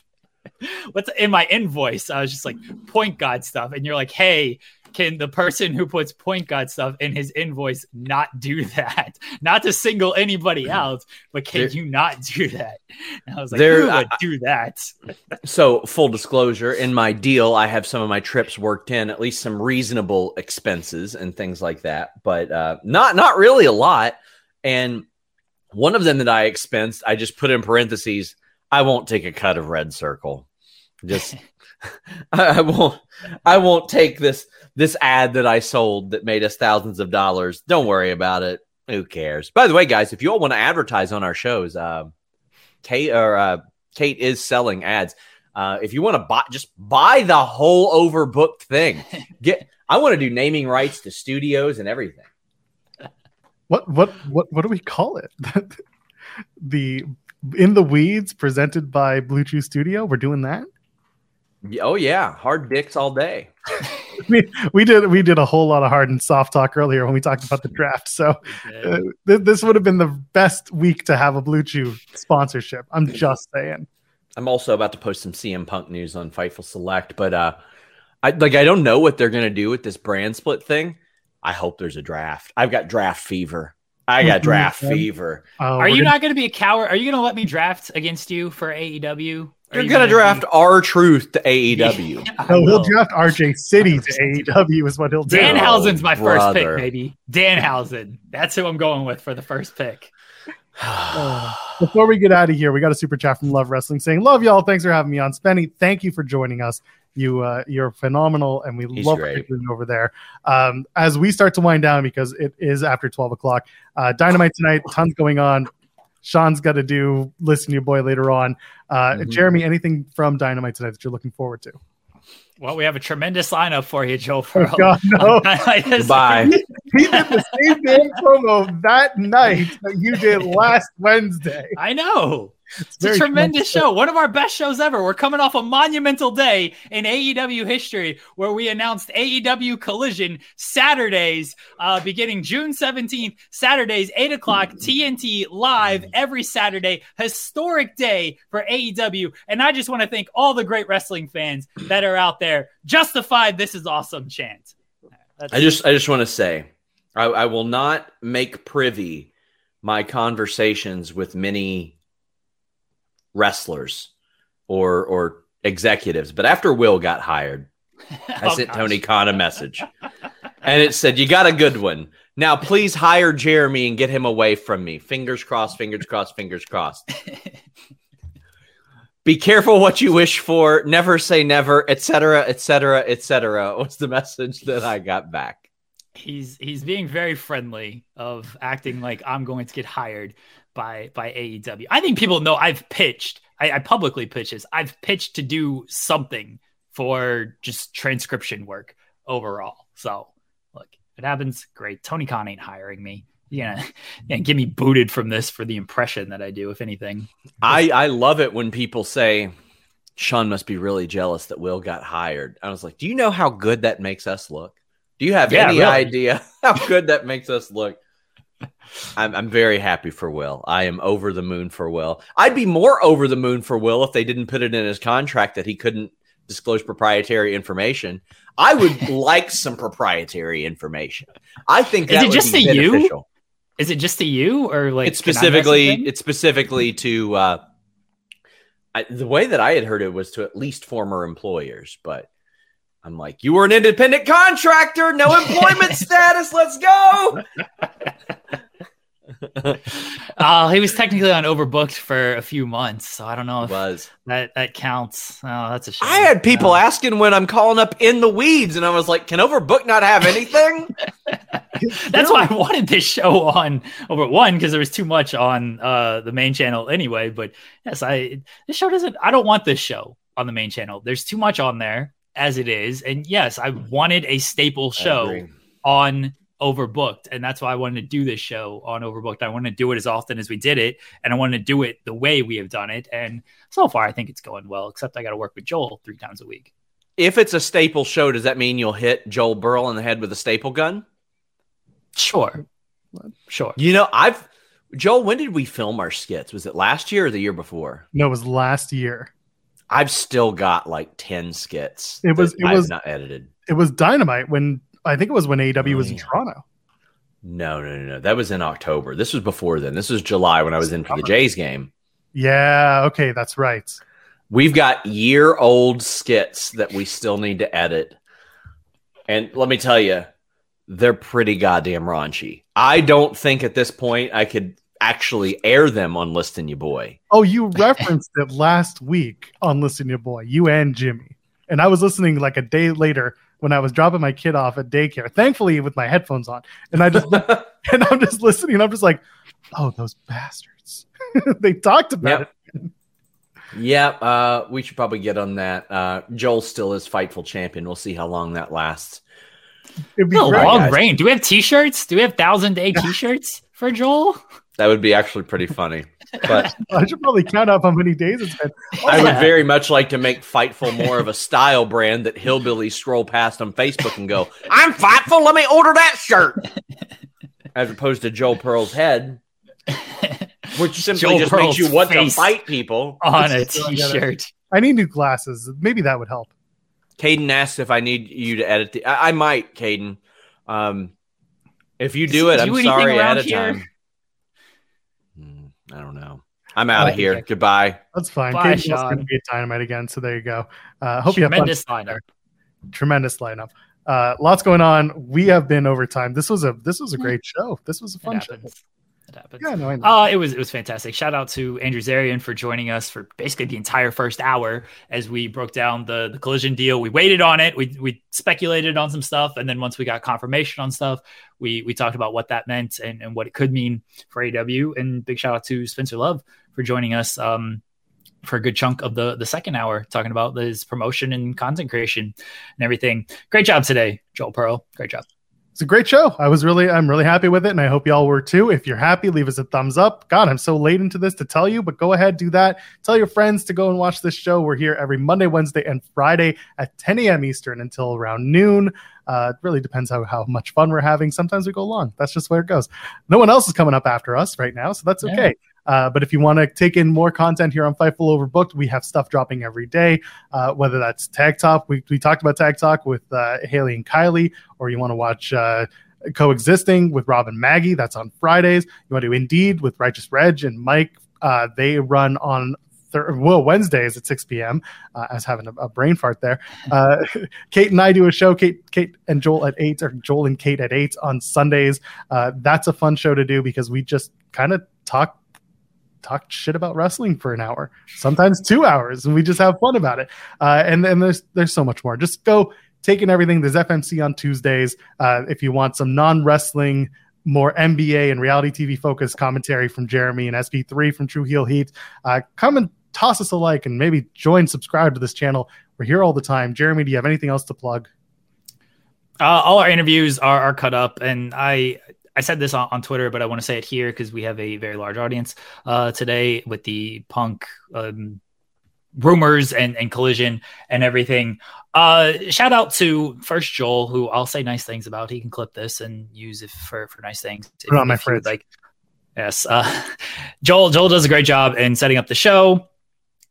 what's in my invoice? I was just like point god stuff, and you're like, hey. Can the person who puts point god stuff in his invoice not do that? Not to single anybody out, but can There- you not do that? And I was like, There- I- do that? So, full disclosure, in my deal, I have some of my trips worked in, at least some reasonable expenses and things like that, but uh, not not really a lot. And one of them that I expensed, I just put in parentheses, I won't take a cut of Red Circle. Just I, I won't I won't take this this ad that I sold that made us thousands of dollars. Don't worry about it. Who cares? By the way, guys, if you all want to advertise on our shows, uh, Kate or uh, Kate is selling ads. Uh, if you want to buy, just buy the whole overbooked thing. Get. I want to do naming rights to studios and everything. What what what what do we call it? the in the weeds presented by BlueChew Studio. We're doing that. Y- Oh yeah, hard dicks all day. We, we did we did a whole lot of hard and soft talk earlier when we talked about the draft. So uh, th- this would have been the best week to have a BlueChew sponsorship. I'm just saying. I'm also about to post some CM Punk news on Fightful Select, but uh, I like I don't know what they're gonna do with this brand split thing. I hope there's a draft. I've got draft fever. I got draft Mhm. fever. Uh, Are we're you gonna- not going to be a coward? Are you going to let me draft against you for AEW? Are You're gonna draft R-Truth to AEW. I No, he'll draft RJ City to AEW is what he'll do. Danhausen's my first brother. pick, baby. Danhausen. That's who I'm going with for the first pick. Before we get out of here, we got a super chat from Love Wrestling saying, "Love y'all. Thanks for having me on, Spenny. Thank you for joining us. You uh, you're phenomenal, and we He's love great. what you're doing over there." Um, as we start to wind down because it is after twelve o'clock, uh, Dynamite tonight, tons going on. Sean's got to do listen to your boy later on. Uh, Mhm. Jeremy, anything from Dynamite tonight that you're looking forward to? Well, we have a tremendous lineup for you, Joe Oh Furl. God, no! Goodbye. he did the same damn promo that night that you did last Wednesday. I know. It's very a tremendous tremendous. show. One of our best shows ever. We're coming off a monumental day in AEW history where we announced AEW Collision Saturdays, uh, beginning June 17th, Saturdays, 8 o'clock, TNT live every Saturday. Historic day for AEW. And I just want to thank all the great wrestling fans that are out there. Justified, this is awesome chant. That's- I just I just want to say I, I will not make privy my conversations with many wrestlers or or executives, but after Will got hired, I Oh, sent gosh. Tony Khan a message. And it said, You got a good one. Now please hire Jeremy and get him away from me. Fingers crossed, fingers crossed, fingers crossed. Be careful what you wish for, never say never, etc., etc., etc. was the message that I got back. he's he's being very friendly of acting like I'm going to get hired by by AEW. I think people know I've pitched. I, I publicly pitched this. I've pitched to do something for just transcription work overall. So look, if it happens, great. Tony Khan ain't hiring me. Yeah, and get me booted from this for the impression that I do, if anything. I, I love it when people say, Sean must be really jealous that Will got hired. I was like, Do you know how good that makes us look? Do you have Yeah, any really. idea how good that makes us look? I'm, I'm very happy for Will. I am over the moon for Will. I'd be more over the moon for Will if they didn't put it in his contract that he couldn't disclose proprietary information. I would like some proprietary information. I think Is it would just be to you? Is it just to you or like it's can I message specifically it's specifically to uh I, the way that I had heard it was to at least former employers, but I'm like, you were an independent contractor, no employment status. Let's go. Uh, he was technically on overbooked for a few months, so I don't know if was that that counts. Oh, that's a shame. I had people Uh, asking when I'm calling up in the weeds, and I was like, can Overbook not have anything? That's why I wanted this show on over one because there was too much on uh, the main channel anyway. But yes, I this show doesn't. I don't want this show on the main channel. There's too much on there. As it is. And yes, I wanted a staple show on Overbooked, and that's why I wanted to do this show on Overbooked. I wanted to do it as often as we did it, and I wanted to do it the way we have done it. And so far, I think it's going well. Except I got to work with Joel three times a week. If it's a staple show, does that mean you'll hit Joel Burrow in the head with a staple gun? Sure, sure. You know, I've Joel. When did we film our skits? Was it last year or the year before? No, it was last year. I've still got like ten skits. It was- it I've was- not edited. It was dynamite when I think it was when AEW was in Oh, yeah. Toronto. No, no, no, no. That was in October. This was before then. This was July when I was in for the Jays game. Yeah, okay, that's right. We've got year old skits that we still need to edit. And let me tell you, they're pretty goddamn raunchy. I don't think at this point I could actually air them on Listing Your Boy. Oh, you referenced it last week on Listen to Your Boy, you and Jimmy. And I was listening like a day later when I was dropping my kid off at daycare, thankfully with my headphones on. And I just and I'm just listening and I'm just like, oh, those bastards. they talked about Yep. it. yeah, uh, we should probably get on that. Uh, Joel still is Fightful champion. We'll see how long that lasts. It'd be No long guys. reign. Do we have T-shirts? Do we have thousand day T-shirts for Joel? That would be actually pretty funny. But I should probably count up how many days it's been. I would very much like to make Fightful more of a style brand that hillbillies scroll past on Facebook and go, I'm Fightful, let me order that shirt. As opposed to Joel Pearl's head, which simply Joel just Pearl's makes you want to fight people. on a Still get it. T-shirt. I need new glasses. Maybe that would help. Caden asked if I need you to edit the. I, I might, Caden. Um, if you Does do it, do I'm anything sorry around ahead of here? time. Hmm, I don't know. I'm out of here. okay. Goodbye. That's fine. Bye, Kate's Sean. going to be at Dynamite again, so there you go. Uh, hope you have fun. Tremendous lineup. Tremendous lineup. Uh, lots going on. We have been over time. This was a this was a great show. This was a fun show. It happens. Yeah, no, I know. Uh, it was it was fantastic. Shout out to Andrew Zarian for joining us for basically the entire first hour as we broke down the the collision deal. We waited on it. We we speculated on some stuff, and then once we got confirmation on stuff, we we talked about what that meant and, and what it could mean for AW. And big shout out to Spencer Love for joining us. Um, for a good chunk of the the second hour, talking about his promotion and content creation and everything. Great job today, Joel Pearl. Great job. It's a great show. I was really, I'm really happy with it, and I hope y'all were too. If you're happy, leave us a thumbs up. God, I'm so late into this to tell you, but go ahead, do that. Tell your friends to go and watch this show. We're here every Monday, Wednesday, and Friday at 10 a.m. Eastern until around noon. Uh, it really depends how, how much fun we're having. Sometimes we go long. That's just where it goes. No one else is coming up after us right now, so that's Yeah. Uh, but if you want to take in more content here on Fightful Overbooked, we have stuff dropping every day. Uh, whether that's Tag Talk, we, we talked about Tag Talk with uh, Haley and Kylie, or you want to watch uh, Coexisting with Rob and Maggie, that's on Fridays. You want to do Indeed with Righteous Reg and Mike, uh, they run on. Thir- well, Wednesdays at 6 p.m. Uh, I was having a, a brain fart there. Uh, Kate and I do a show. Kate, Kate and Joel at eight, or Joel and Kate at eight on Sundays. Uh, that's a fun show to do because we just kind of talk talk shit about wrestling for an hour, sometimes two hours, and we just have fun about it. Uh, and then there's there's so much more. Just go taking everything. There's FMC on Tuesdays. Uh, if you want some non wrestling, more NBA and reality TV focused commentary from Jeremy and SP3 from True Heel Heat, uh, come and toss us a like and maybe join, subscribe to this channel. We're here all the time. Jeremy, do you have anything else to plug? Uh, all our interviews are, are cut up, and I I said this on, on Twitter, but I want to say it here because we have a very large audience uh, today with the punk um, rumors and, and collision and everything. Uh, shout out to first Joel, who I'll say nice things about. He can clip this and use it for for nice things. Put on my If you would fridge. Like, yes, uh, Joel. Joel does a great job in setting up the show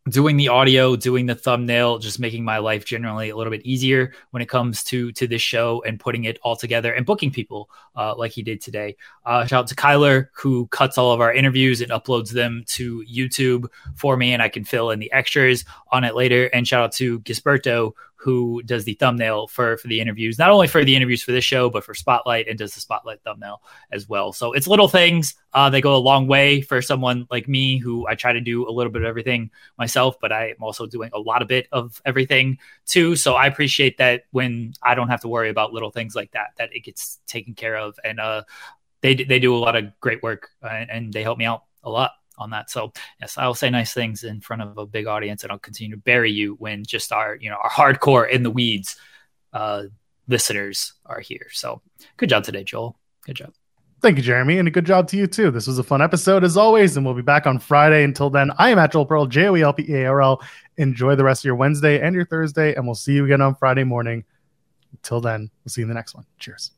doing the audio, doing the thumbnail, just making my life generally a little bit easier when it comes to to this show and putting it all together and booking people uh, like he did today. Uh, shout out to Kyler who cuts all of our interviews and uploads them to YouTube for me, and I can fill in the extras on it later. And shout out to Gisberto who does the thumbnail for for the interviews, not only for the interviews for this show, but for Spotlight and does the Spotlight thumbnail as well. So it's little things. Uh, they go a long way for someone like me who I try to do a little bit of everything myself, but I am also doing a lot of bit of everything too. So I appreciate that when I don't have to worry about little things like that, that it gets taken care of. And uh, they they do a lot of great work uh, and, and they help me out a lot. On that. So yes, I will say nice things in front of a big audience, and I'll continue to bury you when just our you know our hardcore in the weeds uh, listeners are here. So good job today, Joel. Good job. Thank you, Jeremy, and a good job to you too. This was a fun episode as always, and we'll be back on Friday. Until then, I am at Joel Pearl, J O E L P E A R L. Enjoy the rest of your Wednesday and your Thursday, and we'll see you again on Friday morning. Until then, we'll see you in the next one. Cheers.